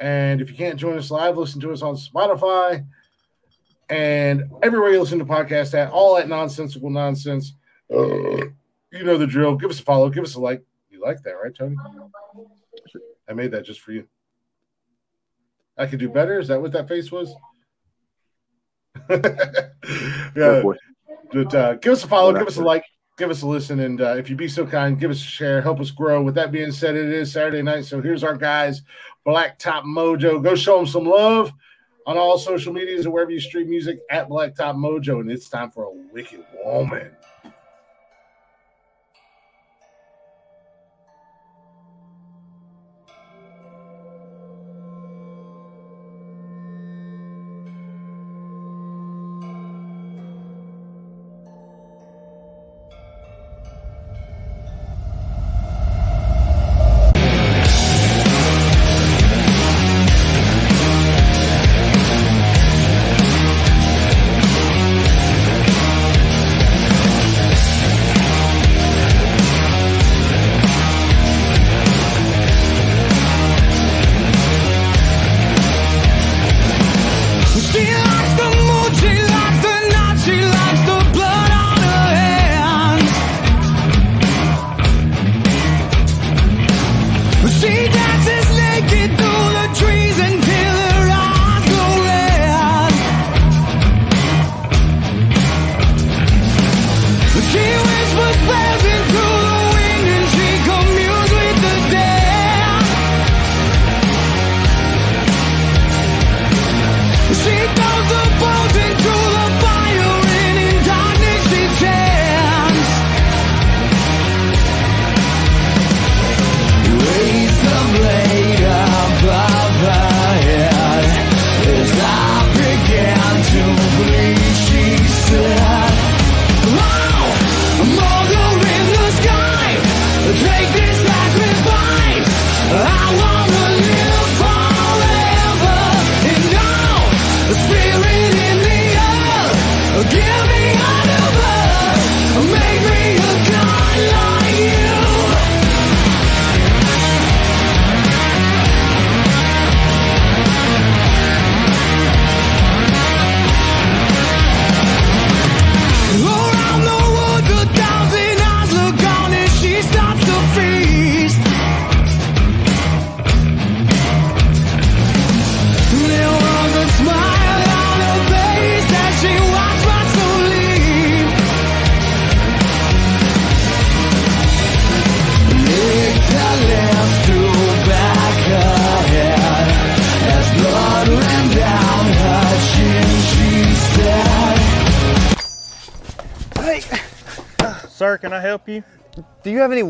And if you can't join us live, listen to us on Spotify and everywhere you listen to podcasts at all at nonsensical nonsense. Uh, you know the drill. Give us a follow. Give us a like. You like that, right, Tony? I made that just for you. I could do better. Is that what that face was? yeah. (laughs) But uh, give us a follow. Give us a like. Give us a listen. And uh, if you be so kind, give us a share. Help us grow. With that being said, it is Saturday night. So here's our guys, Blacktop Mojo. Go show them some love on all social medias and wherever you stream music at Blacktop Mojo. And it's time for a wicked woman.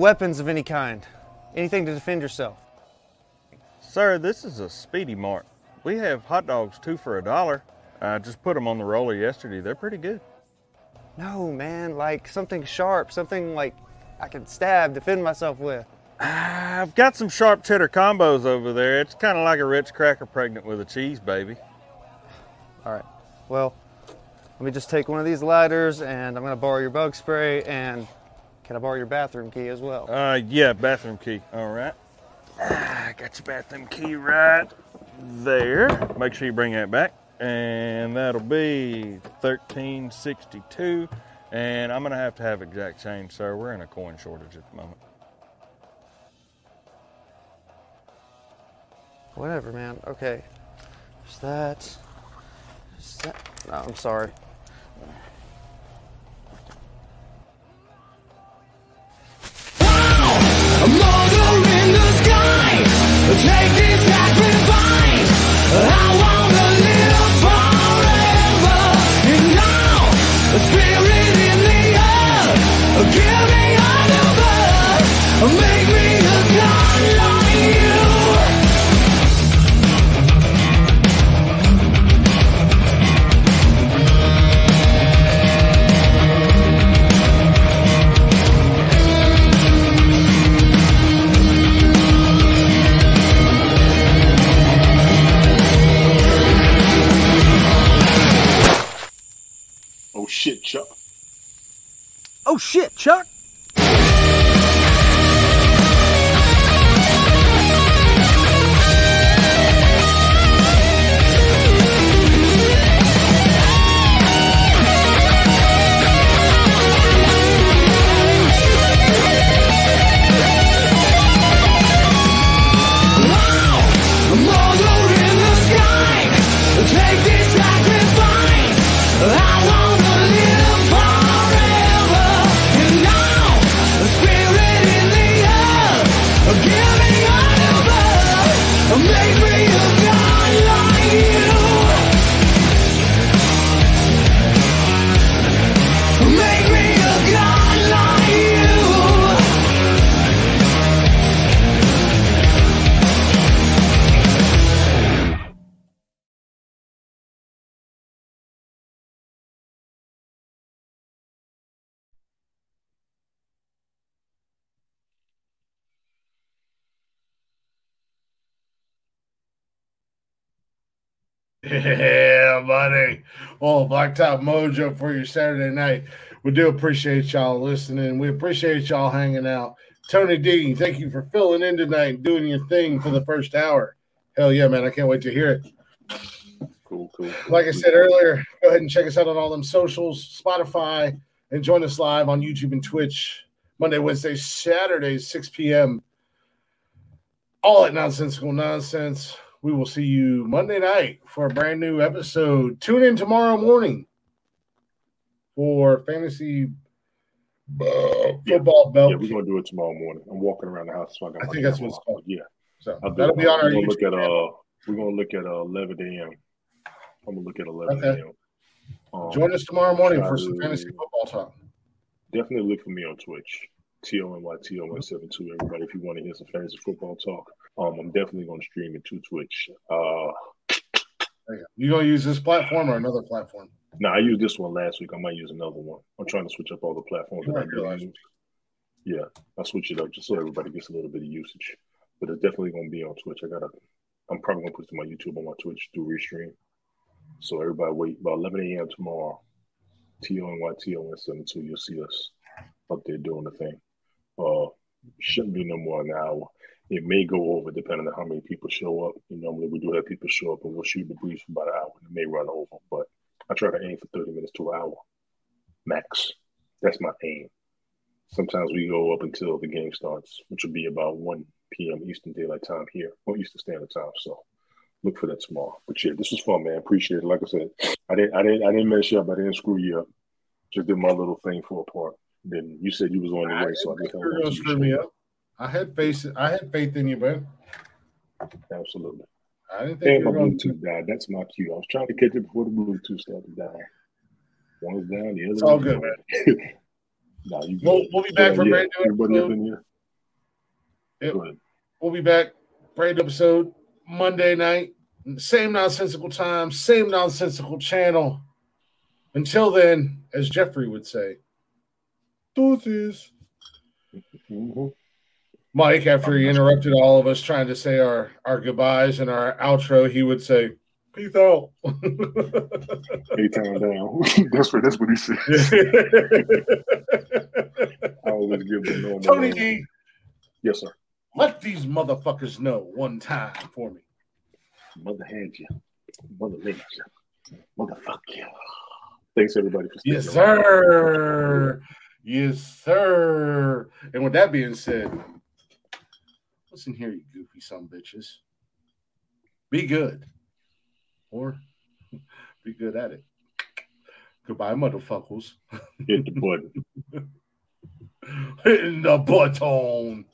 Weapons of any kind? Anything to defend yourself? Sir, this is a Speedy Mart. We have hot dogs two for a dollar. I just put them on the roller yesterday. They're pretty good. No, man, like something sharp, something like I can stab, defend myself with. I've got some sharp cheddar combos over there. It's kind of like a rich cracker pregnant with a cheese baby. All right. Well, let me just take one of these lighters and I'm going to borrow your bug spray and can I borrow your bathroom key as well? Uh, yeah, bathroom key. All right. Ah, got your bathroom key right there. Make sure you bring that back. And that'll be 1362. And I'm going to have to have exact change, sir. We're in a coin shortage at the moment. Whatever, man. Okay. Is that. Is that. No, I'm sorry. Spirit shit, Chuck. Oh shit, Chuck. Yeah, buddy. Well, Blacktop Mojo for your Saturday night. We do appreciate y'all listening. We appreciate y'all hanging out. Tony D, thank you for filling in tonight and doing your thing for the first hour. Hell yeah, man. I can't wait to hear it. Cool, cool. Like I said earlier, go ahead and check us out on all them socials, Spotify, and join us live on YouTube and Twitch Monday, Wednesday, Saturday, 6 p.m. All at Nonsensical Nonsense. We will see you Monday night for a brand new episode. Tune in tomorrow morning for fantasy uh, football belt. Yeah, we're gonna do it tomorrow morning. I'm walking around the house, so I got. I think that's camera what it's called. Yeah, So I'll that'll be on our We're gonna look at uh, we're gonna look at uh 11 a.m. I'm gonna look at 11 Okay. a.m. Um, Join us tomorrow morning for some fantasy football talk. Definitely look for me on Twitch. T-O-N-Y-T-O-N-7-2. Everybody, if you want to hear some fantasy football talk, um, I'm definitely going to stream it to Twitch. Uh, you gonna use this platform or another platform? no, I used this one last week. I might use another one. I'm trying to switch up all the platforms that I do use. Yeah, I'll switch it up just so everybody gets a little bit of usage. But it's definitely going to be on Twitch. I gotta. I'm probably going to put it to my YouTube on my Twitch do restream. So everybody wait about 11 a.m. tomorrow. T O N Y T O N 72. You'll see us up there doing the thing. Uh, shouldn't be no more than an hour. It may go over depending on how many people show up. Normally we do have people show up and we'll shoot the brief for about an hour. It may run over, but I try to aim for 30 minutes to an hour max. That's my aim. Sometimes we go up until the game starts, which will be about 1 p.m. Eastern Daylight Time here, or Eastern Standard Time. So look for that tomorrow. But yeah, this was fun, man. Appreciate it. Like I said, I didn't, I didn't, I didn't mess you up. I didn't screw you up. Just did my little thing for a part. Then you said you was on the way, so I didn't guess think I you were gonna want you screw me up. I had faith. I had faith in you, man. Absolutely. I didn't think And my going to. Bluetooth died. That's my cue. I was trying to catch it before the Bluetooth started dying. One's down, the other It's all good, down. (laughs) nah, you We'll, we'll be back for yeah, brand new everybody up episode. in here? We'll be back brand new episode Monday night. Same nonsensical time, same nonsensical channel. Until then, as Jeffrey would say, deuces. Mm-hmm. Mike, after he interrupted all of us trying to say our, our goodbyes and our outro, he would say, Peace out. (laughs) Eight time down. (laughs) that's what that's what he said. I always give the normal. Tony D, Yes, sir. let these motherfuckers know one time for me. Mother had you. Mother made you. Motherfuck you. Thanks everybody for Yes, around. sir. Yes, sir. And with that being said, listen here, you goofy some bitches. Be good. Or (laughs) be good at it. Goodbye, motherfuckers. Hit the button. (laughs) Hitting the button.